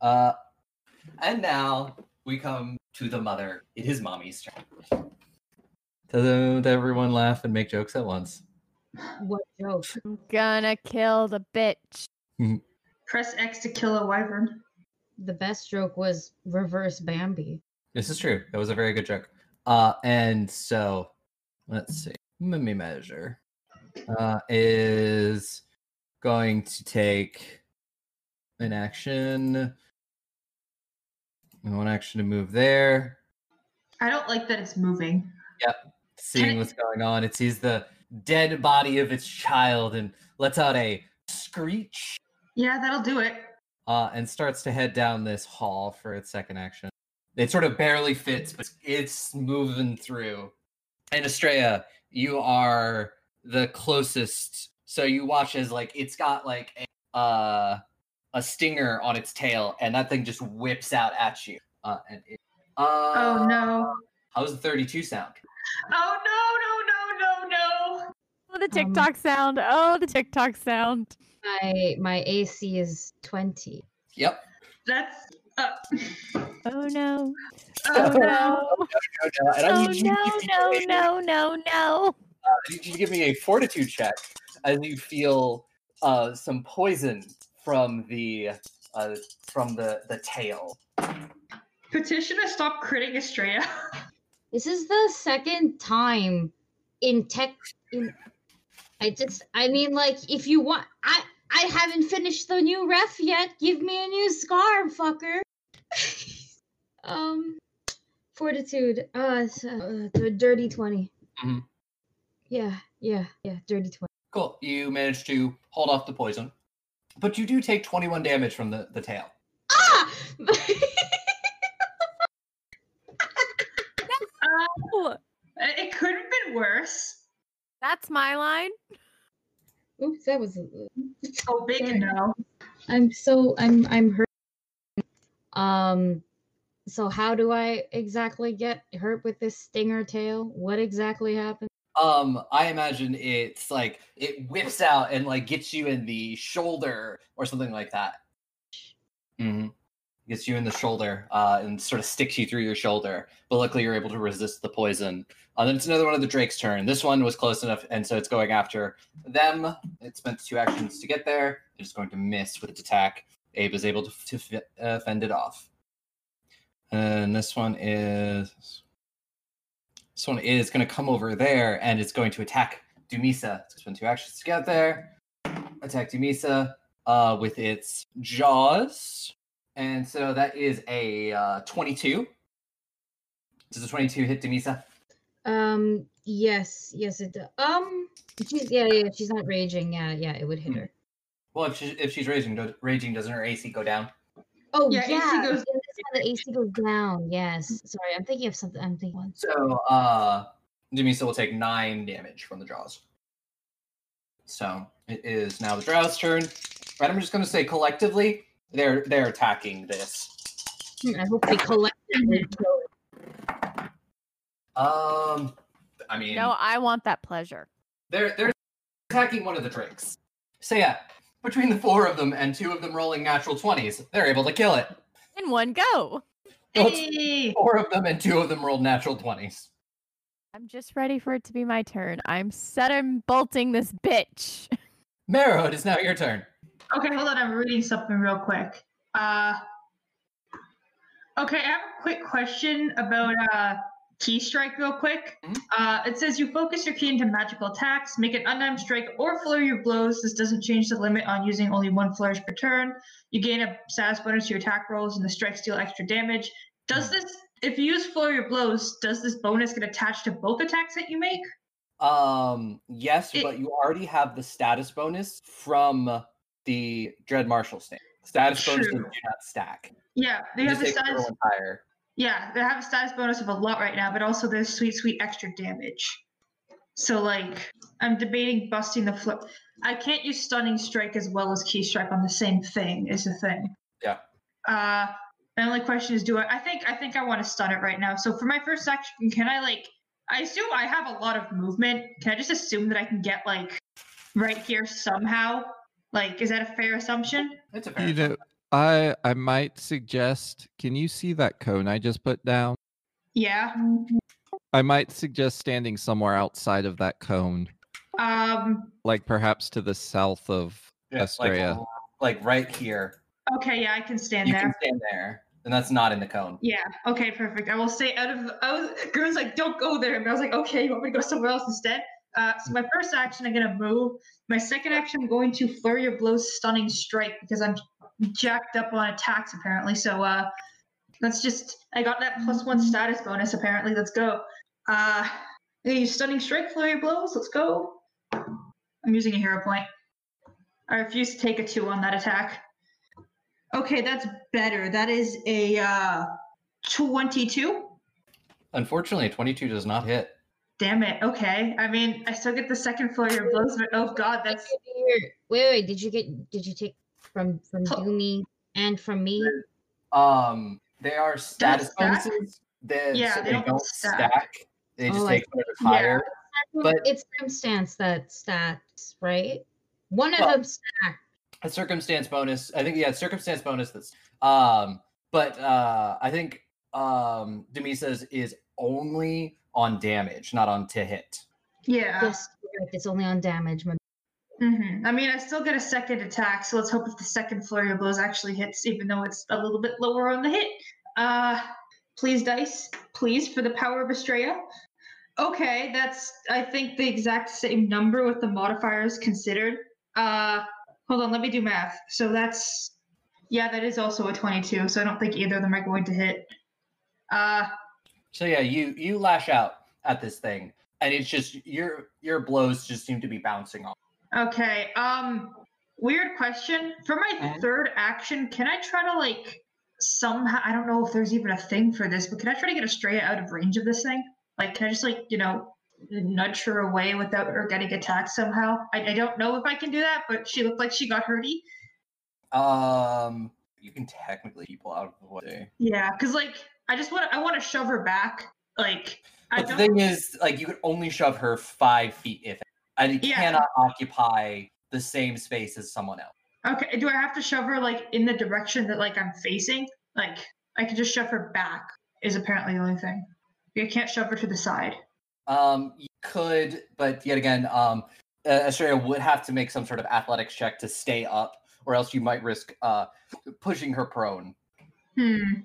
Uh, and now we come to the mother. It is mommy's turn. to everyone laugh and make jokes at once. What joke? I'm gonna kill the bitch. Press X to kill a wyvern. The best joke was reverse Bambi. This is true. That was a very good joke. Uh, and so let's see. Let me measure. Uh, is going to take an action. and One action to move there. I don't like that it's moving. Yep. Seeing it- what's going on, it sees the dead body of its child and lets out a screech. Yeah, that'll do it. uh, and starts to head down this hall for its second action. It sort of barely fits, but it's moving through. And Estrella, you are the closest. So you watch as like it's got like a uh, a stinger on its tail, and that thing just whips out at you. Uh, and it, uh, Oh no. How's the thirty-two sound? Oh no, no, no, no, no. Oh, the TikTok sound. Oh, the TikTok sound. My my AC is twenty. Yep. That's uh, Oh no. oh, Oh no. no. Oh need you to no, no, no, no, no. I need you to give me a fortitude check as you feel uh, some poison from the uh, from the the tail. Petitioner, stop critting Estrella. This is the second time in tech. In, I just, I mean, like, if you want, I, I haven't finished the new ref yet. Give me a new scar, fucker. <laughs> um, fortitude. Uh, it's, uh, d- dirty 20 Mhm. Yeah, yeah, yeah, dirty twenty. Cool. You managed to hold off the poison, but you do take twenty one damage from the the tail. Ah! <laughs> <laughs> Ooh, It could have been worse. That's my line. Oops, that was. Oh, big Sorry. no. I'm so I'm I'm hurt. Um, so how do I exactly get hurt with this stinger tail? What exactly happened? Um, I imagine it's like it whips out and like gets you in the shoulder or something like that. Mm-hmm. Gets you in the shoulder uh, and sort of sticks you through your shoulder. But luckily, you're able to resist the poison. Uh, then it's another one of the Drake's turn. This one was close enough, and so it's going after them. It spent two actions to get there. It's going to miss with its attack. Abe is able to, to uh, fend it off. And this one is this one is going to come over there and it's going to attack Dumisa. It's spend two actions to get there. Attack Dumisa uh, with its jaws. And so that is a uh, 22. Does a 22 hit Dumisa? Um, yes, yes, it does. Um, she's yeah, yeah, she's not raging. Yeah, yeah, it would hit Hmm. her. Well, if, she, if she's raging, do- raging, doesn't her AC go down? Oh Yeah, yeah, AC goes- yeah, this the AC goes down. Yes, sorry, I'm thinking of something. I'm thinking. So uh, Dumisa will take nine damage from the jaws. So it is now the drow's turn. Right, I'm just going to say collectively, they're they're attacking this. Hmm, I hope they collectively <clears throat> kill it. Um, I mean, No, I want that pleasure. they're they're attacking one of the drakes. So yeah, between the four of them and two of them rolling natural twenties, they're able to kill it. In one go. Well, Hey. four of them and two of them rolled natural twenties. I'm just ready for it to be my turn. I'm sudden bolting this bitch. <laughs> Marrow, it is now your turn. Okay, hold on. I'm reading something real quick. Uh, okay, I have a quick question about uh, ki strike, real quick. Mhm. Uh, it says you focus your ki into magical attacks, make an unarmed strike, or flurry of blows. This doesn't change the limit on using only one flourish per turn. You gain a status bonus to your attack rolls, and the strikes deal extra damage. Does this, if you use flurry of blows, does this bonus get attached to both attacks that you make? Um, yes, It- but you already have the status bonus from the Dread Marshal stand. Status bonuses do not stack. Yeah, they You have the status. higher. Yeah, they have a status bonus of a lot right now, but also there's sweet, sweet extra damage. So like, I'm debating busting the flip. I can't use stunning strike as well as ki strike on the same thing. Is the thing. Yeah. Uh, my only question is, do I? I think I think I want to stun it right now. So for my first action, can I like? I assume I have a lot of movement. Can I just assume that I can get like right here somehow? Like, is that a fair assumption? It's a fair. You know, I I might suggest. Can you see that cone I just put down? Yeah. I might suggest standing somewhere outside of that cone, Um. like perhaps to the south of Yeah, Estrella. Like, like right here. Okay. Yeah, I can stand You there. can stand there, and that's not in the cone. Yeah. Okay. Perfect. I will stay out of. I was. Grun's like, don't go there. And I was like, okay, you want me to go somewhere else instead? Uh, so my first action, I'm gonna move. My second action, I'm going to flurry of blows, stunning strike because I'm jacked up on attacks apparently. So uh, let's just. I got that plus one status bonus apparently. Let's go. Uh, I use stunning strike, flurry of blows. Let's go. I'm using a hero point. I refuse to take a two on that attack. Okay, that's better. That is a uh, 22. Unfortunately, 22 does not hit. Damn it. Okay. I mean, I still get the second flurry of blows, but oh god, that's Wait, wait, did you get? Did you take from from Oh. Doomy and from me? Um, they are status bonuses. That, Yeah, so they they, don't don't stack. stack. They just Oh, take whatever's Yeah. higher. But- it's circumstance that stats, right? One of Well- them stack. a circumstance bonus. I think yeah, circumstance bonus. That's um, but uh, I think um, Dumisa's is only on damage, not on to hit. yeah. Yes, it's only on damage. My hmm I mean, I still get a second attack, so let's hope if the second flurry of blows actually hits, even though it's a little bit lower on the hit. Uh, please dice, please for the power of Estrella. Okay, that's I think the exact same number with the modifiers considered. Uh, hold on, let me do math. So that's yeah, that is also a twenty-two. So I don't think either of them are going to hit. Uh, So yeah, you you lash out at this thing, and it's just your your blows just seem to be bouncing off. Okay. Um weird question. For my Mhm. third action, can I try to like somehow I don't know if there's even a thing for this, but can I try to get Estrella out of range of this thing? Like can I just like, you know, nudge her away without her getting attacked somehow? I, I don't know if I can do that, but she looked like she got hurty. Um, you can technically people out of the way. Yeah, because like I just want to I want to shove her back. Like I But the thing is, like, you could only shove her five feet if, and it Yeah. cannot occupy the same space as someone else. Okay, do I have to shove her like in the direction that like I'm facing? Like I could just shove her back is apparently the only thing. You can't shove her to the side. Um, you could, but yet again, um, uh, Estrella would have to make some sort of athletics check to stay up, or else you might risk uh pushing her prone. Hmm.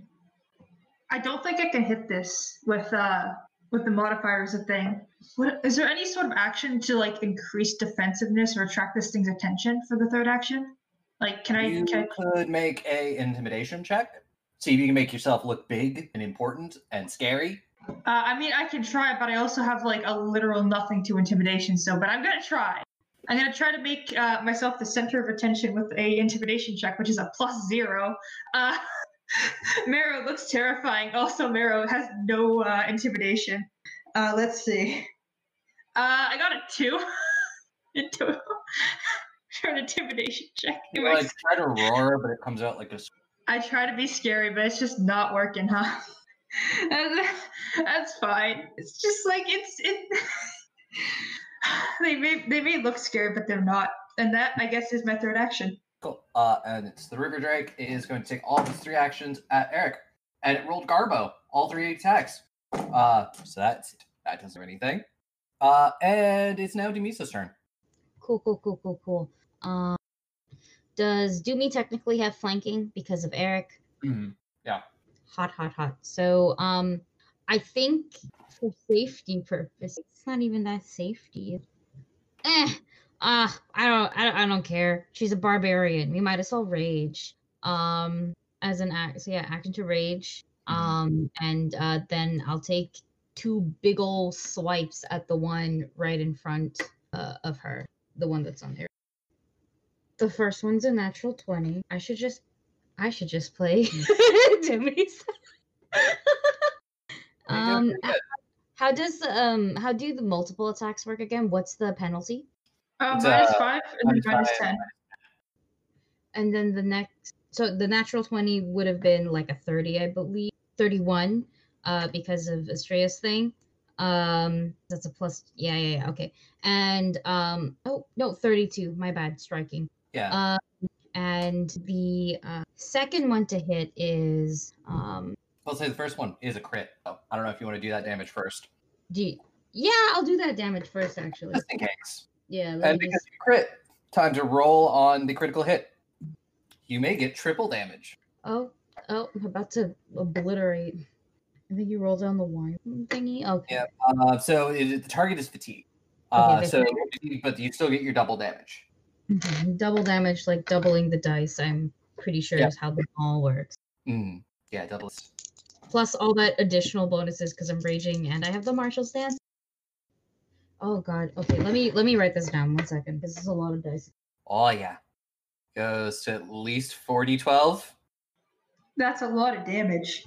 I don't think I can hit this with uh with the modifiers a thing. What is there any sort of action to like increase defensiveness or attract this thing's attention for the third action? Like can I, You can could make a intimidation check. See if you can make yourself look big and important and scary. I uh, I mean I can try, but I also have like a literal nothing to intimidation, so but I'm gonna try. I'm gonna try to make uh, myself the center of attention with a intimidation check, which is a plus zero. Uh, <laughs> Marrow looks terrifying. Also, Marrow has no uh, intimidation. Uh, let's see. Uh, I got a two <laughs> in total <laughs> for an intimidation check. You I like try to roar, but it comes out like a. I try to be scary, but it's just not working, huh? <laughs> That's- That's fine. It's just like it's it. they may they may look scary, but they're not, and that I guess is my third action. Cool. Uh, and it's the River Drake is going to take all of its three actions at Eric, and it rolled Garbo all three attacks. Uh, so that's that doesn't do anything. Uh, and it's now Dumisa's turn. Cool, cool, cool, cool, cool. Um, does Doomy technically have flanking because of Eric? Mhm. Yeah. Hot, hot, hot. So, um, I think for safety purpose, it's not even that safety. Eh, uh, I don't, I don't, I don't care. She's a barbarian. We might as well rage. Um, as an act, so yeah, action to rage. Mhm. Um, and uh, then I'll take two big ol' swipes at the one right in front uh, of her, the one that's on there. The first one's a natural twenty. I should just, I should just play <laughs> um, how does um, how do the multiple attacks work again? What's the penalty? Uh, minus uh, five and then minus minus five. ten. And then the next, so the natural 20 would have been like a 30, I believe, 31, uh, because of Estrella's thing. Um, that's a plus, yeah, yeah, yeah, okay. And, um, oh, no, 32, my bad, striking. Yeah. Um, and the uh, second one to hit is, um, I'll say the first one is a crit. So I don't know if you want to do that damage first. Do you- yeah, I'll do that damage first, actually. just in case. Yeah, And because just. you crit, time to roll on the critical hit. You may get triple damage. Oh, oh, I'm about to obliterate. I think you roll down the wine thingy. Okay. Yeah. Uh, so it, the target is fatigue. Uh, the so, but you still get your double damage. Mhm. Double damage, like doubling the dice. I'm pretty sure Yeah. is how the all works. Mm, yeah, double. Plus all that additional bonuses because I'm raging and I have the marshal stance. Oh god. Okay, let me let me write this down one second. This is a lot of dice. Oh yeah, goes to at least 40, 12. That's a lot of damage.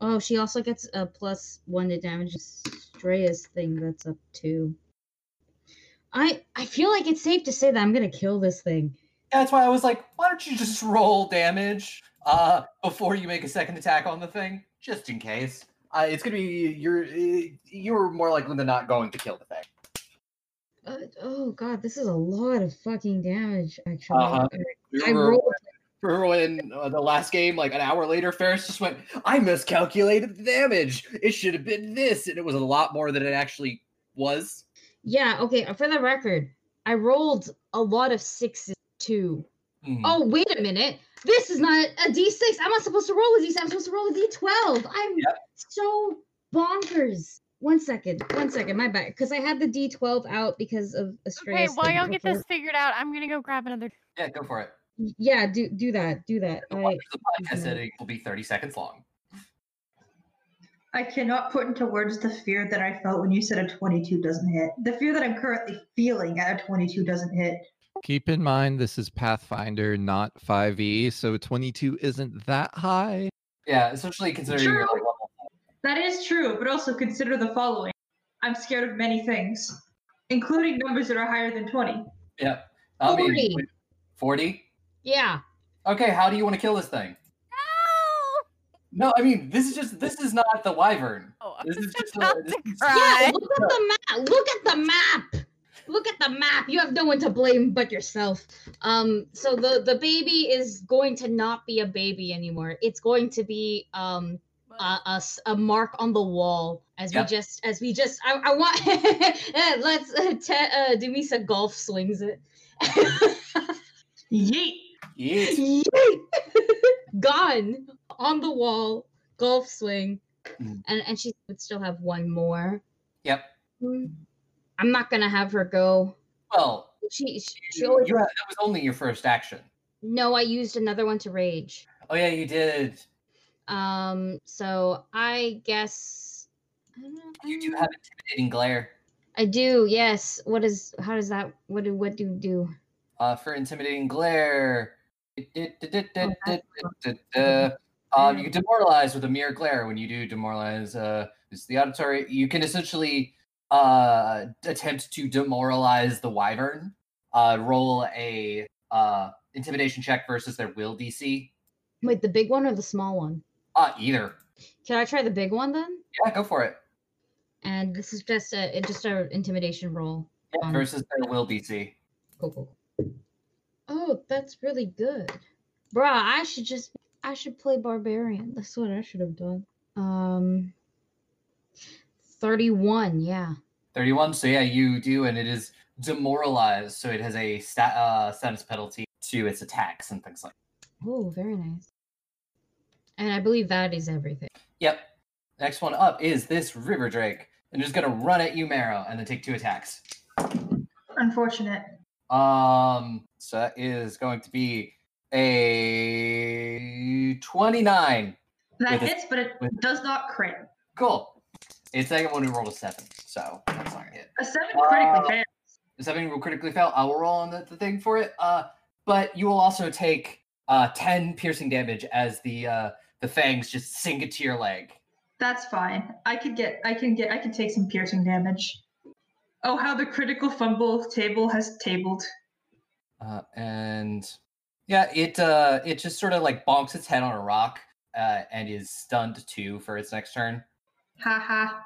Oh, she also gets a plus one to damage Strea's thing that's up two. I I feel like it's safe to say that I'm gonna kill this thing. Yeah, that's why I was like, why don't you just <laughs> roll damage uh, before you make a second attack on the thing, just in case. Uh, it's gonna be you're uh, you're more likely than not going to kill the thing. Uh, oh god, this is a lot of fucking damage. Actually, Uh-huh. I rolled. Remember when uh, the last game, like an hour later, Ferris just went, I miscalculated the damage. It should have been this. And it was a lot more than it actually was. Yeah. Okay. For the record, I rolled a lot of sixes too. Hmm. Oh wait a minute. This is not a d6. I'm not supposed to roll a d6. I'm supposed to roll a d12. I'm so bonkers. One second. One second. My bad. Because I had the d12 out because of Okay, Astrea's while thing y'all get this figured out, I'm gonna go grab another. Yeah, go for it. Yeah. Do do that. Do that. The I, watch the podcast editing will be 30 seconds long. I cannot put into words the fear that I felt when you said a 22 doesn't hit. The fear that I'm currently feeling at a 22 doesn't hit. Keep in mind this is Pathfinder, not 5e, so 22 isn't that high. Yeah, especially considering you're like level That is true, but also consider the following. I'm scared of many things, including numbers that are higher than 20. Yeah. I mean, 40. wait, 40? yeah. Okay, how do you want to kill this thing? No, No, I mean, this is just, this is not the wyvern. Oh, I'm This is <laughs> just just a- this to is- Yeah. Look at the map. Look at the map. Look at the map. You have no one to blame but yourself. Um. So the the baby is going to not be a baby anymore. It's going to be um a, a s- a mark on the wall as Yep. we just as we just I, I want <laughs> Eh, let's uh, te, uh Dumisa golf swings it. Yeet! Yeet. Yeet! <laughs> Gone on the wall, golf swing, Mm. and and she would still have one more. Yep. Mm. I'm not gonna have her go. Well, She she, she always, you that was only your first action. no. I used another one to rage. Oh, yeah, you did. Um. So I guess I don't know, You do have intimidating glare. I do. Yes. What is? How does that? What do? What do you do? Uh, for intimidating glare. Um, you can demoralize with a mere glare when you do demoralize. Uh, it's the auditory. You can essentially uh, attempt to demoralize the wyvern. Uh, roll a uh, intimidation check versus their will DC. Wait, the big one or the small one? Uh, either. Can I try the big one then? Yeah, go for it. And this is just a just a intimidation roll. Yeah, Um, versus their will DC. Cool, cool. cool. Oh, that's really good. Bruh, I should just I should play barbarian. That's what I should have done. Um 31, yeah. 31. So yeah, you do, and it is demoralized. So it has a stat, uh, status penalty to its attacks and things like. Oh, very nice. And I believe that is everything. Yep. Next one up is this River Drake, and just gonna run at you, Marrow, and then take two attacks. Unfortunate. Um, so that is going to be a 29. That With a- hits, but it with- does not crit. Cool. Its second one we rolled a seven, so that's not gonna hit. A seven critically Uh, fails. The seven will critically fail. I will roll on the, the thing for it. Uh, but you will also take uh 10 piercing damage as the uh the fangs just sink into your leg. That's fine. I could get. I can get. I can take some piercing damage. Oh, how the critical fumble table has tabled. Uh, and yeah, it uh it just sort of like bonks its head on a rock uh and is stunned too for its next turn. Ha ha.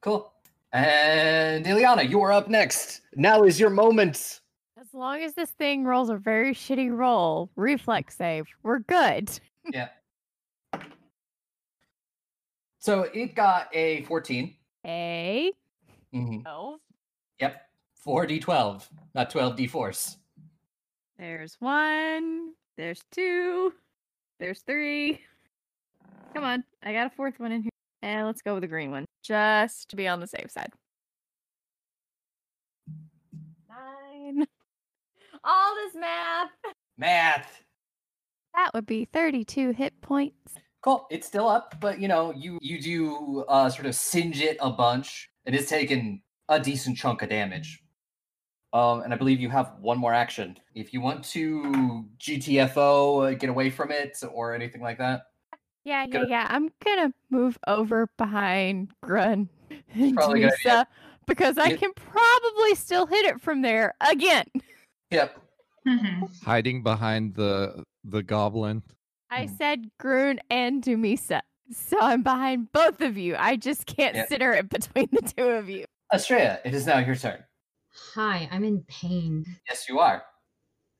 Cool. And Ileana, you are up next. Now is your moment. As long as this thing rolls a very shitty roll, reflex save, we're good. Yeah. So it got a 14. A. Mhm. 12. Yep. 4d12, not 12d4s. There's one. There's two. There's three. Come on. I got a fourth one in here. And let's go with the green one. Just to be on the safe side. Nine. All this math. Math. That would be 32 hit points. Cool. It's still up, but you know, you you do uh sort of singe it a bunch. and It is taking a decent chunk of damage. Um, and I believe you have one more action. If you want to GTFO, uh, get away from it, or anything like that. Yeah, yeah, yeah. I'm gonna move over behind Grun and probably a good idea. Teresa because I Yeah. can probably still hit it from there again. Yep. Mhm. Hiding behind the the goblin. I Mhm. said Grun and Dumisa. So I'm behind both of you. I just can't Yeah. center it between the two of you. Estrella, it is now your turn. Hi, I'm in pain. Yes, you are.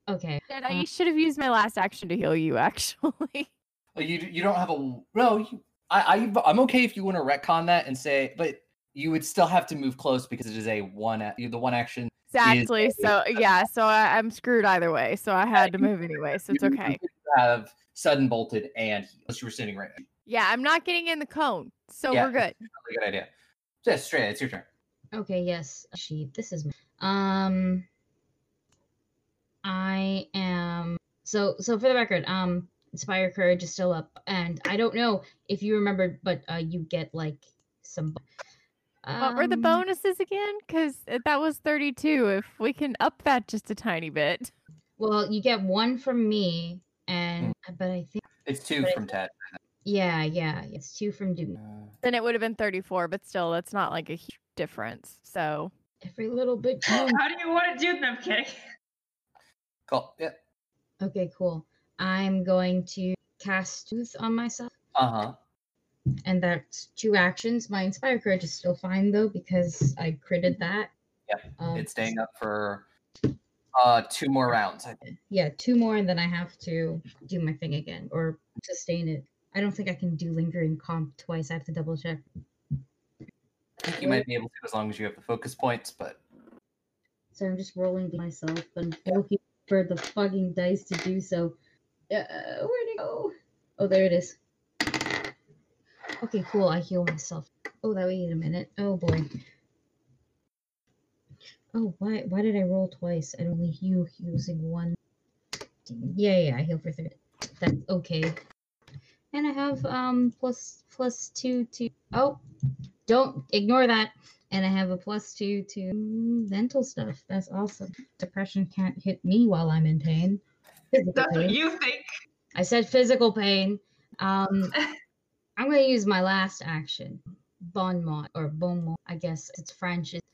Okay. And I should have used my last action to heal you, <laughs> actually. Uh, You you don't have a no. You, I, I I'm okay if you want to retcon that and say, but you would still have to move close because it is a one. a- The one action. Exactly. So yeah, so I, I'm screwed either way. So I had to <laughs> move anyway. So it's you- you okay. Have sudden bolted and unless you were sitting right. Yeah, I'm not getting in the cone. So Yeah. we're good. Really good idea. Just straight. It's your turn. Okay, yes. She. This is um I am so so for the record, um Inspire Courage is still up and I don't know if you remembered, but uh you get like some What were the um, bonuses again? Because that was 32. If we can up that just a tiny bit. Well, you get one from me and but I think It's two But I from Ted. yeah, yeah, it's two from Doom. Uh, Then it would have been 34, but still, that's not like a huge difference. So Every little bit <laughs> counts. How do you want to do them, Kay? cool. Yeah. Okay, cool. I'm going to cast Soothe on myself. Uh huh. and that's two actions. My Inspire Courage is still fine though because I critted that. Yep, Um, It's staying up for uh two more rounds. I Yeah, two more, and then I have to do my thing again or sustain it. I don't think I can do lingering comp twice. I have to double check. I think you might be able to as long as you have the focus points, but So I'm just rolling myself and looking for the fucking dice to do so. Uh, where'd it go? Oh, there it is. Okay, cool. I heal myself. Oh, that wait a minute. Oh boy. Oh, why why did I roll twice? I only heal using one. Yeah, yeah, I heal for three. That's okay. And I have um plus plus two to oh don't ignore that. And I have a plus two to mental stuff. That's awesome. Depression can't hit me while I'm in pain. Physical That's what pain. you think. I said physical pain. Um, <laughs> I'm gonna use my last action, bon mot or bon mot. I guess it's French. It's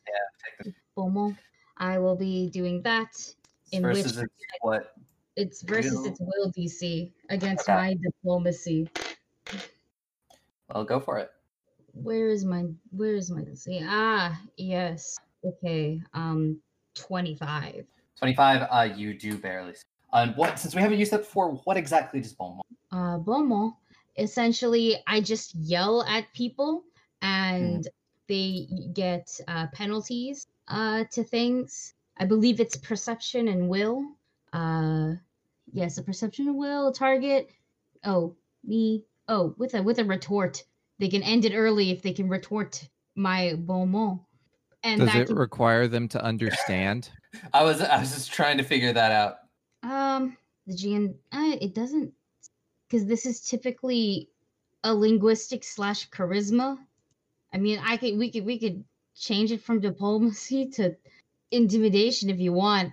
bon mot. I will be doing that. In versus which it's what it's versus Will. its will DC against Okay. my diplomacy. well go for it. Where is my where is my DC? Ah, yes. Okay. Um, twenty five. 25, uh you do barely. And what since we haven't used that before, what exactly does bon mot? uh bon mot, essentially I just yell at people and they get uh, penalties uh, to things. I believe it's perception and will. Uh, yes, a perception and will target. Oh, me. Oh, with a with a retort, they can end it early if they can retort my bon mot. And Does it can- require them to understand? <laughs> I was I was just trying to figure that out. Um, the GN, uh, it doesn't, because this is typically a linguistic slash charisma. I mean, I could, we could, we could change it from diplomacy to intimidation if you want.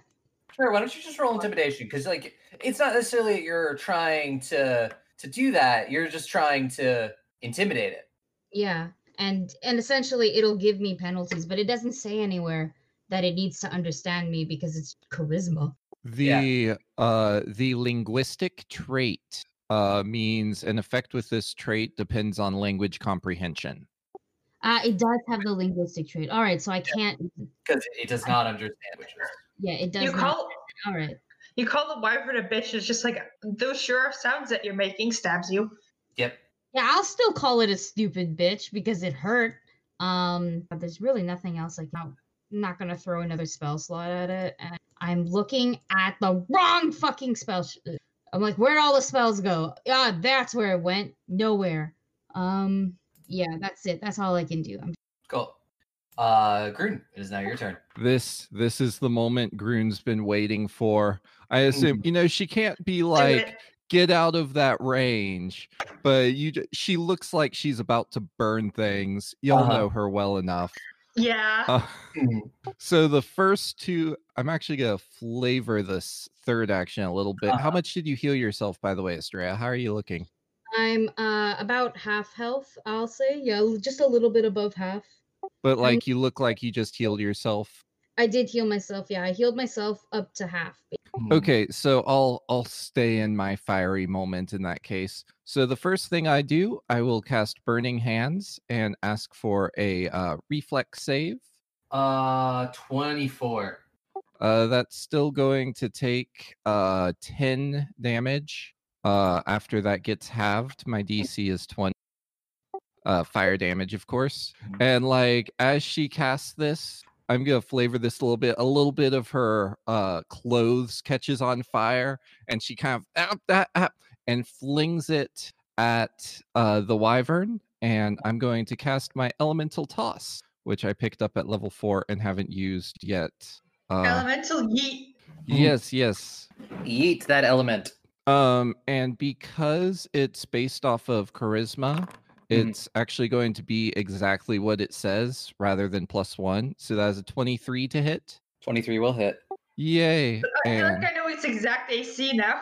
Sure, why don't you just roll intimidation? Because like it's not necessarily that you're trying to to do that. You're just trying to intimidate it. Yeah, and and essentially it'll give me penalties, but it doesn't say anywhere that it needs to understand me because it's charisma. The uh the linguistic trait uh means an effect with this trait depends on language comprehension. Uh, it does have the linguistic trait. All right, so I can't. Because it does not understand witches. Yeah, it does You not. call All right. you call the wyvern a bitch. It's just like those sure sounds that you're making stabs you. Yep. Yeah, I'll still call it a stupid bitch because it hurt. Um, but there's really nothing else. Like, I'm not gonna throw another spell slot at it. And I'm looking at the wrong fucking spell. Sh- I'm like, where'd all the spells go? Ah, that's where it went. Nowhere. Um, yeah, that's it. That's all I can do. I'm Cool. Uh, Grun, it is now your turn. This this is the moment Grun's been waiting for. I assume Mhm. you know she can't be like get out of that range, but you she looks like she's about to burn things. Y'all Uh-huh. know her well enough. Yeah. Uh, Mhm. so the first two, I'm actually gonna flavor this third action a little bit. How Uh-huh. much did you heal yourself, by the way, Estrella? How are you looking? I'm uh about half health, I'll say. Yeah, just a little bit above half. But like you look like you just healed yourself. I did heal myself. Yeah, I healed myself up to half. Mhm. Okay, so I'll I'll stay in my fiery moment in that case. So the first thing I do, I will cast Burning Hands and ask for a uh, reflex save. Uh, 24. Uh, that's still going to take uh 10 damage. Uh, after that gets halved, my DC is 20. Uh, fire damage, of course. Mhm. And like as she casts this, I'm gonna flavor this a little bit. A little bit of her uh clothes catches on fire, and she kind of ah, ah, ah, and flings it at uh the wyvern. And I'm going to cast my elemental toss, which I picked up at level four and haven't used yet. Uh, Elemental yeet. yes, yes. Yeet that element. Um, and because it's based off of charisma, Mhm. it's actually going to be exactly what it says rather than plus one. So that's a 23 to hit. 23 will hit. Yay. I feel like I know its exact AC now.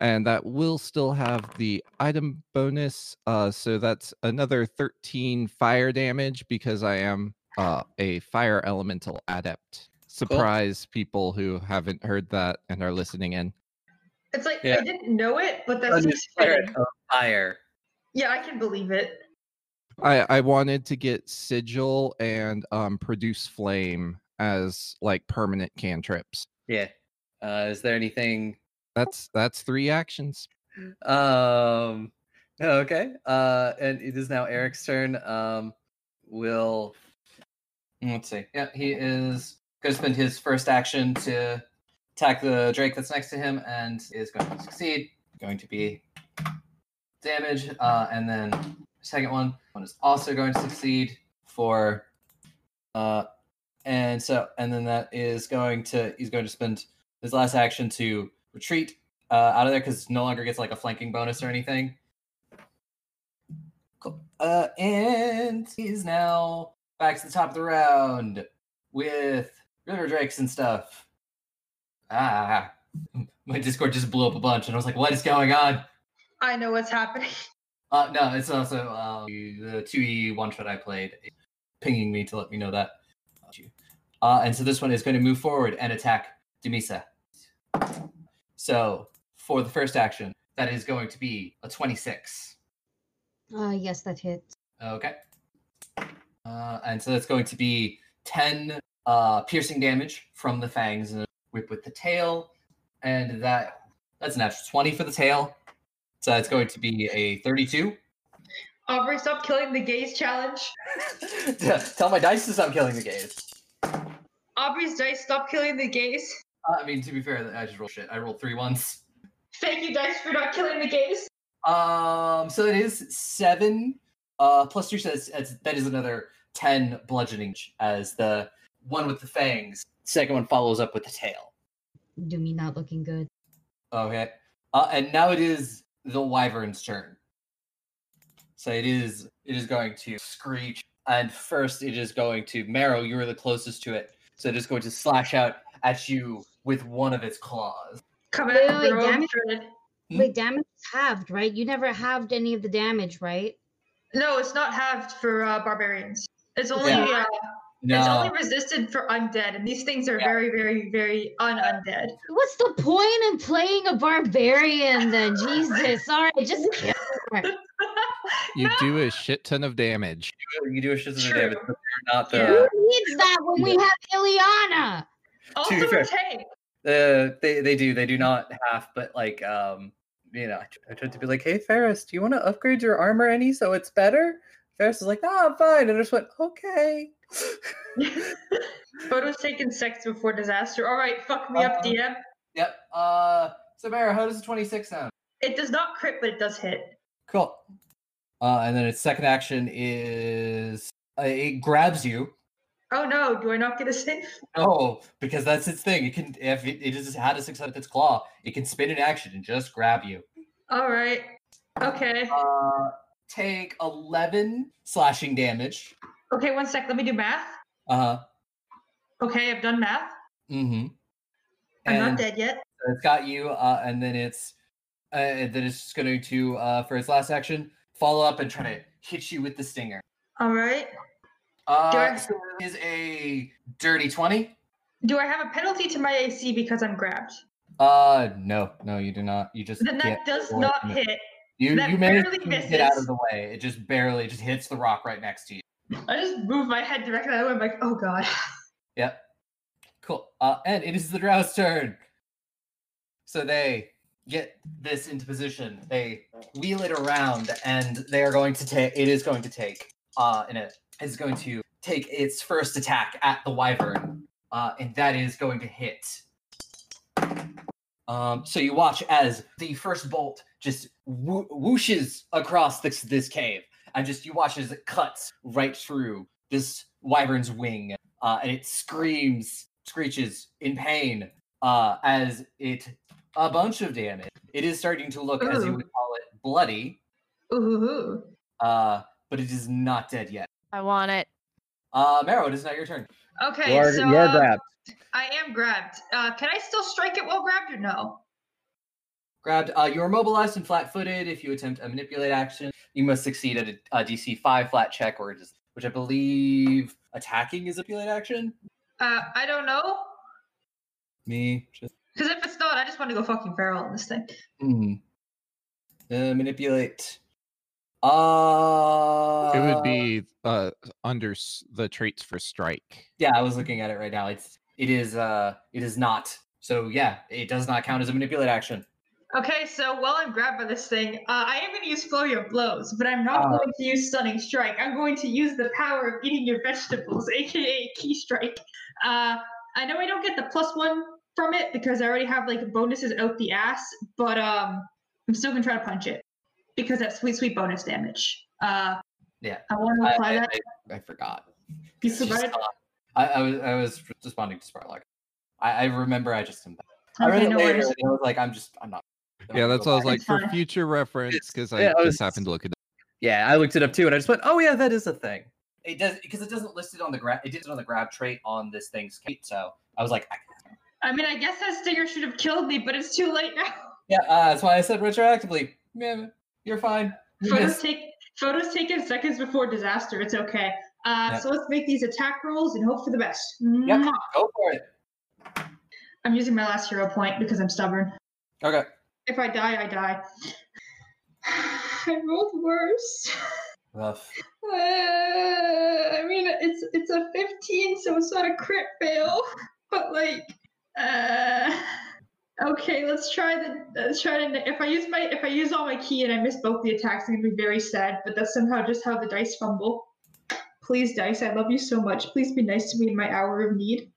and that will still have the item bonus. Uh, so that's another 13 fire damage because I am uh, a fire elemental adept. Surprise people who haven't heard that and are listening in. It's like Yeah. I didn't know it, but that's Under just spirit of fire. Yeah, I can believe it. I I wanted to get sigil and um produce flame as like permanent cantrips. Yeah. Uh, is there anything? That's that's three actions. Um. Okay. Uh, and it is now Eric's turn. Um, will let's see. Yeah, he is going to spend his first action to attack the Drake that's next to him, and is going to succeed. Going to be damage, uh, and then second one one is also going to succeed for, uh, and so and then that is going to he's going to spend his last action to retreat uh, out of there because no longer gets like a flanking bonus or anything. Cool. Uh, and he's now back to the top of the round with river drakes and stuff. Ah, my Discord just blew up a bunch, and I was like, "What is going on?" I know what's happening. <laughs> Uh, no, it's also um, the two E one shot I played, pinging me to let me know that. Uh, and so this one is going to move forward and attack Dumisa. So for the first action, that is going to be a twenty-six. Uh, yes, that hits. Okay. Uh, and so that's going to be 10 uh, piercing damage from the fangs and whip with the tail. And that that's an natural 20 for the tail. So it's going to be a 32. Aubrey, stop killing the gaze challenge. <laughs> Tell my dice to stop killing the gaze. Aubrey's dice, stop killing the gaze. Uh, I mean, to be fair, I just rolled shit. I rolled three ones. Thank you, dice, for not killing the gaze. Um, so it is seven uh, plus three. That's, that's, that is another 10 bludgeoning as the one with the fangs. Second one follows up with the tail. Do me not looking good. Okay. Uh, and now it is the wyvern's turn. So it is it is going to screech, and first it is going to Marrow. You are the closest to it, so it is going to slash out at you with one of its claws. Come Wait, at wait, bro. damn Hmm? Wait, damage is halved, right? You never halved any of the damage, right? No, it's not halved for uh, barbarians. It's only Yeah. uh, No, it's only resisted for undead, and these things are Yeah. very, very, very un-undead. What's the point in playing a barbarian then? <laughs> Jesus, all right, just <laughs> kill her. <laughs> You do a shit ton of damage. you do a shit ton of damage, but you're not Yeah. the. Who needs that when we have Ileana? Also, be fair. a tank. Uh, they they do they do not half, but like um, you know, I I tried to be like, hey Ferris, do you want to upgrade your armor any so it's better? Ferris is like, "No, I'm fine," and I just went, "Okay." <laughs> Photos taken seconds before disaster. All right, fuck me up, Uh-huh. DM. Yep. Uh, so Mara, how does the 26 sound? It does not crit, but it does hit. Cool. Uh, and then its second action is uh, it grabs you. Oh no, do I not get a save? Oh, because that's its thing. It can if it, it just had a success with its claw, it can spin an action and just grab you. All right. Okay. Uh, take 11 slashing damage. Okay, one sec. Let me do math. Uh huh. Okay, I've done math. Mm-hmm. I'm And not dead yet. it's got you, uh, and then it's uh, and then it's just going to uh, for its last action follow up and try to hit you with the stinger. All right. Uh, so is a dirty 20. Do I have a penalty to my AC because I'm grabbed? Uh, no, no, you do not. You just Then that does not hit. You that you managed barely to get out of the way. It just barely just hits the rock right next to you. I just move my head directly that way. I'm like, oh god. Yep. Cool. Uh, and it is the drow's turn. So they get this into position. They wheel it around, and they are going to take. It is going to take. Uh, and it is going to take its first attack at the wyvern, uh, and that is going to hit. Um, so you watch as the first bolt just whoo- whooshes across this this cave, and just you watch as it cuts right through this wyvern's wing, uh, and it screams, screeches in pain uh, as it a bunch of damage. It is starting to look, as you would call it, bloody, Ooh. uh, but it is not dead yet. I want it. Uh, Marrow, it is now your turn. Okay, You are, so you are uh, grabbed. I am grabbed. Uh, can I still strike it while grabbed or no? Grabbed. Uh, you are mobilized and flat-footed. If you attempt a manipulate action, you must succeed at a, a DC five flat check, or just, which I believe attacking is a manipulate action. Uh, I don't know. Me, just Because if it's not, I just want to go fucking feral on this thing. hmm. Uh, manipulate. Uh, It would be uh under the traits for strike. Yeah, I was looking at it right now. It's it is uh it is not. So yeah, it does not count as a manipulate action. Okay, so while I'm grabbed by this thing, uh, I am going to use flurry of blows, but I'm not Uh. going to use stunning strike. I'm going to use the power of eating your vegetables, <laughs> aka ki strike. Uh, I know I don't get the plus one from it because I already have like bonuses out the ass, but um, I'm still gonna try to punch it because that's sweet, sweet bonus damage. Uh, Yeah. I want to apply I, that. I, I forgot. <laughs> You uh, I, I was I was responding to Sparlock. I, I remember I just I read it no later worries. and I was like, I'm just I'm not. I'm Yeah, that's go what I was like for <laughs> future reference because I Yeah, I was- just happened to look at it. Yeah, I looked it up too, and I just went, "Oh yeah, that is a thing." It does because it doesn't list it on the grab. It did it on the grab trait on this thing's kit, so I was like, I- I mean, I guess that stinger should have killed me, but it's too late <laughs> now. "Yeah." Uh, that's why I said retroactively. Yeah, you're fine. You Photos missed. take photos taken seconds before disaster. It's okay. Uh, Yeah. So let's make these attack rolls and hope for the best. Yep. Go for it. I'm using my last hero point because I'm stubborn. Okay. If I die, I die. <sighs> I rolled worse. Rough. <laughs> Uh, I mean, it's it's a 15, so it's not a crit fail. <laughs> But like, uh, okay, let's try the let's try to. If I use my if I use all my ki and I miss both the attacks, I'm gonna be very sad. But that's somehow just how the dice fumble. Please, dice, I love you so much. Please be nice to me in my hour of need.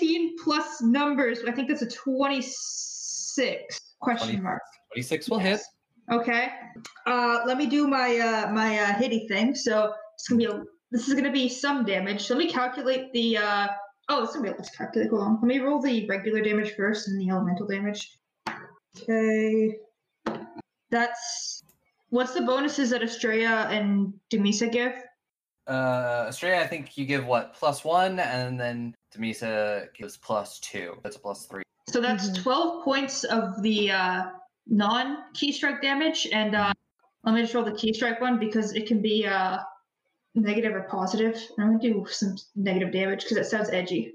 15 plus numbers. I think that's a 26 question 20, mark. 26 will yes. hit. Okay. Uh, let me do my uh, my uh, hitty thing. So it's gonna be a, this is gonna be some damage. So let me calculate the. Uh, oh, it's gonna be let's calculate. Hold on. Let me roll the regular damage first and the elemental damage. Okay. That's what's the bonuses that Estrella and Dumisa give? Uh, Estrella, I think you give what plus one, and then Dumisa gives plus two. That's a plus three. So that's Mhm. 12 points of the uh, non ki strike damage. And uh, let me just roll the ki strike one because it can be uh, negative or positive. I'm going to do some negative damage because it sounds edgy.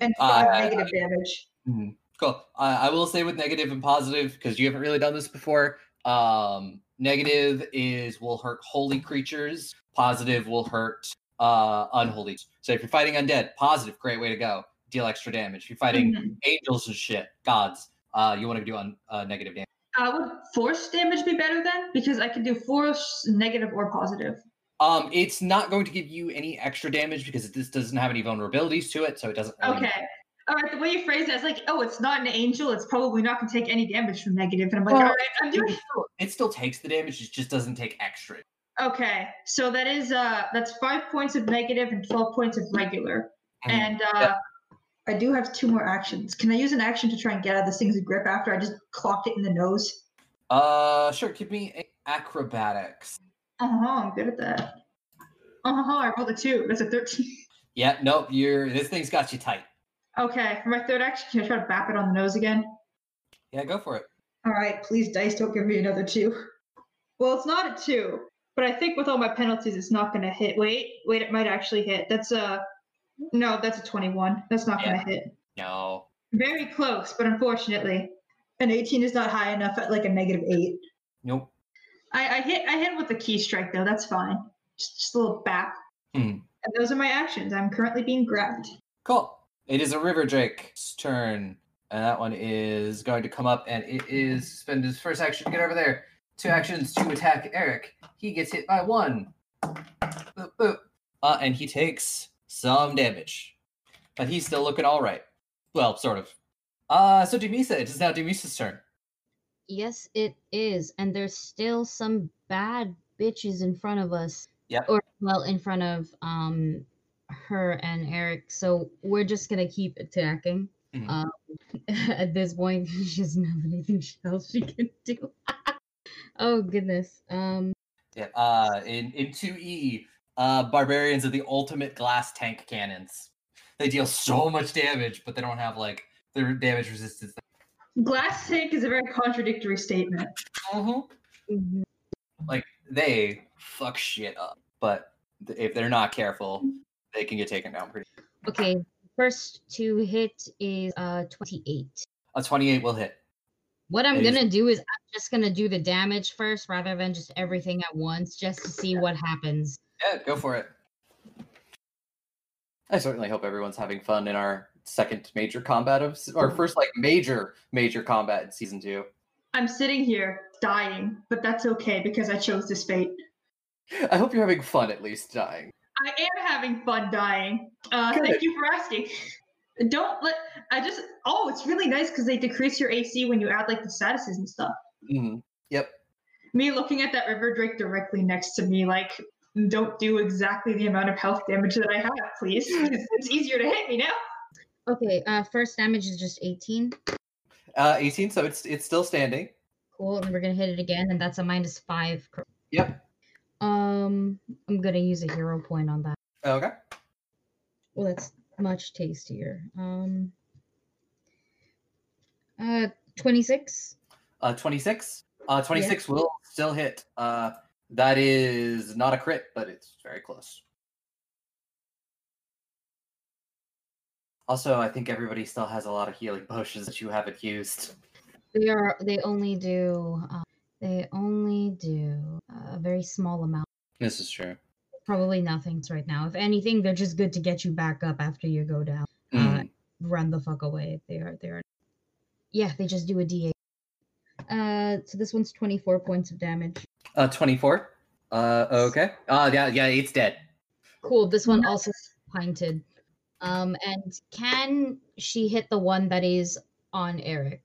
And five Uh, negative damage. Mhm. Cool. I will say with negative and positive because you haven't really done this before. Um, negative is will hurt holy creatures. Positive will hurt uh unholy. So if you're fighting undead, positive, great way to go. Deal extra damage. If you're fighting Mhm. angels and shit, gods, uh, you want to do on uh, negative damage. Uh, would force damage be better then? Because I can do force, negative, or positive. Um, it's not going to give you any extra damage because this doesn't have any vulnerabilities to it, so it doesn't. Okay. All right. The way you phrase it, it's like, oh, it's not an angel. It's probably not going to take any damage from negative. And I'm like, Well, all right, I'm It doing. still, it still takes the damage. It just doesn't take extra. Okay. So that is uh, that's five points of negative and twelve points of regular. Mhm. And uh, I do have two more actions. Can I use an action to try and get out of this thing's grip after I just clocked it in the nose? Uh, sure. Give me acrobatics. Uh huh. I'm good at that. Uh huh. I rolled a two. That's a thirteen. <laughs> Yeah. Nope. You're. This thing's got you tight. Okay. For my third action, can I try to bap it on the nose again? Yeah. Go for it. All right, please, dice, don't give me another two. Well, it's not a two, but I think with all my penalties, it's not going to hit. Wait, wait, it might actually hit. That's a no, that's a twenty-one. That's not going to hit. No. Very close, but unfortunately, an eighteen is not high enough at like a negative eight. Nope. I, I hit, I hit with the ki strike though. That's fine. Just, just a little bap. Hmm. And those are my actions. I'm currently being grabbed. Cool. It is a river drake's turn, and that one is going to come up, and it is spend his first action to get over there. Two actions to attack Eric. He gets hit by one. Boop, boop. Uh, and he takes some damage, but he's still looking all right. Well, sort of. Uh, so Dumisa, it is now Dumisa's turn. Yes, it is. And there's still some bad bitches in front of us. Yeah. Or well, in front of um her and Eric. So we're just gonna keep attacking. Mhm. Um, <laughs> at this point, <laughs> she doesn't have anything else she can do. <laughs> oh goodness. Um. Yeah. Uh, in in two E, uh, barbarians are the ultimate glass tank cannons. They deal so much damage, but they don't have like their damage resistance. Glass tank is a very contradictory statement. Mm-hmm. mhm. Like they fuck shit up, but th- if they're not careful, they can get taken down pretty. Okay. First to hit is uh 28. A twenty-eight will hit. What I'm gonna do is I'm just gonna do the damage first rather than just everything at once, just to see what happens. Yeah, go for it. I certainly hope everyone's having fun in our second major combat of our first like major major combat in season two. I'm sitting here dying, but that's okay because I chose this fate. I hope you're having fun at least dying. I am having fun dying. Uh, Good. thank you for asking. Don't let. I just. Oh, it's really nice because they decrease your AC when you add like the statuses and stuff. hmm Yep. Me looking at that river drake directly next to me, like, don't do exactly the amount of health damage that I have, please. <laughs> It's, it's easier to hit me now. Okay, uh first damage is just 18. Uh, 18, so it's it's still standing. Cool, and we're gonna hit it again, and that's a minus five. cor- Yep. Um I'm gonna use a hero point on that. Okay. Well that's much tastier. Um uh 26. Uh, 26. Uh, 26 will still hit. Uh, that is not a crit, but it's very close. Also, I think everybody still has a lot of healing potions that you haven't used. They are they only do uh, they only do a very small amount. This is true. Probably nothing right now. If anything, they're just good to get you back up after you go down. Uh, Mhm. run the fuck away. They are they are Yeah, they just do a D8. Uh so this one's 24 points of damage. Uh, 24. Uh, okay. Uh, yeah, yeah, it's dead. Cool. This one also pinted. Um and can she hit the one that is on Eric?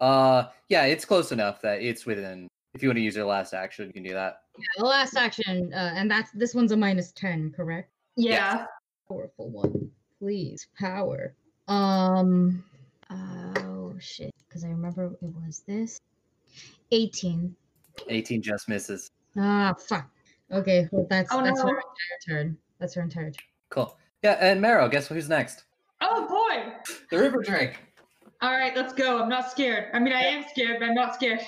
Uh, yeah, it's close enough that it's within. If you want to use your last action, you can do that. Yeah, the last action, uh, and that's this one's a minus 10, correct? Yeah. Powerful one. Please, power. Um oh shit. Because I remember it was this. 18. 18 just misses. Ah fuck. Okay, well that's Oh, that's her entire turn. That's her entire turn. Cool. Yeah, and Marrow, guess who's next? Oh boy. The River Drake. All right, let's go. I'm not scared. I mean, I am scared, but I'm not scared.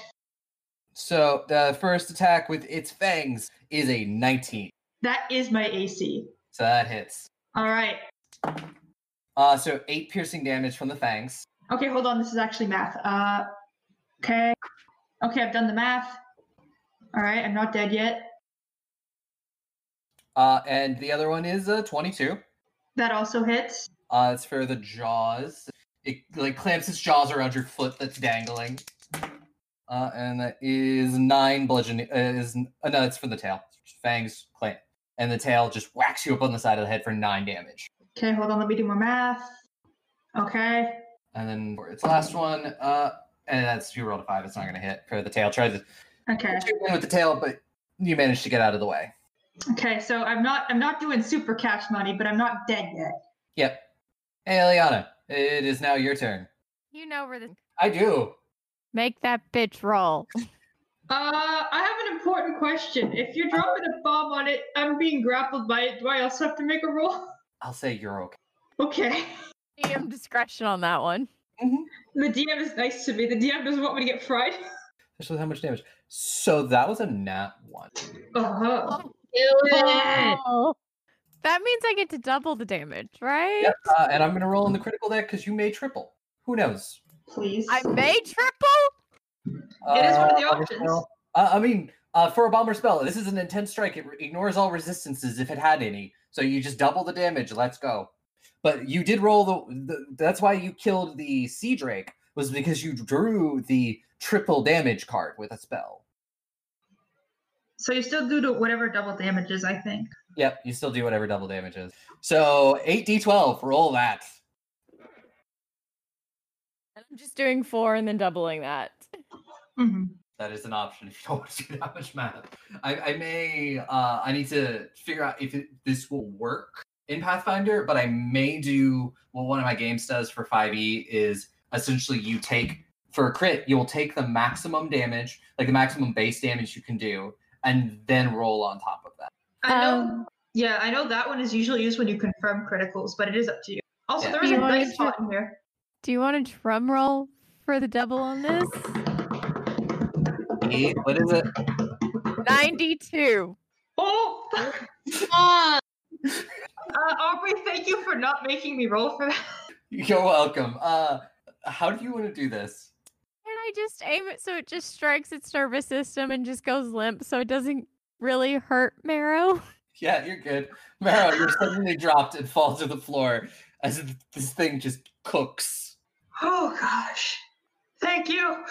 So the first attack with its fangs is a 19. That is my AC. So that hits. All right. Uh, so eight piercing damage from the fangs. Okay, hold on. This is actually math. Uh, okay. Okay, I've done the math. All right, I'm not dead yet. Uh, and the other one is a 22. That also hits. Uh, it's for the jaws. It like clamps its jaws around your foot that's dangling. Uh, and that is nine bludgeoning. Uh, is uh, no, it's for the tail. Fangs clamp, and the tail just whacks you up on the side of the head for nine damage. Okay, hold on. Let me do more math. Okay. And then for its last one, uh, and that's you rolled a five. It's not going to hit for the tail. Tries to Okay. hit in with the tail, but you managed to get out of the way. Okay. So I'm not. I'm not doing super cash money, but I'm not dead yet. Yep. Hey, Eliana, it is now your turn. You know where the I do. make that bitch roll. Uh, I have an important question. If you're dropping a bomb on it, I'm being grappled by it. Do I also have to make a roll? I'll say you're okay. Okay. DM discretion on that one. The DM is nice to me. The DM doesn't want me to get fried. Especially how much damage. So that was a nat one. Uh-huh. Do it. Oh, that means I get to double the damage, right? Yep. Uh, and I'm going to roll in the critical deck because you may triple. Who knows? Please. I may triple. It is one of the options. spell. Uh, I mean, uh, for a bomber spell, this is an intense strike. It re- ignores all resistances if it had any. So you just double the damage. Let's go. But you did roll the, the. That's why you killed the sea drake was because you drew the triple damage card with a spell. So you still do to whatever double damage is, I think. Yep, you still do whatever double damage is. So eight d12. Roll that. I'm just doing four and then doubling that. Mm-hmm. That is an option if you don't want to <laughs> do that much math. I, I may, uh, I need to figure out if it, this will work in Pathfinder, but I may do what one of my games does for 5e is essentially you take, for a crit, you'll take the maximum damage, like the maximum base damage you can do, and then roll on top of that. I know. Um, yeah, I know that one is usually used when you confirm criticals, but it is up to you. Also, Yeah. there is Do a you wanna dice pot in here. Do you want a drum roll for the double on this? Eight, what is it? 92. Oh, fuck. <laughs> Ah, Uh, Aubrey, thank you for not making me roll for that. <laughs> You're welcome. Uh, how do you want to do this? And I just aim it so it just strikes its nervous system and just goes limp so it doesn't really hurt Marrow. <laughs> Yeah, you're good. Maro, you're suddenly <laughs> dropped and fall to the floor as this thing just cooks. Oh gosh. Thank you.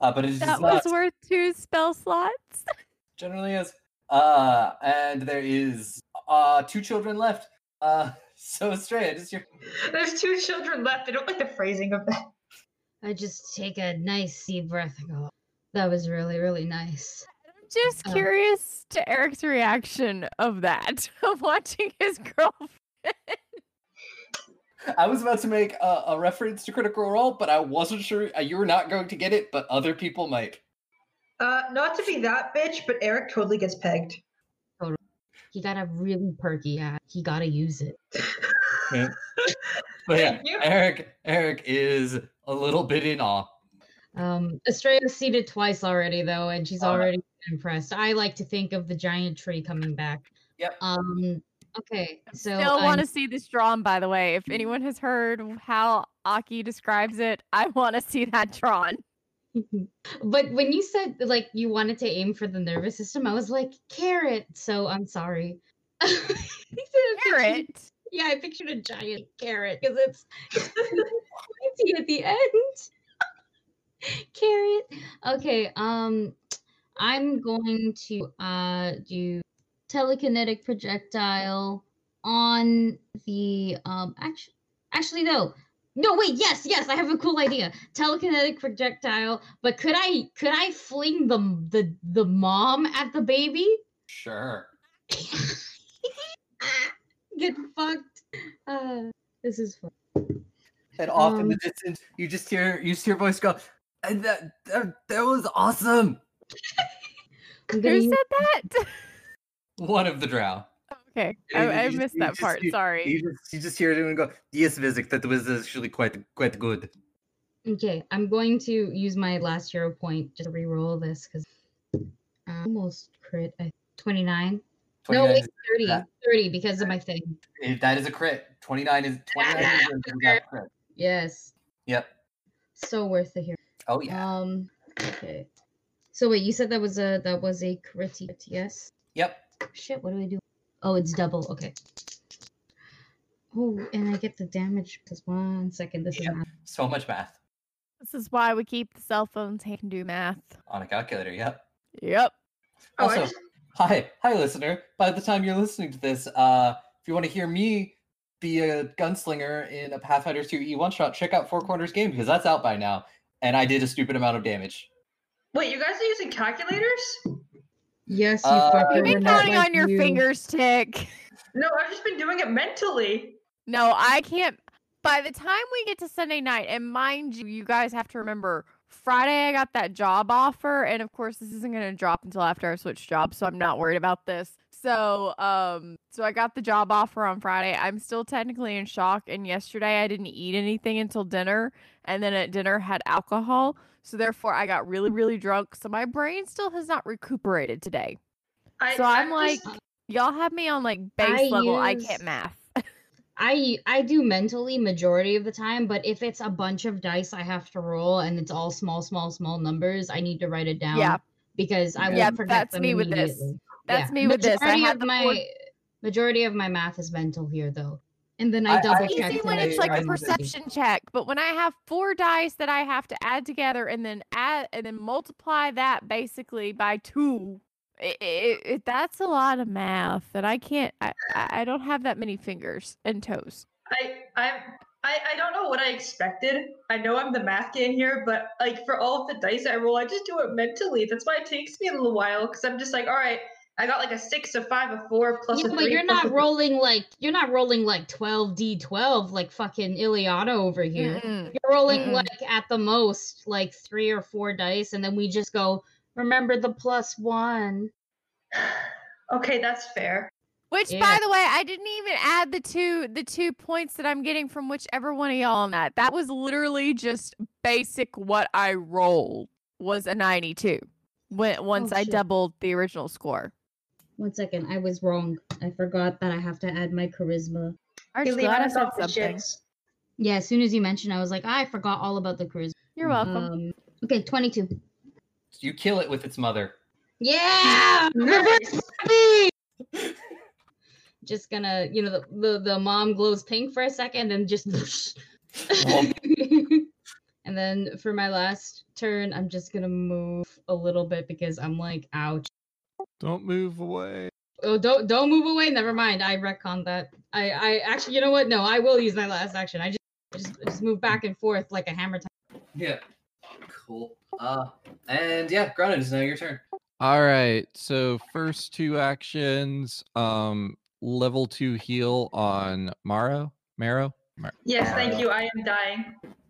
Uh, but it is That not was worth two spell slots. generally is. Uh, and there is uh two children left. Uh, <laughs> so Estrella, just your There's two children left. I don't like the phrasing of that. I just take a nice deep breath and go, that was really, really nice. I'm just Oh. curious to Eric's reaction of that, <laughs> of watching his girlfriend. I was about to make a, a reference to Critical Role, but I wasn't sure uh, you were not going to get it, but other people might. Uh, not to be that bitch, but Eric totally gets pegged. He got a really perky ass. He gotta use it. <laughs> But yeah, you. Eric Eric is a little bit in awe. Um, Estrella's seen it twice already though, and she's nice. already impressed. I like to think of the giant tree coming back. Yep. Um. Okay. So Still want to see this drawn, by the way. If anyone has heard how Aki describes it, I want to see that drawn. But when you said like you wanted to aim for the nervous system, I was like carrot. So I'm sorry. <laughs> Carrot. Yeah, I pictured a giant carrot because it's it's <laughs> pointy at the end. carrot. Okay. Um, I'm going to uh do telekinetic projectile on the um actually actually no no wait yes yes i have a cool idea telekinetic projectile but could i could i fling the the the mom at the baby Sure. <laughs> get fucked uh this is fun And off in Um, the distance, you just hear you just hear voice go, and that, that that was awesome. <laughs> Who said that? <laughs> One of the drow. Okay, I, I you just- missed that part. you- Sorry. You just, you just hear it and go, yes, Vizik, that was actually quite quite good. okay i'm going to use my last hero point just to re-roll this because almost crit I, 29 no 29 wait is- 30 that- 30 because of my thing if that is a crit. 29 is 29 is a- <laughs> is a crit. yes Yep. so worth the hero Oh yeah. Um. Okay. So wait, you said that was a that was a crit, yes? Yep. Shit. What do I do? Oh, it's double. Okay. Oh, and I get the damage. because Plus one second. This Yep. is not. So much math. This is why we keep the cell phones hand can do math. On a calculator, yep. Yep. Oh, Also, just- hi, hi, listener. By the time you're listening to this, uh, if you want to hear me be a gunslinger in a Pathfinder 2E one shot, check out Four Corners Game because that's out by now, and I did a stupid amount of damage. Wait, you guys are using calculators? Yes, you Uh, fucker. You've been counting like on your you. fingers, Tick. No, I've just been doing it mentally. No, I can't. By the time we get to Sunday night, and mind you, you guys have to remember Friday I got that job offer, and of course this isn't going to drop until after I switch jobs, so I'm not worried about this. So, um, so I got the job offer on Friday. I'm still technically in shock, and yesterday I didn't eat anything until dinner, and then at dinner had alcohol, so therefore I got really, really drunk. So my brain still has not recuperated today. I, So I'm like, y'all have me on like base I level. I can't math. I I do mentally majority of the time, but if it's a bunch of dice I have to roll and it's all small, small, small numbers, I need to write it down. Yeah. Because I Yeah, will forget that's them me with this. That's me with this. I Majority of the my four- majority of my math is mental here though. And then I I- I- double It's check. easy when it's like a I'm ready. perception check, but when I have four dice that I have to add together and then add and then multiply that basically by two, it, it, it, that's a lot of math, and I can't. I, I I don't have that many fingers and toes. I I'm I, I don't know what I expected. I know I'm the math game here, but like for all of the dice I roll, I just do it mentally. That's why it takes me a little while because I'm just like, all right, I got like a six, a five, a four, plus Yeah, a but three. you're not a- rolling like you're not rolling like 12 d12 like fucking Ileana over here. Mm-mm. You're rolling Mm-mm. like at the most like three or four dice, and then we just go. Remember the plus one. <sighs> Okay, that's fair. Which, Yeah. by the way, I didn't even add the two the two points that I'm getting from whichever one of y'all on that. That was literally just basic what I rolled was a 92. When once Oh, I doubled the original score. One second, I was wrong. I forgot that I have to add my charisma. I'm just Ileana glad I said got something. shits. Yeah, as soon as you mentioned, I was like, I forgot all about the charisma. You're welcome. Um, okay, 22. You kill it with its mother. Yeah! <laughs> Nice. just gonna, you know, the, the, the mom glows pink for a second and just. <laughs> And then for my last turn, I'm just gonna move a little bit because I'm like, ouch. Don't move away. Oh, don't don't move away. Never mind. I retcon that. I I actually, you know what? No, I will use my last action. I just just, just move back and forth like a hammer time. Yeah. Cool. Uh, and yeah, Gronin, it's now your turn. All right. So first two actions, um, level two heal on Maro. Maro. Mar- Yes, thank you. I am dying.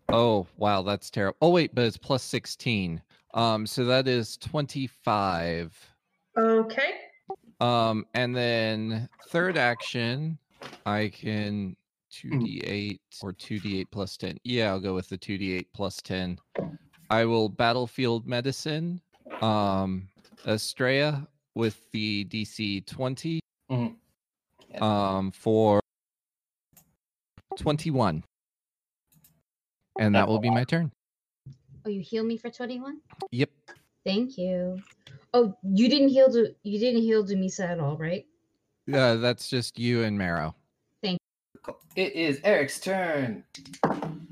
oh wow, that's terrible. Oh wait, but it's plus sixteen. Um, so that is twenty-five. Okay. Um, and then third action, I can two d eight or two d eight plus ten. Yeah, I'll go with the two d eight plus ten. I will battlefield medicine, um, Estrella with the DC 20 Mhm. Yeah. um, for 21. And that will be my turn. Oh, you heal me for 21? Yep. Thank you. Oh, you didn't heal to you didn't heal Dumisa at all, right? Uh, that's just you and Marrow. Cool. It is Eric's turn.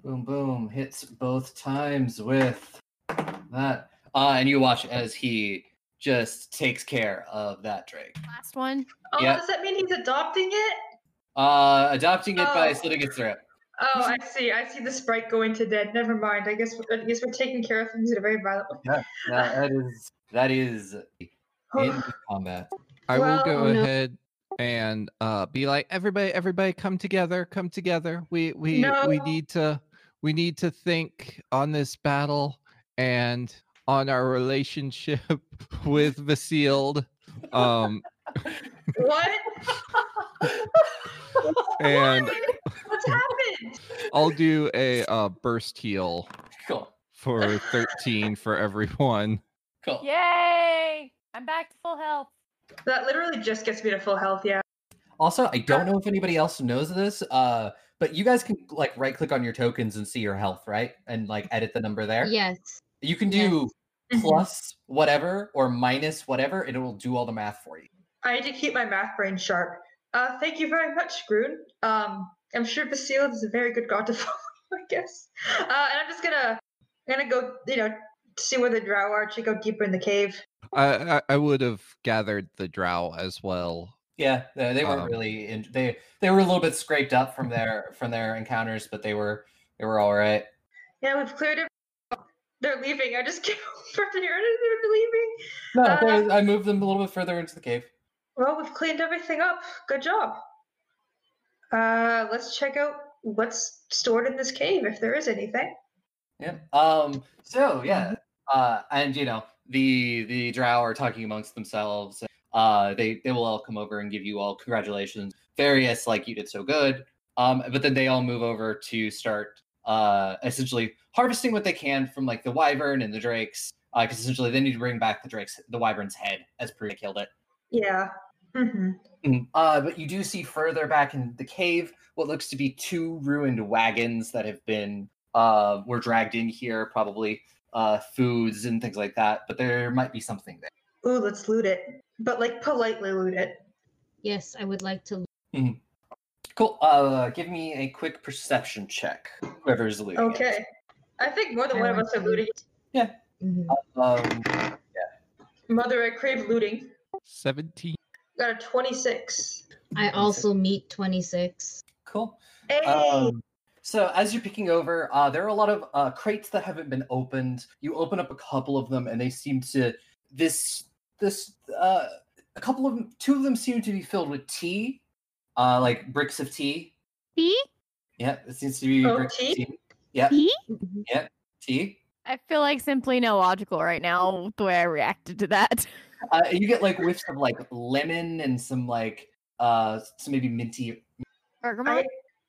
Boom, boom. Hits both times with that. Uh, and you watch as he just takes care of that Drake. Last one. Oh, Yeah. does that mean he's adopting it? Uh, adopting it by Oh. slitting its throat. Oh, I see. I see the sprite going to dead. Never mind. I guess I guess we're taking care of things in a very violent way. Yeah, that, that is that is <sighs> in combat. I will go no. ahead and uh, be like, everybody, everybody, come together, come together. We we we need to we need to think on this battle and on our relationship <laughs> with Vasilde. Um, what? <laughs> and What's happened? I'll do a uh, burst heal Cool. for 13 for everyone. Cool. Yay! I'm back to full health. That literally just gets me to full health. Yeah. Also, I don't know if anybody else knows this, uh, but you guys can like right click on your tokens and see your health, right? And like edit the number there. Yes. You can do Mhm. plus whatever or minus whatever, and it will do all the math for you. I need to keep my math brain sharp. Uh, thank you very much, Grun. Um, I'm sure Basile is a very good god to <laughs> follow, I guess. Uh, and I'm just gonna I'm gonna go, you know, see where the drow are. To go deeper in the cave. I, I, I would have gathered the drow as well. Yeah, they, they weren't Um, really. In, they they were a little bit scraped up from their from their encounters, but they were they were all right. Yeah, we've cleared it. They're leaving. I just came over here and they're leaving. No, Uh, I moved them a little bit further into the cave. Well, we've cleaned everything up. Good job. Uh, let's check out what's stored in this cave if there is anything. Yeah. Um. So yeah. Uh. And you know the the drow are talking amongst themselves. Uh. They they will all come over and give you all congratulations. Various like you did so good. Um. But then they all move over to start uh essentially harvesting what they can from like the wyvern and the drakes. Uh, because essentially they need to bring back the drake's the wyvern's head as per killed it. Yeah. Hmm Mm, Uh, but you do see further back in the cave what looks to be two ruined wagons that have been uh were dragged in here, probably uh foods and things like that. But there might be something there. Ooh, let's loot it, but like politely loot it. Yes, I would like to. Mm-hmm. Cool. Uh, give me a quick perception check. Whoever's looting. it. Okay. I think more than one of us are looting. Mhm. Um, yeah. Mother, I crave looting. 17. Got a 26. I also meet 26. cool. Hey! Um, so as you're picking over, uh, there are a lot of uh, crates that haven't been opened. You open up a couple of them, and they seem to this this uh, a couple of them, two of them seem to be filled with tea, uh, like bricks of tea. Tea? Yeah, it seems to be Oh, bricks tea? of tea. Yeah, Tea? Mhm. tea. I feel like simply illogical right now the way I reacted to that. <laughs> Uh, you get like whiffs of like lemon and some like uh some maybe minty. I,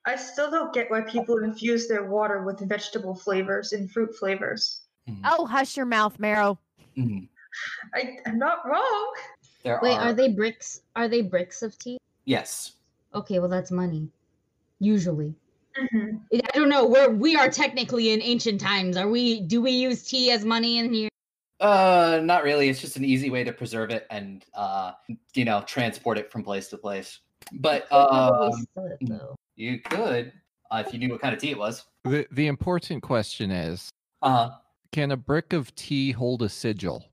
I still don't get why people infuse their water with vegetable flavors and fruit flavors. Mhm, Oh, hush your mouth, Marrow. mhm. I, I'm not wrong. There Wait, are, are they bricks? Are they bricks of tea? Yes. Okay, well that's money. Usually. Mhm. I don't know. We're we are technically in ancient times. Are we? Do we use tea as money in here? Uh, not really. It's just an easy way to preserve it and uh, you know, transport it from place to place. But Could probably sell it, though. you could uh, if you knew what kind of tea it was. The, the important question is Uh huh. can a brick of tea hold a sigil?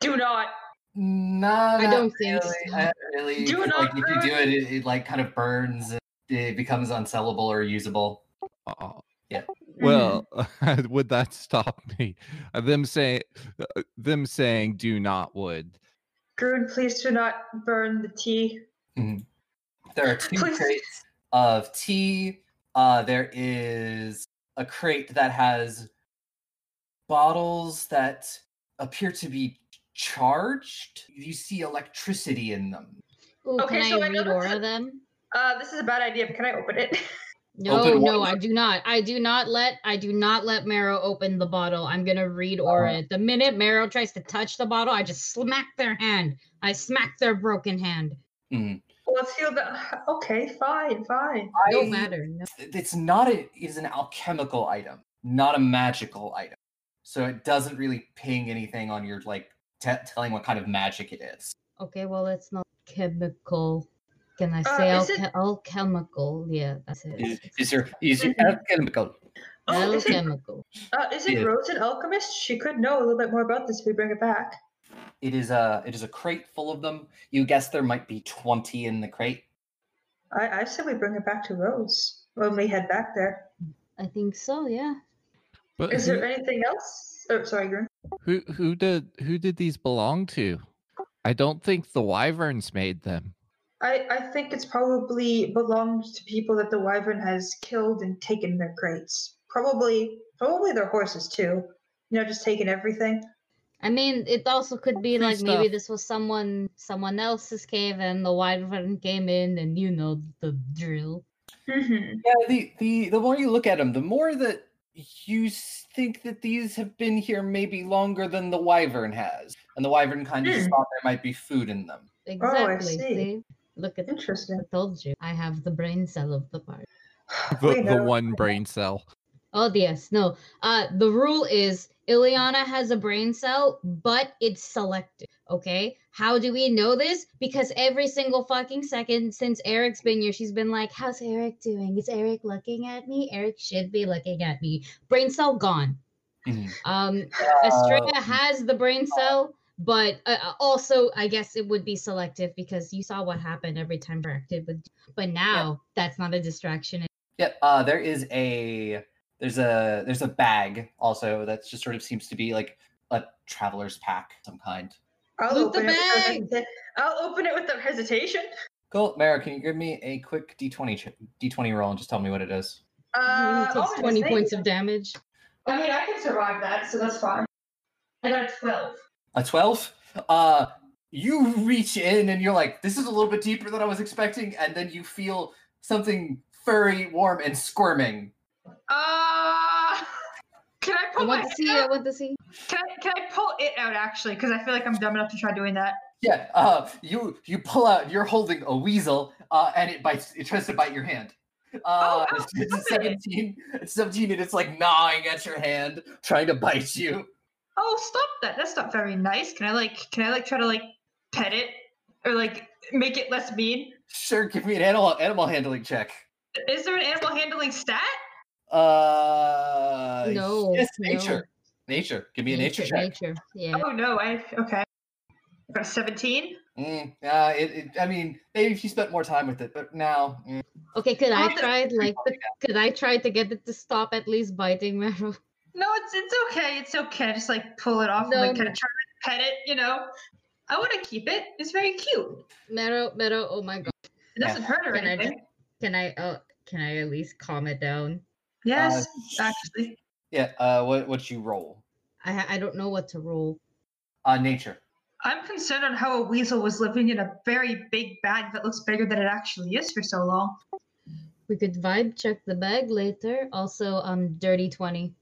Do not. No, I don't think really. so. Not really. Do 'cause, not like if you do it, it, it like kind of burns. And it becomes unsellable or usable. Uh, Yeah. Well, <laughs> would that stop me? Uh, Them saying, uh, them saying, "Do not." Would Grun, please do not burn the tea. There are two Please. crates of tea. Uh, there is a crate that has bottles that appear to be charged. You see electricity in them. Ooh, Okay, can so I I know read that's aura them? Uh, this is a bad idea, but can I open it? <laughs> No, no. I do not. I do not let I do not let Marrow open the bottle. I'm gonna read aura. The minute Marrow tries to touch the bottle, I just smack their hand. I smack their broken hand. Mhm. Let's feel the. Okay, fine, fine. No I- matter. No. It's not a. It's an alchemical item, not a magical item. So it doesn't really ping anything on your like te- telling what kind of magic it is. Okay, well it's not chemical. Can I Uh, say is it- alchemical? Yeah, that's it. Is, is your is your Mhm. alchemical? Oh, is it, uh, is it Yeah. Rose an alchemist? She could know a little bit more about this if we bring it back. It is a it is a crate full of them. You guess there might be twenty in the crate. I, I said we bring it back to Rose when we head back there. I think so. Yeah. but Is who, there anything else? Oh, sorry, Grun. who who did who did these belong to? I don't think the wyverns made them. I, I think it's probably belongs to people that the Wyvern has killed and taken their crates. Probably, probably their horses too. You know, just taking everything. I mean, it also could be Free like maybe this was someone someone else's cave, and the wyvern came in, and you know the drill. hmm Yeah, the the the more you look at them, the more that you think that these have been here maybe longer than the wyvern has, and the wyvern kind of just Hmm. thought there might be food in them. Exactly. see. Look at Interesting. I told you. I have the brain cell of the party. <laughs> The, the one brain cell. Oh yes, no. Uh the rule is Ileana has a brain cell, but it's selective. Okay? How do we know this? Because every single fucking second since Eric's been here, she's been like, How's Eric doing? Is Eric looking at me? Eric should be looking at me. Brain cell gone. Mhm. Um, Uh, <laughs> Estrella has the brain cell, but uh, uh, also I guess it would be selective because you saw what happened every time we're active with. But now that's not a distraction. Yep. Uh, there is a there's a there's a bag also that just sort of seems to be like a traveler's pack of some kind. I'll Loot the open it without bag. hesita- I'll open it without hesitation. Cool, Mara, can you give me a quick d20 ch- d20 roll and just tell me what it is? Uh, it takes my 20 points of damage. I mean, I can survive that, so that's fine. I got a 12. A 12? Uh, you reach in and you're like, this is a little bit deeper than I was expecting, and then you feel something furry, warm, and squirming. Uh, can I I pull my want to see. hand I want to see. Can I, can I pull it out actually? Because I feel like I'm dumb enough to try doing that. Yeah, uh, you you pull out, you're holding a weasel, uh, and it bites, it tries to bite your hand. Uh, ow, it's, it's a stop it. 17, it's 17, and it's like gnawing at your hand, trying to bite you. Oh, stop that! That's not very nice. Can I like, can I like try to like pet it or like make it less mean? Sure, give me an animal animal handling check. Is there an animal handling stat? Uh, No, yes, no. nature, nature. Give me a nature, check. Nature. Yeah. Oh no, I okay. I got a 17. Mm, uh, it, it, I mean, maybe if you spent more time with it, but now, mm, Okay. Could I Oh, the- try like the, could I try to get it to stop at least biting Meryl? <laughs> No, it's it's okay. It's okay. I Just like pull it off No, and like kind of try to pet it. You know, I want to keep it. It's very cute. Meryl, Meryl. Oh my god. It Yeah. doesn't hurt or Can I anything. Can I? Uh, can I at least calm it down? Yes, uh, actually. yeah. Uh, what what you roll? I I don't know what to roll. Uh, nature. I'm concerned on how a weasel was living in a very big bag that looks bigger than it actually is for so long. We could vibe check the bag later. Also, um, dirty twenty.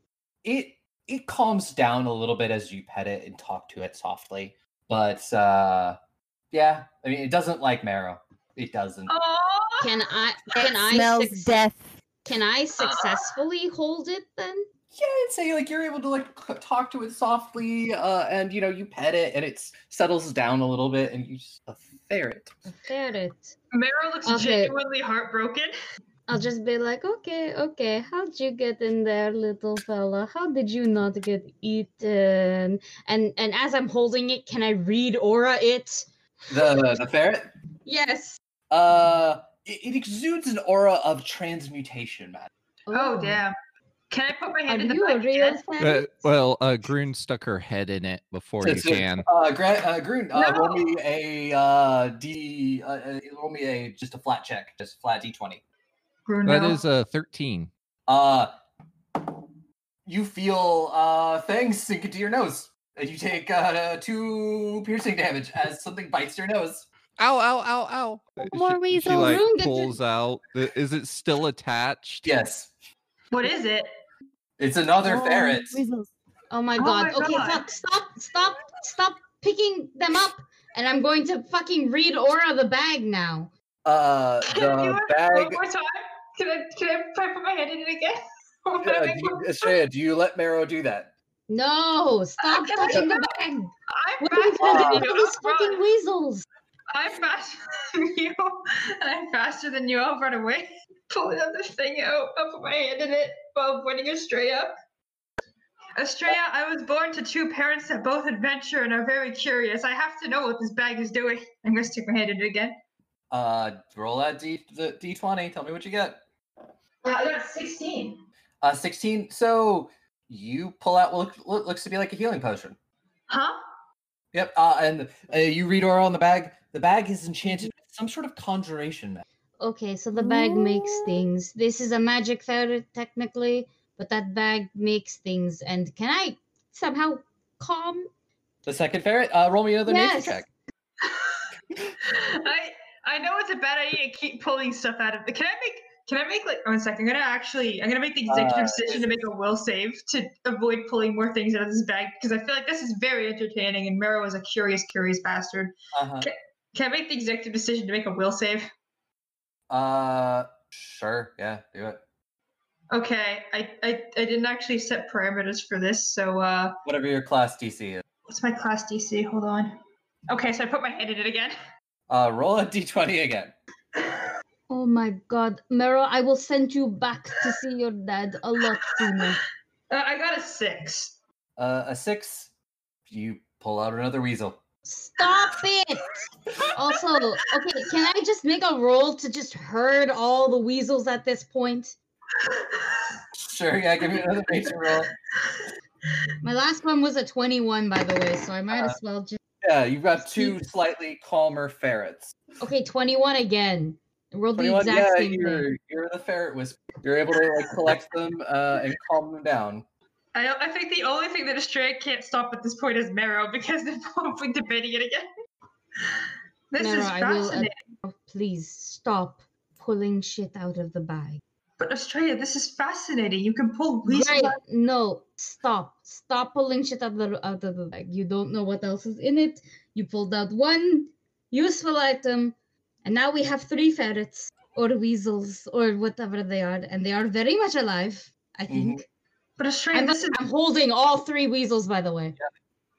It it calms down a little bit as you pet it and talk to it softly, but uh, yeah. I mean, it doesn't like marrow. It doesn't. Can I? It Can I? smells suc- death. Can I successfully hold it then? Yeah, I'd say like you're able to like talk to it softly, uh, and you know you pet it and it settles down a little bit, and you just a ferret. A ferret. Marrow looks Okay. genuinely heartbroken. <laughs> I'll just be like, okay, okay, how'd you get in there, little fella? How did you not get eaten? And and as I'm holding it, can I read aura it? The the ferret. Yes. Uh, it, it exudes an aura of transmutation, man. Oh, damn. Can I put my Are hand in the you a bag real? Uh, well, uh, Grun stuck her head in it before you So- so, can. Uh, Grant, uh, Grun, uh, roll No. me a uh, D, uh, uh, roll me a just a flat check, just flat D twenty. Bruno. That is a 13. Uh, you feel uh fangs sink into your nose, and you take uh two piercing damage as something bites your nose. Ow, ow, ow, ow. Uh, More she, she like Grun, get pulls out. I- Is it still attached? Yes, What is it? it's another Oh, ferret. weasels. Oh my Oh god. my okay, God. fuck. Stop, stop, stop picking them up. And I'm going to fucking read aura the bag now. Uh, Can I do the it bag. One more time? Can I, can I, can put my hand in it again? <laughs> What Uh, am I do you, doing? Do you let Marrow do that? No, stop can <laughs> I touching the bag. I'm What are you faster than you. to these I'll fucking run. weasels? I'm faster <laughs> than you, and I'm faster than you. I'll run away. Pull another thing out. I'll put my hand in it while pointing Estrella. Estrella, I was born to two parents that both adventure and are very curious. I have to know what this bag is doing. I'm gonna stick my hand in it again. Uh, roll that D the D twenty. Tell me what you get. Uh, I got 16. Uh, sixteen. So you pull out what look, looks to be like a healing potion. Huh? Yep. Uh, and uh, you read aura on the bag. The bag is enchanted with some sort of conjuration. method. Okay, so the bag makes things. This is a magic ferret technically, but that bag makes things. And can I somehow calm? The second ferret. Uh, roll me another Yes. nature check. <laughs> I I know it's a bad idea to keep pulling stuff out of. The. Can I make? Can I make like one second? I'm gonna actually. I'm gonna make the executive Uh, decision to make a will save to avoid pulling more things out of this bag because I feel like this is very entertaining and Mero is a curious, curious bastard. Uh-huh. Can I make the executive decision to make a will save? Uh, sure. Yeah, do it. Okay, I I, I didn't actually set parameters for this, so uh, Whatever your class DC is. what's my class DC? Hold on. Okay, so I put my hand in it again. Uh, roll a D20 again. <laughs> Oh my god, Meryl, I will send you back to see your dad a lot sooner. Uh, I got a six. Uh, a six. You pull out another weasel. Stop it! Also, okay, can I just make a roll to just herd all the weasels at this point? Sure, yeah, give me another nature roll. My last one was a 21, by the way, so I might Uh, as well just. Yeah, you've got two slightly calmer ferrets. Okay, 21 again. Roll the 21, exact yeah, same you're, you're the ferret whisperer. You're able to like collect them uh, and calm them down. I, don't- I think the only thing that Estrella can't stop at this point is Marrow because they're probably debating it again. This Marrow, is I will, uh, fascinating. Oh, please stop pulling shit out of the bag. But Estrella, this is fascinating. You can pull weasels Right? out. No, stop. Stop pulling shit out of, the, out of the bag. You don't know what else is in it. You pulled out one useful item, and now we have three ferrets or weasels or whatever they are, and they are very much alive. I think. But Estrella, I'm, this is I'm holding all three weasels, by the way.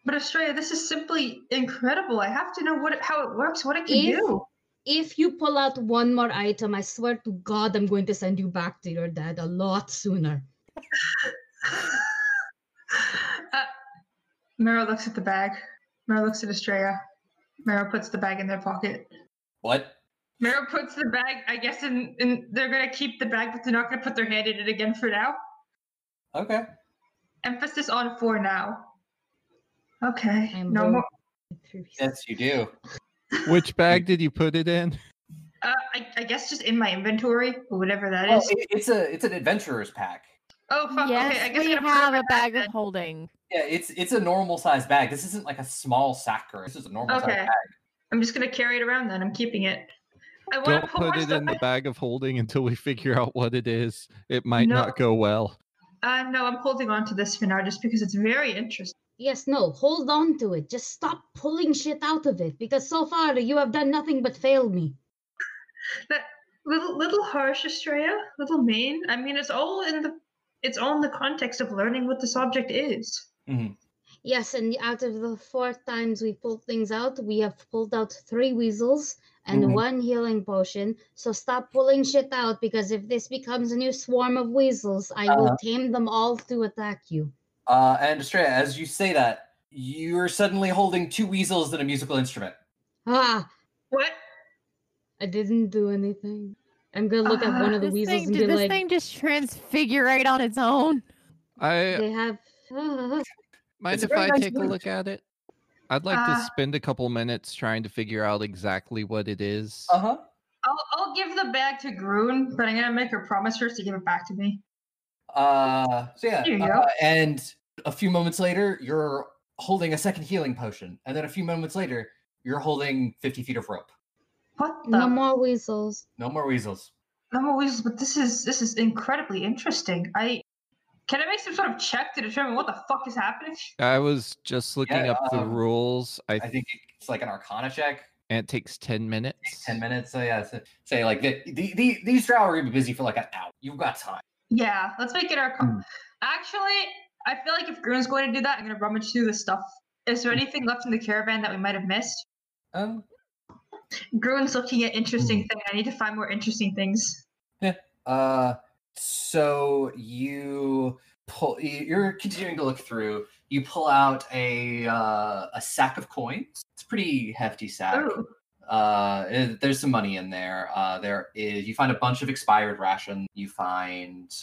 but Estrella, this is simply incredible. I have to know what how it works, what it can If- do. If you pull out one more item, I swear to God, I'm going to send you back to your dad a lot sooner. <laughs> uh, Marrow looks at the bag. Marrow looks at Estrella. Marrow puts the bag in their pocket. What? Marrow puts the bag, I guess, in, in they're gonna keep the bag, but they're not gonna put their hand in it again for now. Okay. Emphasis on for now. Okay. I'm no roll- more. Yes, you do. Which bag did you put it in? Uh, I, I guess just in my inventory or whatever that Oh, is. it- it's a it's an adventurer's pack. Oh fuck. yes, okay, I guess we I gotta put it have a bag of holding. Yeah, it's it's a normal sized bag. This isn't like a small sacker. This is a normal sized Okay. bag. I'm just gonna carry it around then. I'm keeping it. I want Don't to pull put it in the bag of holding until we figure out what it is. It might No. not go well. Uh, no, I'm holding on to this for now just because it's very interesting. Yes, no, hold on to it. Just stop pulling shit out of it because so far you have done nothing but fail me. <laughs> That little little harsh, Estrella, little mean. I mean, it's all in the it's all in the context of learning what this object is. Yes, and out of the four times we pulled things out, we have pulled out three weasels and Mhm. one healing potion. So stop pulling shit out because if this becomes a new swarm of weasels, I will Uh-huh. tame them all to attack you. Uh, and Estrella, as you say that, you're suddenly holding two weasels and a musical instrument. Ah, What? I didn't do anything. I'm gonna look at one of the weasels thing, and did be this like, thing just transfigurate on its own? I they have. <sighs> ah, <laughs> mind It's if I nice take a look at it. I'd like Uh, to spend a couple minutes trying to figure out exactly what it is. Uh huh. I'll I'll give the bag to Grun, but I'm gonna make her promise first to give it back to me. Uh, so yeah, Here you uh, go. and a few moments later, you're holding a second healing potion, and then a few moments later, you're holding 50 feet of rope. What the? no more weasels. No more weasels. I'm always, but this is this is incredibly interesting. I can I make some sort of check to determine what the fuck is happening? I was just looking Yeah, up the um, rules. I, I think it's like an Arcana check. and it takes ten minutes. 10 minutes. So yeah, so, say like the, the, the, these drow are gonna be busy for like an hour. You've got time. Yeah, let's make it our. Hmm. Actually, I feel like if Grun's going to do that, I'm gonna rummage through the stuff. Is there anything left in the caravan that we might have missed? Um, Grun's looking at interesting Hmm. things. I need to find more interesting things. Yeah. Uh, so you pull. you- You're continuing to look through. You pull out a uh, a sack of coins. It's a pretty hefty sack. Oh, Uh, there's some money in there. Uh, there is. You find a bunch of expired rations. You find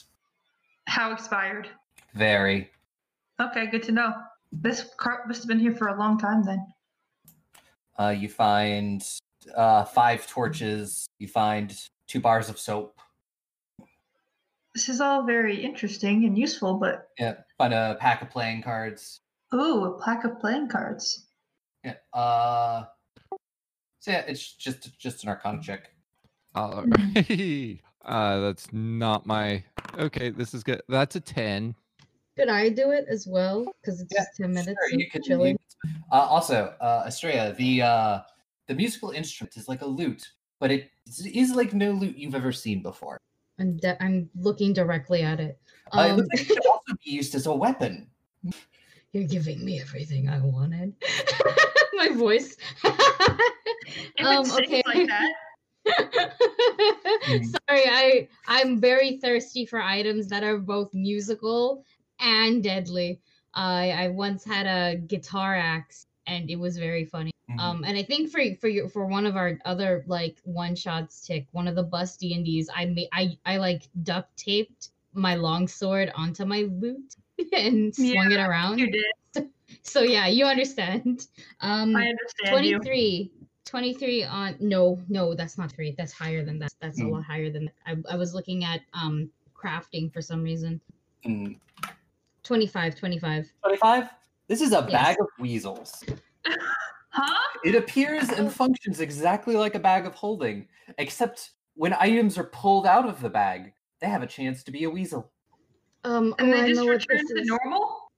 how expired? very. Okay, good to know. This cart must have been here for a long time then. Uh, you find uh, five torches. You find two bars of soap. This is all very interesting and useful, but Yeah. Find a pack of playing cards. ooh, a pack of playing cards. Yeah. Uh. So yeah, it's just just an Arcana check. All right. <laughs> <laughs> uh, that's not my. Okay, this is good. That's a ten. Could I do it as well? Because it's Yeah, just 10 minutes Sure, of you can, chilling. uh, also, uh, Estrella, the uh, the musical instrument is like a lute, but it is like no lute you've ever seen before. I'm, de- I'm looking directly at it. Uh, it Um, looks like it could also be used as a weapon. <laughs> You're giving me everything I wanted. <laughs> My voice. If <laughs> Um, it sings okay. like that, Mm. Sorry, I I'm very thirsty for items that are both musical and deadly. I I once had a guitar axe, and it was very funny. Mhm. Um, and I think for for your for one of our other like one shots tick, one of the bus D and D's, I made I I like duct taped my long sword onto my boot <laughs> and swung it around. You did. <laughs> So yeah, you understand. Um, I understand you. 23 23 on no no that's not three that's higher than that that's a Mm. lot higher than that. I, I was looking at um crafting for some reason Mm, 25 25 25. This is a Yes. bag of weasels. <laughs> Huh? It appears and functions exactly like a bag of holding, except when items are pulled out of the bag, they have a chance to be a weasel. um And oh, they I just return to normal?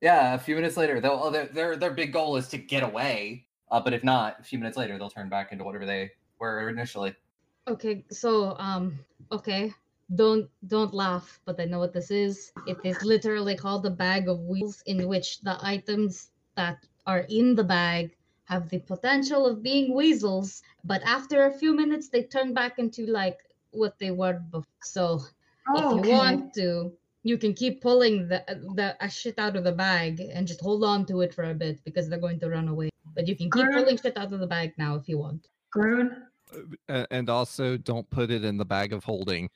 Yeah, a few minutes later, they'll oh, their their their big goal is to get away. Uh, but if not, a few minutes later, they'll turn back into whatever they were initially. okay so um okay don't don't laugh but i know what this is it is literally called the bag of weasels in which the items that are in the bag have the potential of being weasels but after a few minutes they turn back into like what they were before so if Oh, you okay. want to you can keep pulling the the uh, shit out of the bag and just hold on to it for a bit because they're going to run away but you can keep Grr. pulling shit out of the bag now if you want Grun. A- and also don't put it in the bag of holding.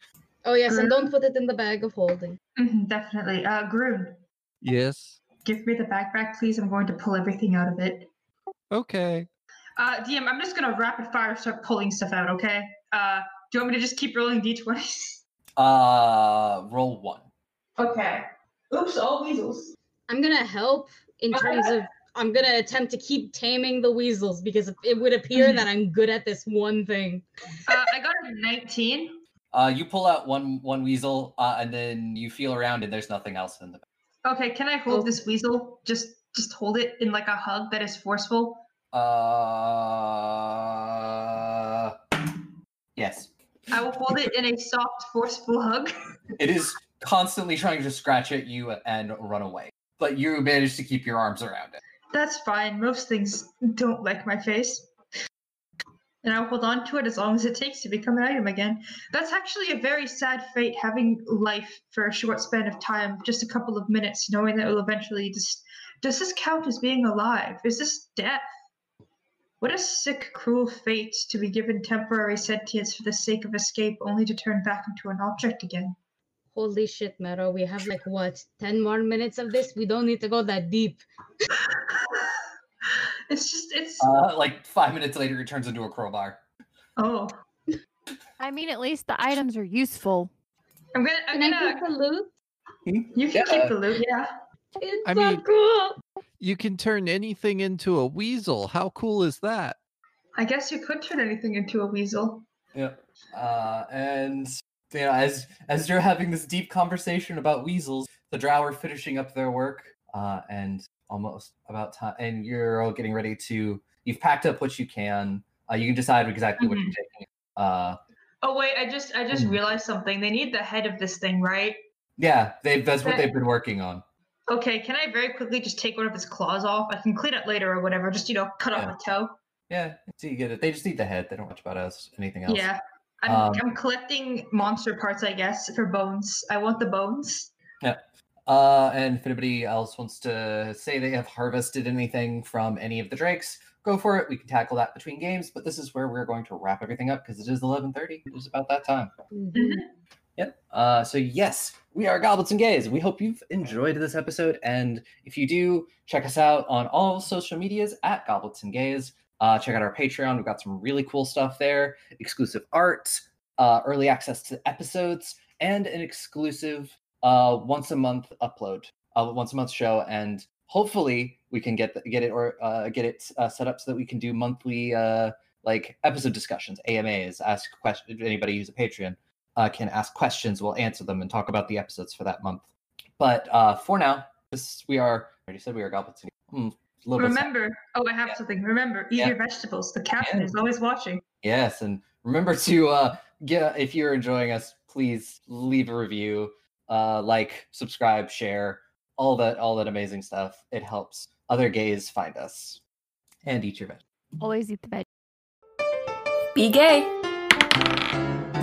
oh yes and don't put it in the bag of holding Mhm, definitely. Uh, Grun, Yes. give me the backpack, please. I'm going to pull everything out of it. Okay. Uh, DM, I'm just gonna rapid fire start pulling stuff out, okay? Uh, do you want me to just keep rolling d20s? <laughs> Uh, roll one. Okay. Oops, all weasels. I'm gonna help in terms of I'm gonna attempt to keep taming the weasels because it would appear that I'm good at this one thing. Uh, I got a 19. Uh, you pull out one one weasel, uh, and then you feel around, and there's nothing else in the bag. Okay, can I hold Oh. this weasel? Just just hold it in like a hug that is forceful. Uh, yes, I will hold it in a soft, forceful hug. <laughs> it is constantly trying to scratch at you and run away, but you manage to keep your arms around it. That's fine. Most things don't like my face. And I'll hold on to it as long as it takes to become an item again. That's actually a very sad fate having life for a short span of time, just a couple of minutes, knowing that it will eventually just. Does this count as being alive? Is this death? What a sick, cruel fate to be given temporary sentience for the sake of escape, only to turn back into an object again. Holy shit, Mero, we have like what, 10 more minutes of this? We don't need to go that deep. <laughs> it's just, it's. Uh, like five minutes later, it turns into a crowbar. oh. I mean, at least the items are useful. I'm gonna. I'm Can gonna. keep the loot? You can Yeah. keep the loot, yeah. It's I so mean- cool. You can turn anything into a weasel. How cool is that? I guess you could turn anything into a weasel. Yeah. Uh, and you know, as as you're having this deep conversation about weasels, the drow are finishing up their work, uh, and almost about time, and you're all getting ready to. You've packed up what you can. Uh, you can decide exactly what you're taking. Uh, Oh wait, I just I just Hmm. realized something. They need the head of this thing, right? yeah, they that's what they've been working on. Okay, can I very quickly just take one of its claws off? I can clean it later or whatever. Just you know, cut Yeah. off a toe. Yeah, so you get it. They just need the head. They don't watch about us anything else. Yeah. I'm, Um, I'm collecting monster parts, I guess, for bones. I want the bones. Yeah. Uh, and if anybody else wants to say they have harvested anything from any of the drakes, go for it. We can tackle that between games. But this is where we're going to wrap everything up because it is eleven thirty. It is about that time. Mhm. Yep. Uh, so yes, we are Goblets and Gays. We hope you've enjoyed this episode, and if you do, check us out on all social medias at Goblets and Gays. Uh, check out our Patreon. We've got some really cool stuff there, exclusive art, uh, early access to episodes, and an exclusive uh, once a month upload, uh, once a month show, and hopefully we can get the, get it or uh, get it uh, set up so that we can do monthly uh, like episode discussions, AMAs, ask questions. Anybody who's a Patreon uh, can ask questions. We'll answer them and talk about the episodes for that month. But uh, for now, this we are. I already said we are goblins. A little bit sad. Remember, oh, I have Yeah. something. Remember, eat Yeah. your vegetables. The captain Yeah. is always watching. Yes, and remember to uh, get if you're enjoying us, please leave a review, uh, like, subscribe, share, all that, all that amazing stuff. It helps other gays find us and eat your veg. Always eat the veg. Be gay.